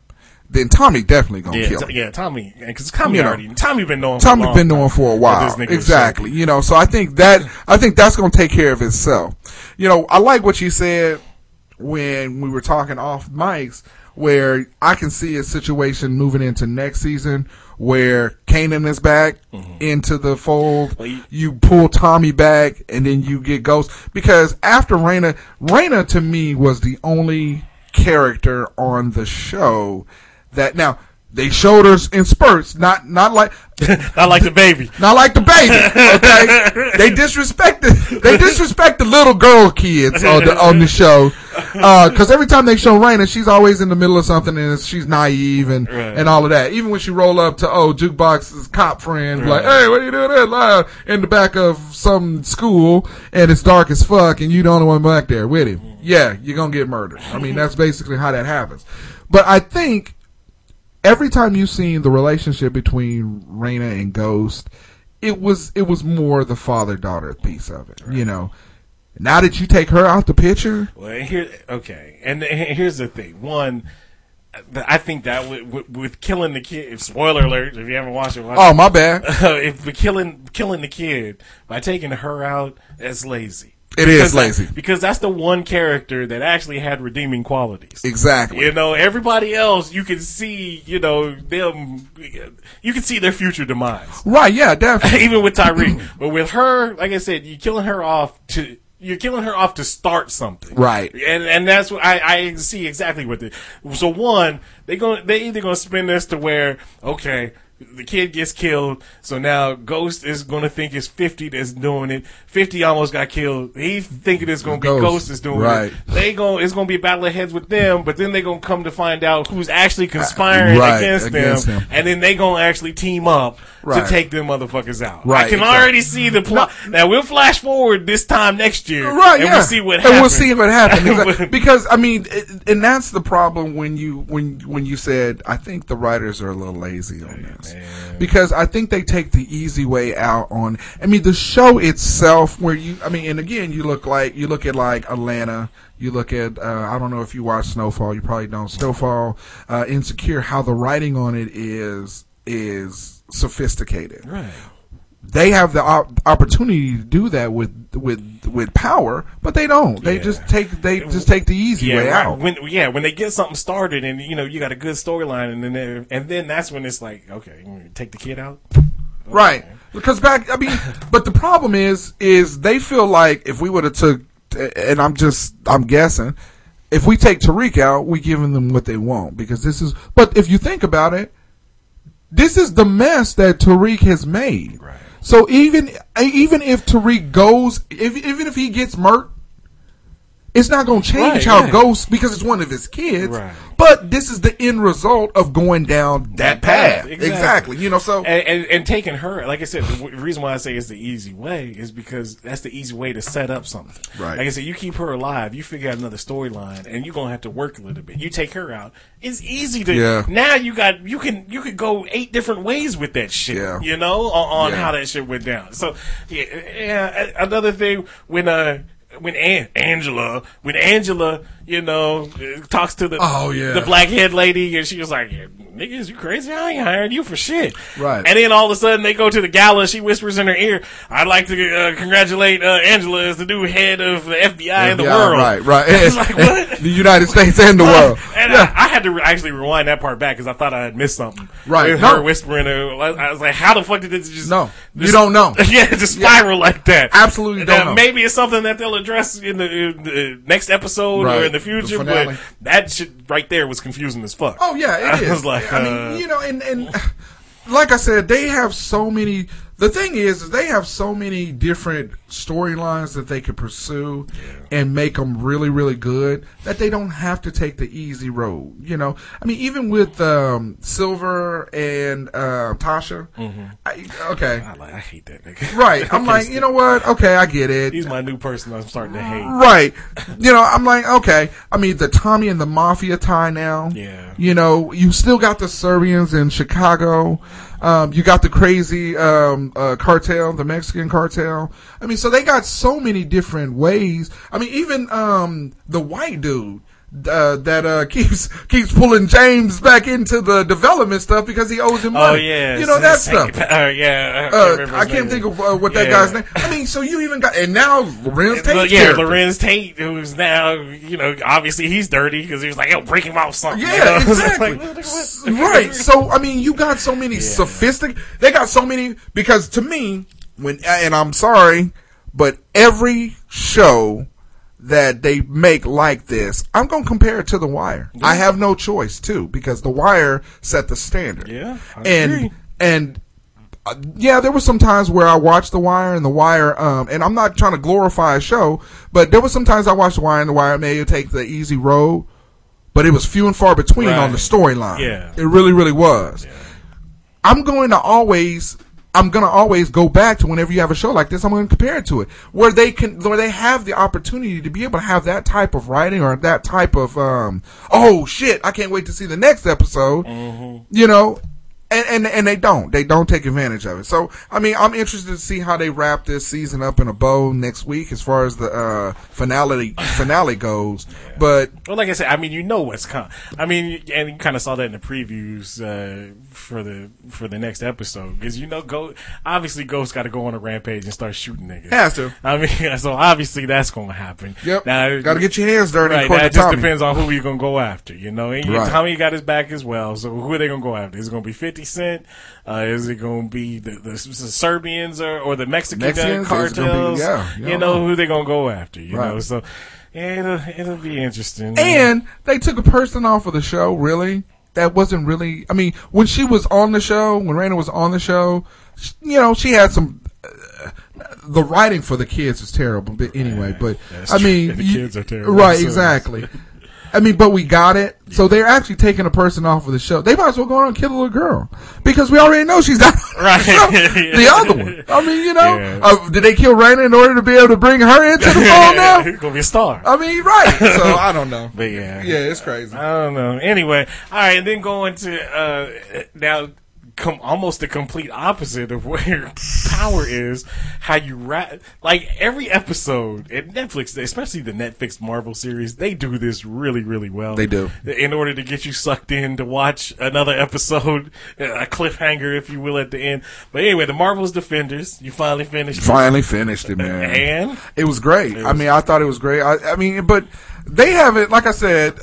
then Tommy definitely gonna Yeah, kill him. yeah, Tommy, because Tommy You know. already, Tommy been knowing. Tommy for been doing for a while. this nigga is Exactly. You know, so I think that I think that's gonna take care of itself. You know, I like what you said when we were talking off mics, where I can see a situation moving into next season where Kanan is back Mm-hmm. into the fold. You pull Tommy back, and then you get Ghost because after Raina, Raina to me was the only character on the show that now. They showed us in spurts, not not like not like the baby, not like the baby. Okay, they disrespected they disrespect the little girl kids on the on the show uh, because every time they show Raina, she's always in the middle of something and she's naive and Right. and all of that. Even when she roll up to oh jukebox's cop friend, like hey, what are you doing there live in the back of some school and it's dark as fuck and you the only one back there with him. Yeah, you're gonna get murdered. I mean that's basically how that happens. But I think every time you've seen the relationship between Raina and Ghost, it was it was more the father daughter piece of it. You know, now that you take her out the picture, Well, here, okay, and here's the thing. One, I think that with, with, with killing the kid. Spoiler alert! If you haven't watched it, watch Oh, it. my bad. if killing killing the kid by taking her out, that's lazy. It is Because that- lazy. because that's the one character that actually had redeeming qualities. exactly. You know, everybody else, you can see, you know, them, you can see their future demise. Right? Yeah, definitely. Even with Tariq. but with her, like I said, you're killing her off to, you're killing her off to start something. Right. And, and that's what I, I see exactly with it. So one, they going they either gonna spin this to where, okay, the kid gets killed, so now Ghost is gonna think it's 50 that's doing it. 50 almost got killed. He thinking it's gonna be Ghost. is doing Right. it. They going it's gonna be a battle of heads with them, but then they gonna come to find out who's actually uh, conspiring Right, against, against them, him. and then they gonna actually team up Right. to take them motherfuckers out. Right, I can exactly. already see the plot. Now we'll flash forward this time next year, Right, And yeah. we'll see what and happens. we'll see what happens Exactly. because I mean, it, and that's the problem when you when when you said I think the writers are a little lazy on this because I think they take the easy way out on. I mean, the show itself, where you, I mean, and again, you look like you look at like Atlanta. You look at uh, I don't know if you watch Snowfall. You probably don't. Snowfall, uh, Insecure. How the writing on it is is sophisticated Right. They have the op- opportunity to do that with with with power, but they don't. They Yeah. just take they just take the easy yeah, way right. out. When yeah, when they get something started and you know you got a good storyline and then and then that's when it's like okay, take the kid out. Right. Because back I mean but the problem is is they feel like if we would have took and I'm just I'm guessing if we take Tariq out, we giving them what they want because this is but if you think about it, this is the mess that Tariq has made. Right. So even even if Tariq goes if even if he gets murked it's not going to change Right, how yeah. Ghost because it's one of his kids. Right. But this is the end result of going down that, path. Exactly. You know, so and, and and taking her, like I said, the reason why I say it's the easy way is because that's the easy way to set up something. Right. Like I said, you keep her alive, you figure out another storyline, and you're gonna have to work a little bit. You take her out, it's easy to. Yeah. Now you got you can you could go eight different ways with that shit. Yeah. You know on, on Yeah. how that shit went down. So yeah, yeah. Another thing when uh when An- Angela, when Angela, you know, uh, talks to the Oh, yeah. the blackhead lady, and she was like, "Niggas, you crazy? I ain't hiring you for shit." Right. And then all of a sudden they go to the gala. She whispers in her ear, "I'd like to uh, congratulate uh, Angela as the new head of the FBI, in the world." Right, right. Was like, what? the United States and the world. And Yeah. I, I had to re- actually rewind that part back because I thought I had missed something. Right. With No. her whispering, uh, I was like, "How the fuck did this just No. You don't know. yeah, just spiral like that. Absolutely don't know. Maybe it's something that they'll address in the, in the next episode Right. or in the The future. finale. but that shit right there was confusing as fuck. Oh yeah, it is. I was like, I uh, mean, you know, and and like I said, they have so many. The thing is, is they have so many different storylines that they could pursue and make them really, really good that they don't have to take the easy road. You know, I mean, even with um, Silver and uh, Tasha. I, okay, I, like, I hate that nigga. right. I'm like, you know what? Okay, I get it. He's my new person. I'm starting to hate. Right. You know, I'm like, okay. I mean, the Tommy and the Mafia tie now. Yeah. You know, you still got the Serbians in Chicago. Um, you got the crazy um, uh, cartel, the Mexican cartel. I mean, so they got so many different ways. I mean, even um, the white dude. Uh, that uh, keeps keeps pulling James back into the development stuff because he owes him money. Oh money. yeah, you know that stuff. Uh, yeah, I can't, Uh, I can't think of uh, what that Yeah. guy's name. I mean, so you even got and now Larenz But Tate's yeah, character. Larenz Tate, who's now, you know, obviously he's dirty because he was like, yo, break him off something. you know? Yeah, exactly. like, right. So I mean, you got so many sophisticated. They got so many because to me, when and I'm sorry, but every show that they make like this, I'm gonna compare it to The Wire. I have no choice too because The Wire set the standard. Yeah, I and agree. and. uh, Yeah, there were some times where I watched The Wire and The Wire, um, and I'm not trying to glorify a show, but there was some times I watched The Wire and The Wire may take the easy road, but it was few and far between on the storyline. Yeah. It really, really was. I'm going to always, I'm going to always go back to whenever you have a show like this, I'm going to compare it to it. Where they can, where they have the opportunity to be able to have that type of writing or that type of, um, oh shit, I can't wait to see the next episode. You know, and, and and they don't. They don't take advantage of it. So I mean, I'm interested to see how they wrap this season up in a bow next week, as far as the uh, finale finale goes. But Well, like I said, I mean, you know what's coming. I mean, and you kind of saw that in the previews uh, for the for the next episode because you know, go obviously Ghost got to go on a rampage and start shooting niggas. Has to. I mean, so obviously that's going to happen. Yep. Now, Gotta get your hands dirty Right. That to just depends on who you're going to go after. You know, and Right. Tommy got his back as well. So who are they going to go after? Is it going to be Fifty Cent? Uh, is it going to be the, the, the Serbians or, or the Mexican Mexicans? Cartels? be- yeah, you know. who they're going to go after. You Right. know, so. It'll, it'll be interesting. And they took a person off of the show, really. That wasn't really. I mean, when she was on the show, when Raina was on the show, sh- you know, she had some. Uh, the writing for the kids is terrible, but anyway. But that's I true. mean, The kids are terrible. right? So- Exactly. I mean, but we got it. So they're actually taking a person off of the show. They might as well go on and kill a little girl because we already know she's not Right. the other one. I mean, you know, Yeah. uh, did they kill Raina in order to be able to bring her into the fold now? Gonna be a star. I mean, right. So I don't know. But yeah, Yeah, it's crazy. I don't know. Anyway, all right, and then going to uh, now, com- almost the complete opposite of where power is. How you wrap like every episode at Netflix, especially the Netflix Marvel series, they do this really, really well. They do. in order to get you sucked in to watch another episode, a cliffhanger, if you will, at the end. But anyway, the Marvel's Defenders, you finally finished. it. Finally finished it, man. And It was great. It I was- mean, I thought it was great. I, I mean, but they haven't, like I said,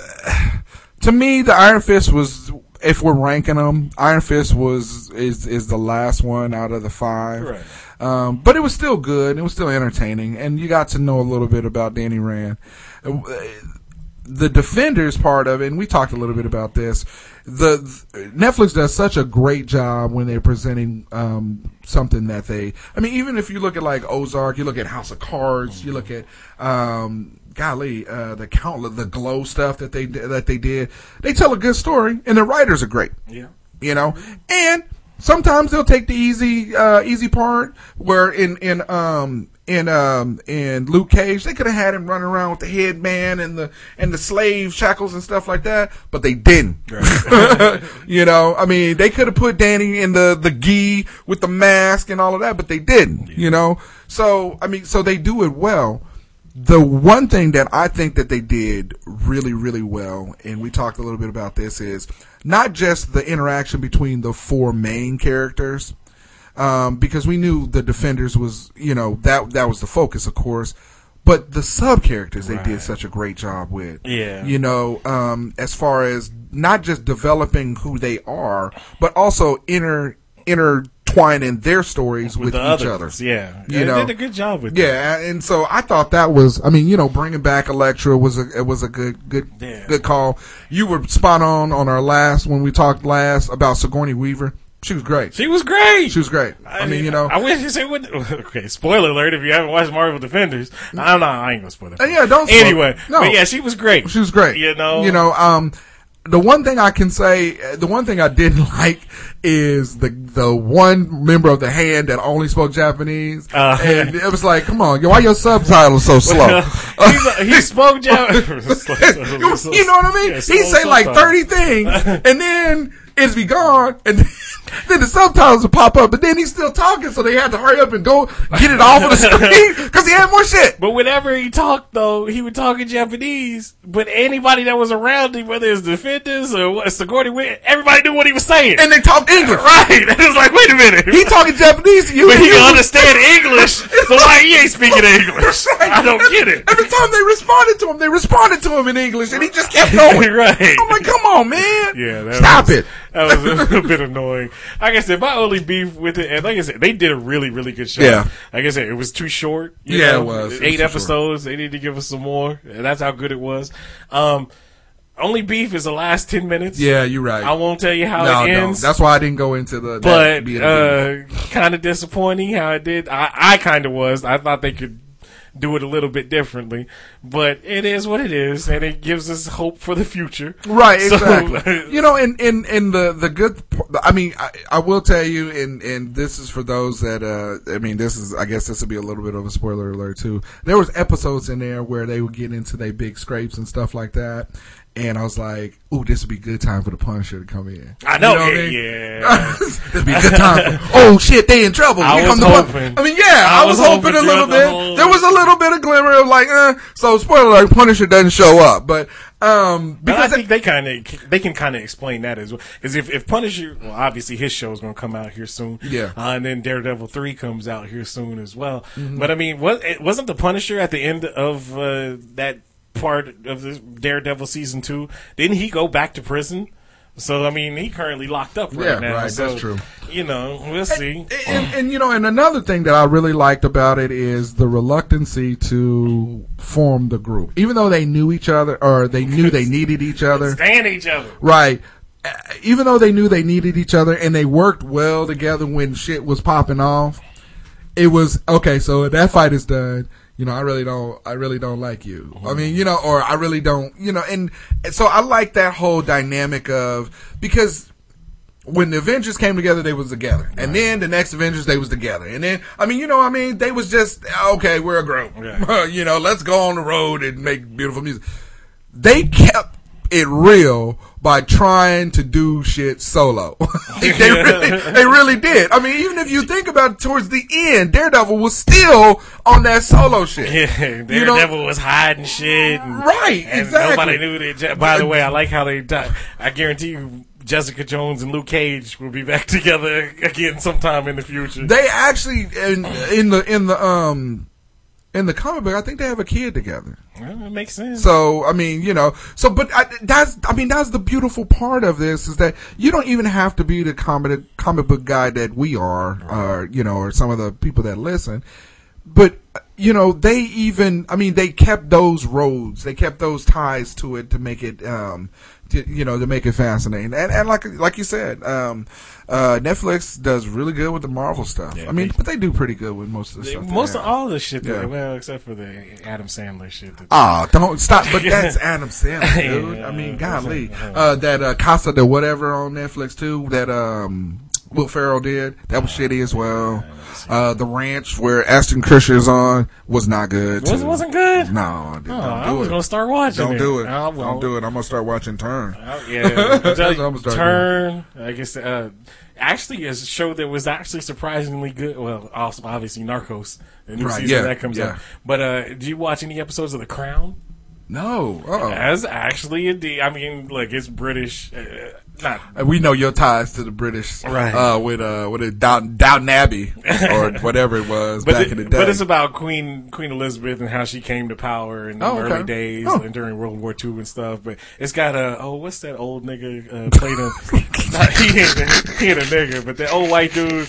to me, the Iron Fist was, if we're ranking them, Iron Fist was, is, is the last one out of the five. Right. Um, but it was still good. It was still entertaining. And you got to know a little bit about Danny Rand. Uh, The Defenders part of it, and we talked a little bit about this. The Netflix does such a great job when they're presenting um, something that they. I mean, even if you look at like Ozark, you look at House of Cards, you look at um, golly, uh, the count, the glow stuff that they that they did. They tell a good story, and the writers are great. Yeah. you know, and sometimes they'll take the easy uh, easy part. Where in in um in um in Luke Cage, they could have had him running around with the headband and the and the slave shackles and stuff like that, but they didn't. you know, I mean, they could have put Danny in the the gi with the mask and all of that, but they didn't. You know, so I mean, so they do it well. The one thing that I think that they did really, really well, and we talked a little bit about this, is not just the interaction between the four main characters, um, because we knew the Defenders was, you know, that that was the focus, of course, but the sub characters they did such a great job with. Yeah. you know, um, as far as not just developing who they are, but also inter intertwining their stories with, the each others, other. yeah. you They know, did a good job with yeah, and so I thought that was, I mean, you know, bringing back Elektra was a it was a good good Yeah. good call. You were spot on on our last when we talked last about Sigourney Weaver. She was great. She was great. She was great. I, mean, you know, I wish you say what. Okay, spoiler alert if you haven't watched Marvel Defenders. I'm not. I ain't gonna spoil it. Uh, yeah, don't spoil- Anyway, no. but yeah, she was great. She was great. You know, you know, um, the one thing I can say, uh, the one thing I didn't like is the the one member of the hand that only spoke Japanese, Uh, and it was like, come on, why your subtitles so slow? A- he spoke Japanese. you know what I mean? Yeah, he say like thirty things, and then it's be gone, and then, then the subtitles will pop up, but then he's still talking, so they had to hurry up and go get it off of the screen because he had more shit. But whenever he talked, though, he would talk in Japanese. But anybody that was around him, whether it's defenders or what, Sigourney, Weaver, everybody knew what he was saying. And they talk English, right? It was like, wait a minute, He talking Japanese to you, but he you- understand English. So why he ain't speaking English? I don't get it. Every time they responded to him, they responded to him in English, and he just kept going. right? I'm like, come on, man. Yeah, that Stop was, it. That was a, bit annoying. Like I said, my only beef with it, and like I said, they did a really, really good show. Yeah. Like I said, it was too short. you Yeah, know? it was. It was Eight too episodes. They need to give us some more. That's how good it was. Um, only beef is the last ten minutes. Yeah, you're right. I won't tell you how no, it no. ends. That's why I didn't go into the. but uh, kind of disappointing how it did. I, I kind of was. I thought they could do it a little bit differently, but it is what it is, and it gives us hope for the future. Right, So- exactly. you know, and in in the the good. I mean, I, I will tell you, and and this is for those that. uh I mean, this is. I guess this would be a little bit of a spoiler alert too. There was episodes in there where they would get into their big scrapes and stuff like that. And I was like, "Ooh, this would be a good time for the Punisher to come in." I know, You what yeah, I mean? yeah. this would be a good time. For, oh shit, they in trouble. I Here was hoping. I mean, yeah, I, I was, was hoping, hoping a little bit. whole- There was a little bit of glimmer of like, uh, so spoiler alert, Punisher doesn't show up, but um, But I because think they kind of they can kind of explain that as well because if, if Punisher, well, obviously his show is going to come out here soon, Yeah. uh, and then Daredevil three comes out here soon as well. Mhm. But I mean, what it wasn't the Punisher at the end of uh, that part of the Daredevil season two? Didn't he go back to prison? So I mean, he currently locked up right Yeah, now. right, so, that's true. You know, we'll see. and, and you know, and another thing that I really liked about it is the reluctancy to form the group, even though they knew each other or they knew they needed each other. Stand each other. Right. Uh, Even though they knew they needed each other and they worked well together when shit was popping off, it was okay. So that fight is done. You know, I really don't, I really don't like you. I mean, mm-hmm. you know, or I really don't, you know, and, and so I like that whole dynamic of, because when the Avengers came together, they was together. And then the next Avengers, they was together. And then, I mean, you know, I mean, they was just, okay, we're a group. you know, let's go on the road and make beautiful music. They kept it real by trying to do shit solo. they really, they really did. I mean, even if you think about it, towards the end, Daredevil was still on that solo shit. Yeah, Daredevil was hiding shit, and, Right, and exactly. Nobody knew that. By the way, I like how they. Di- I guarantee you, Jessica Jones and Luke Cage will be back together again sometime in the future. They actually in in the in the um in the comic book, I think they have a kid together. Well, that makes sense. So I mean, you know, so but I, that's I mean that's the beautiful part of this is that you don't even have to be the comic comic book guy that we are, or you know, or some of the people that listen, but you know they even I mean they kept those roads, they kept those ties to it to make it um to, you know to make it fascinating and and like like you said um uh Netflix does really good with the Marvel stuff. I mean, but they do pretty good with most of the They- stuff. they most of all the shit, Yeah. well, except for the Adam Sandler shit. Ah, don't stop! But that's Adam Sandler, dude. Yeah, I mean, yeah. golly, uh, that uh, Casa de whatever on Netflix too. That um, Will Ferrell did. That was shitty as well. Uh, the Ranch, where Ashton Kutcher is on, was not good. Too. wasn't good. No, I didn't. Oh, Don't do was it. gonna start watching. Don't do it. I Don't won't. do it. I'm gonna start watching Turn. Oh, yeah, That's what I'm gonna start Turn. I guess uh, actually a show that was actually surprisingly good. Well, also obviously Narcos, the new Right, season yeah, that comes yeah. out. But uh, did you watch any episodes of The Crown? No. Uh-uh. That's actually a D. I mean, look, it's British. Uh, not we know your ties to the British, Right. Uh, with uh, with it Downton, Downton Abbey or whatever it was back it- in the day. But it's about Queen Queen Elizabeth and how she came to power in the Oh, okay. early days Oh. and during World War II and stuff. But it's got a oh, what's that old nigga uh, played in? he, ain't, he ain't a nigga, but the old white dude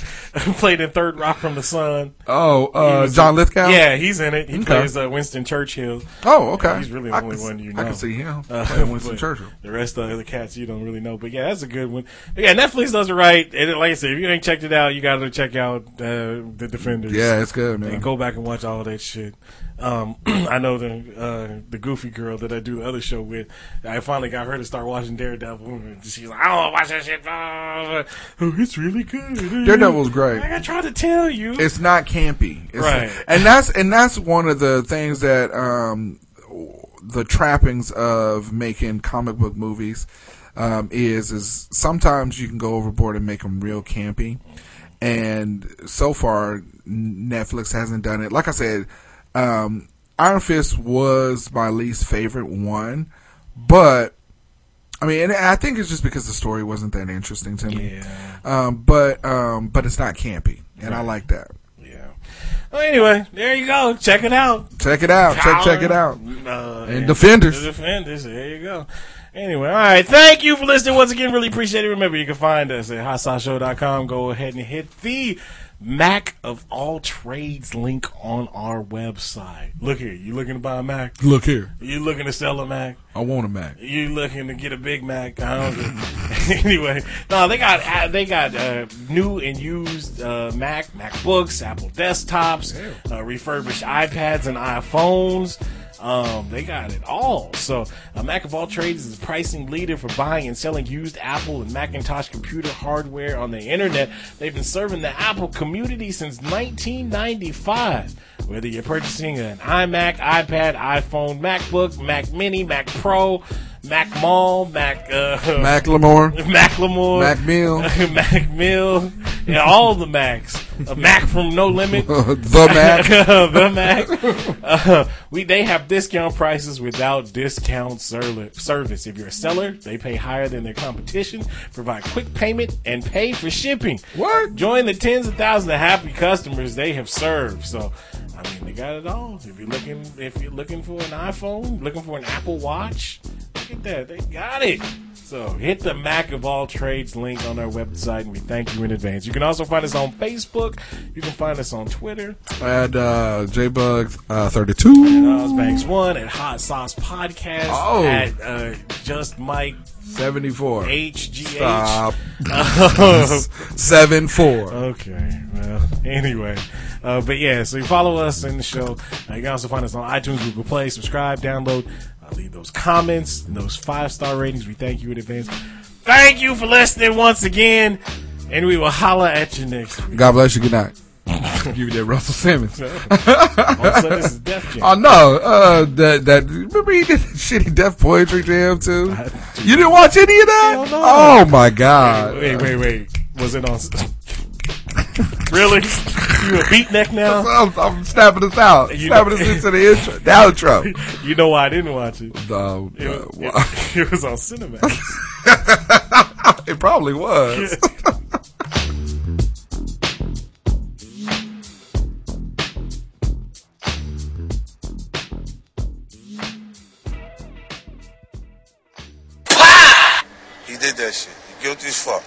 played in Third Rock from the Sun. oh, uh, John Lithgow. Yeah, he's in it. He Okay. plays uh, Winston Churchill. Oh, okay. He's really the I only can- one you know. I can see him Uh, playing Winston but Churchill. The rest of the other cats you don't really know. But yeah, that's a good one. But yeah, Netflix does it right. And like I said, if you ain't checked it out, you got to check out uh, the Defenders. Yeah, it's good, man. And go back and watch all of that shit. Um, I know the uh, the goofy girl that I do the other show with. I finally got her to start watching Daredevil. And she's like, I don't watch that shit. Oh, it's really good. Daredevil's great. Like I tried to tell you. It's not campy, It's- Right. And that's and that's one of the things that um, the trappings of making comic book movies um, is is sometimes you can go overboard and make them real campy, and so far Netflix hasn't done it. Like I said, um, Iron Fist was my least favorite one, but I mean, and I think it's just because the story wasn't that interesting to me. Um, but um, but it's not campy, and I like that. Yeah. Well, anyway, there you go. Check it out. Check it out. Check check it out. Uh, And Defenders. The Defenders. There you go. Anyway, all right. Thank you for listening once again. Really appreciate it. Remember, you can find us at hotsauceshow.com. Go ahead and hit the Mac of all trades link on our website. Look here. You looking to buy a Mac? Look here. You looking to sell a Mac? I want a Mac. You looking to get a Big Mac? I don't anyway, no, they got uh, they got uh, new and used uh, Mac MacBooks, Apple desktops, uh, refurbished iPads and iPhones. Um, they got it all. So, uh, Mac of all trades is the pricing leader for buying and selling used Apple and Macintosh computer hardware on the internet. They've been serving the Apple community since 1995. Whether you're purchasing an iMac, iPad, iPhone, MacBook, Mac Mini, Mac Pro, Mac Mall, Mac uh, Macklemore. Macklemore, Mac Mill. Mac Mill, yeah, all the Macs. A Mac from No Limit, The Mac. the Mac. Uh, we they have discount prices without discount service. If you're a seller, they pay higher than their competition, provide quick payment, and pay for shipping. What? Join the tens of thousands of happy customers they have served. So. I mean, they got it all. If you're looking, if you're looking for an iPhone, looking for an Apple Watch, at that. They got it. So hit the Mac of all trades link on our website, and we thank you in advance. You can also find us on Facebook. You can find us on Twitter. At uh, JBug uh, 32. Nosbanks One at Hot Sauce Podcast. Oh. At uh, Just Mike 74. HGH. Stop. Oh. 7 4. Okay. Well, anyway. Uh, but yeah, so you follow us in the show. Uh, you can also find us on iTunes, Google Play. Subscribe, download, uh, leave those comments, and those five star ratings. We thank you in advance. Thank you for listening once again, and we will holla at you next week. God bless you. Good night. Give you that Russell Simmons. All of a sudden, this is Def Jam. Oh no! Uh, that that remember he did shitty Def Poetry Jam too. You didn't watch any of that? Oh my god! Wait, wait, wait. Was it on? Really? You a beatnik now? I'm, I'm snapping this out. You snapping know- this into the intro, the outro. You know why I didn't watch it? No, It, uh, was- it, it was on Cinemax. it probably was. He did that shit. He guilty as fuck.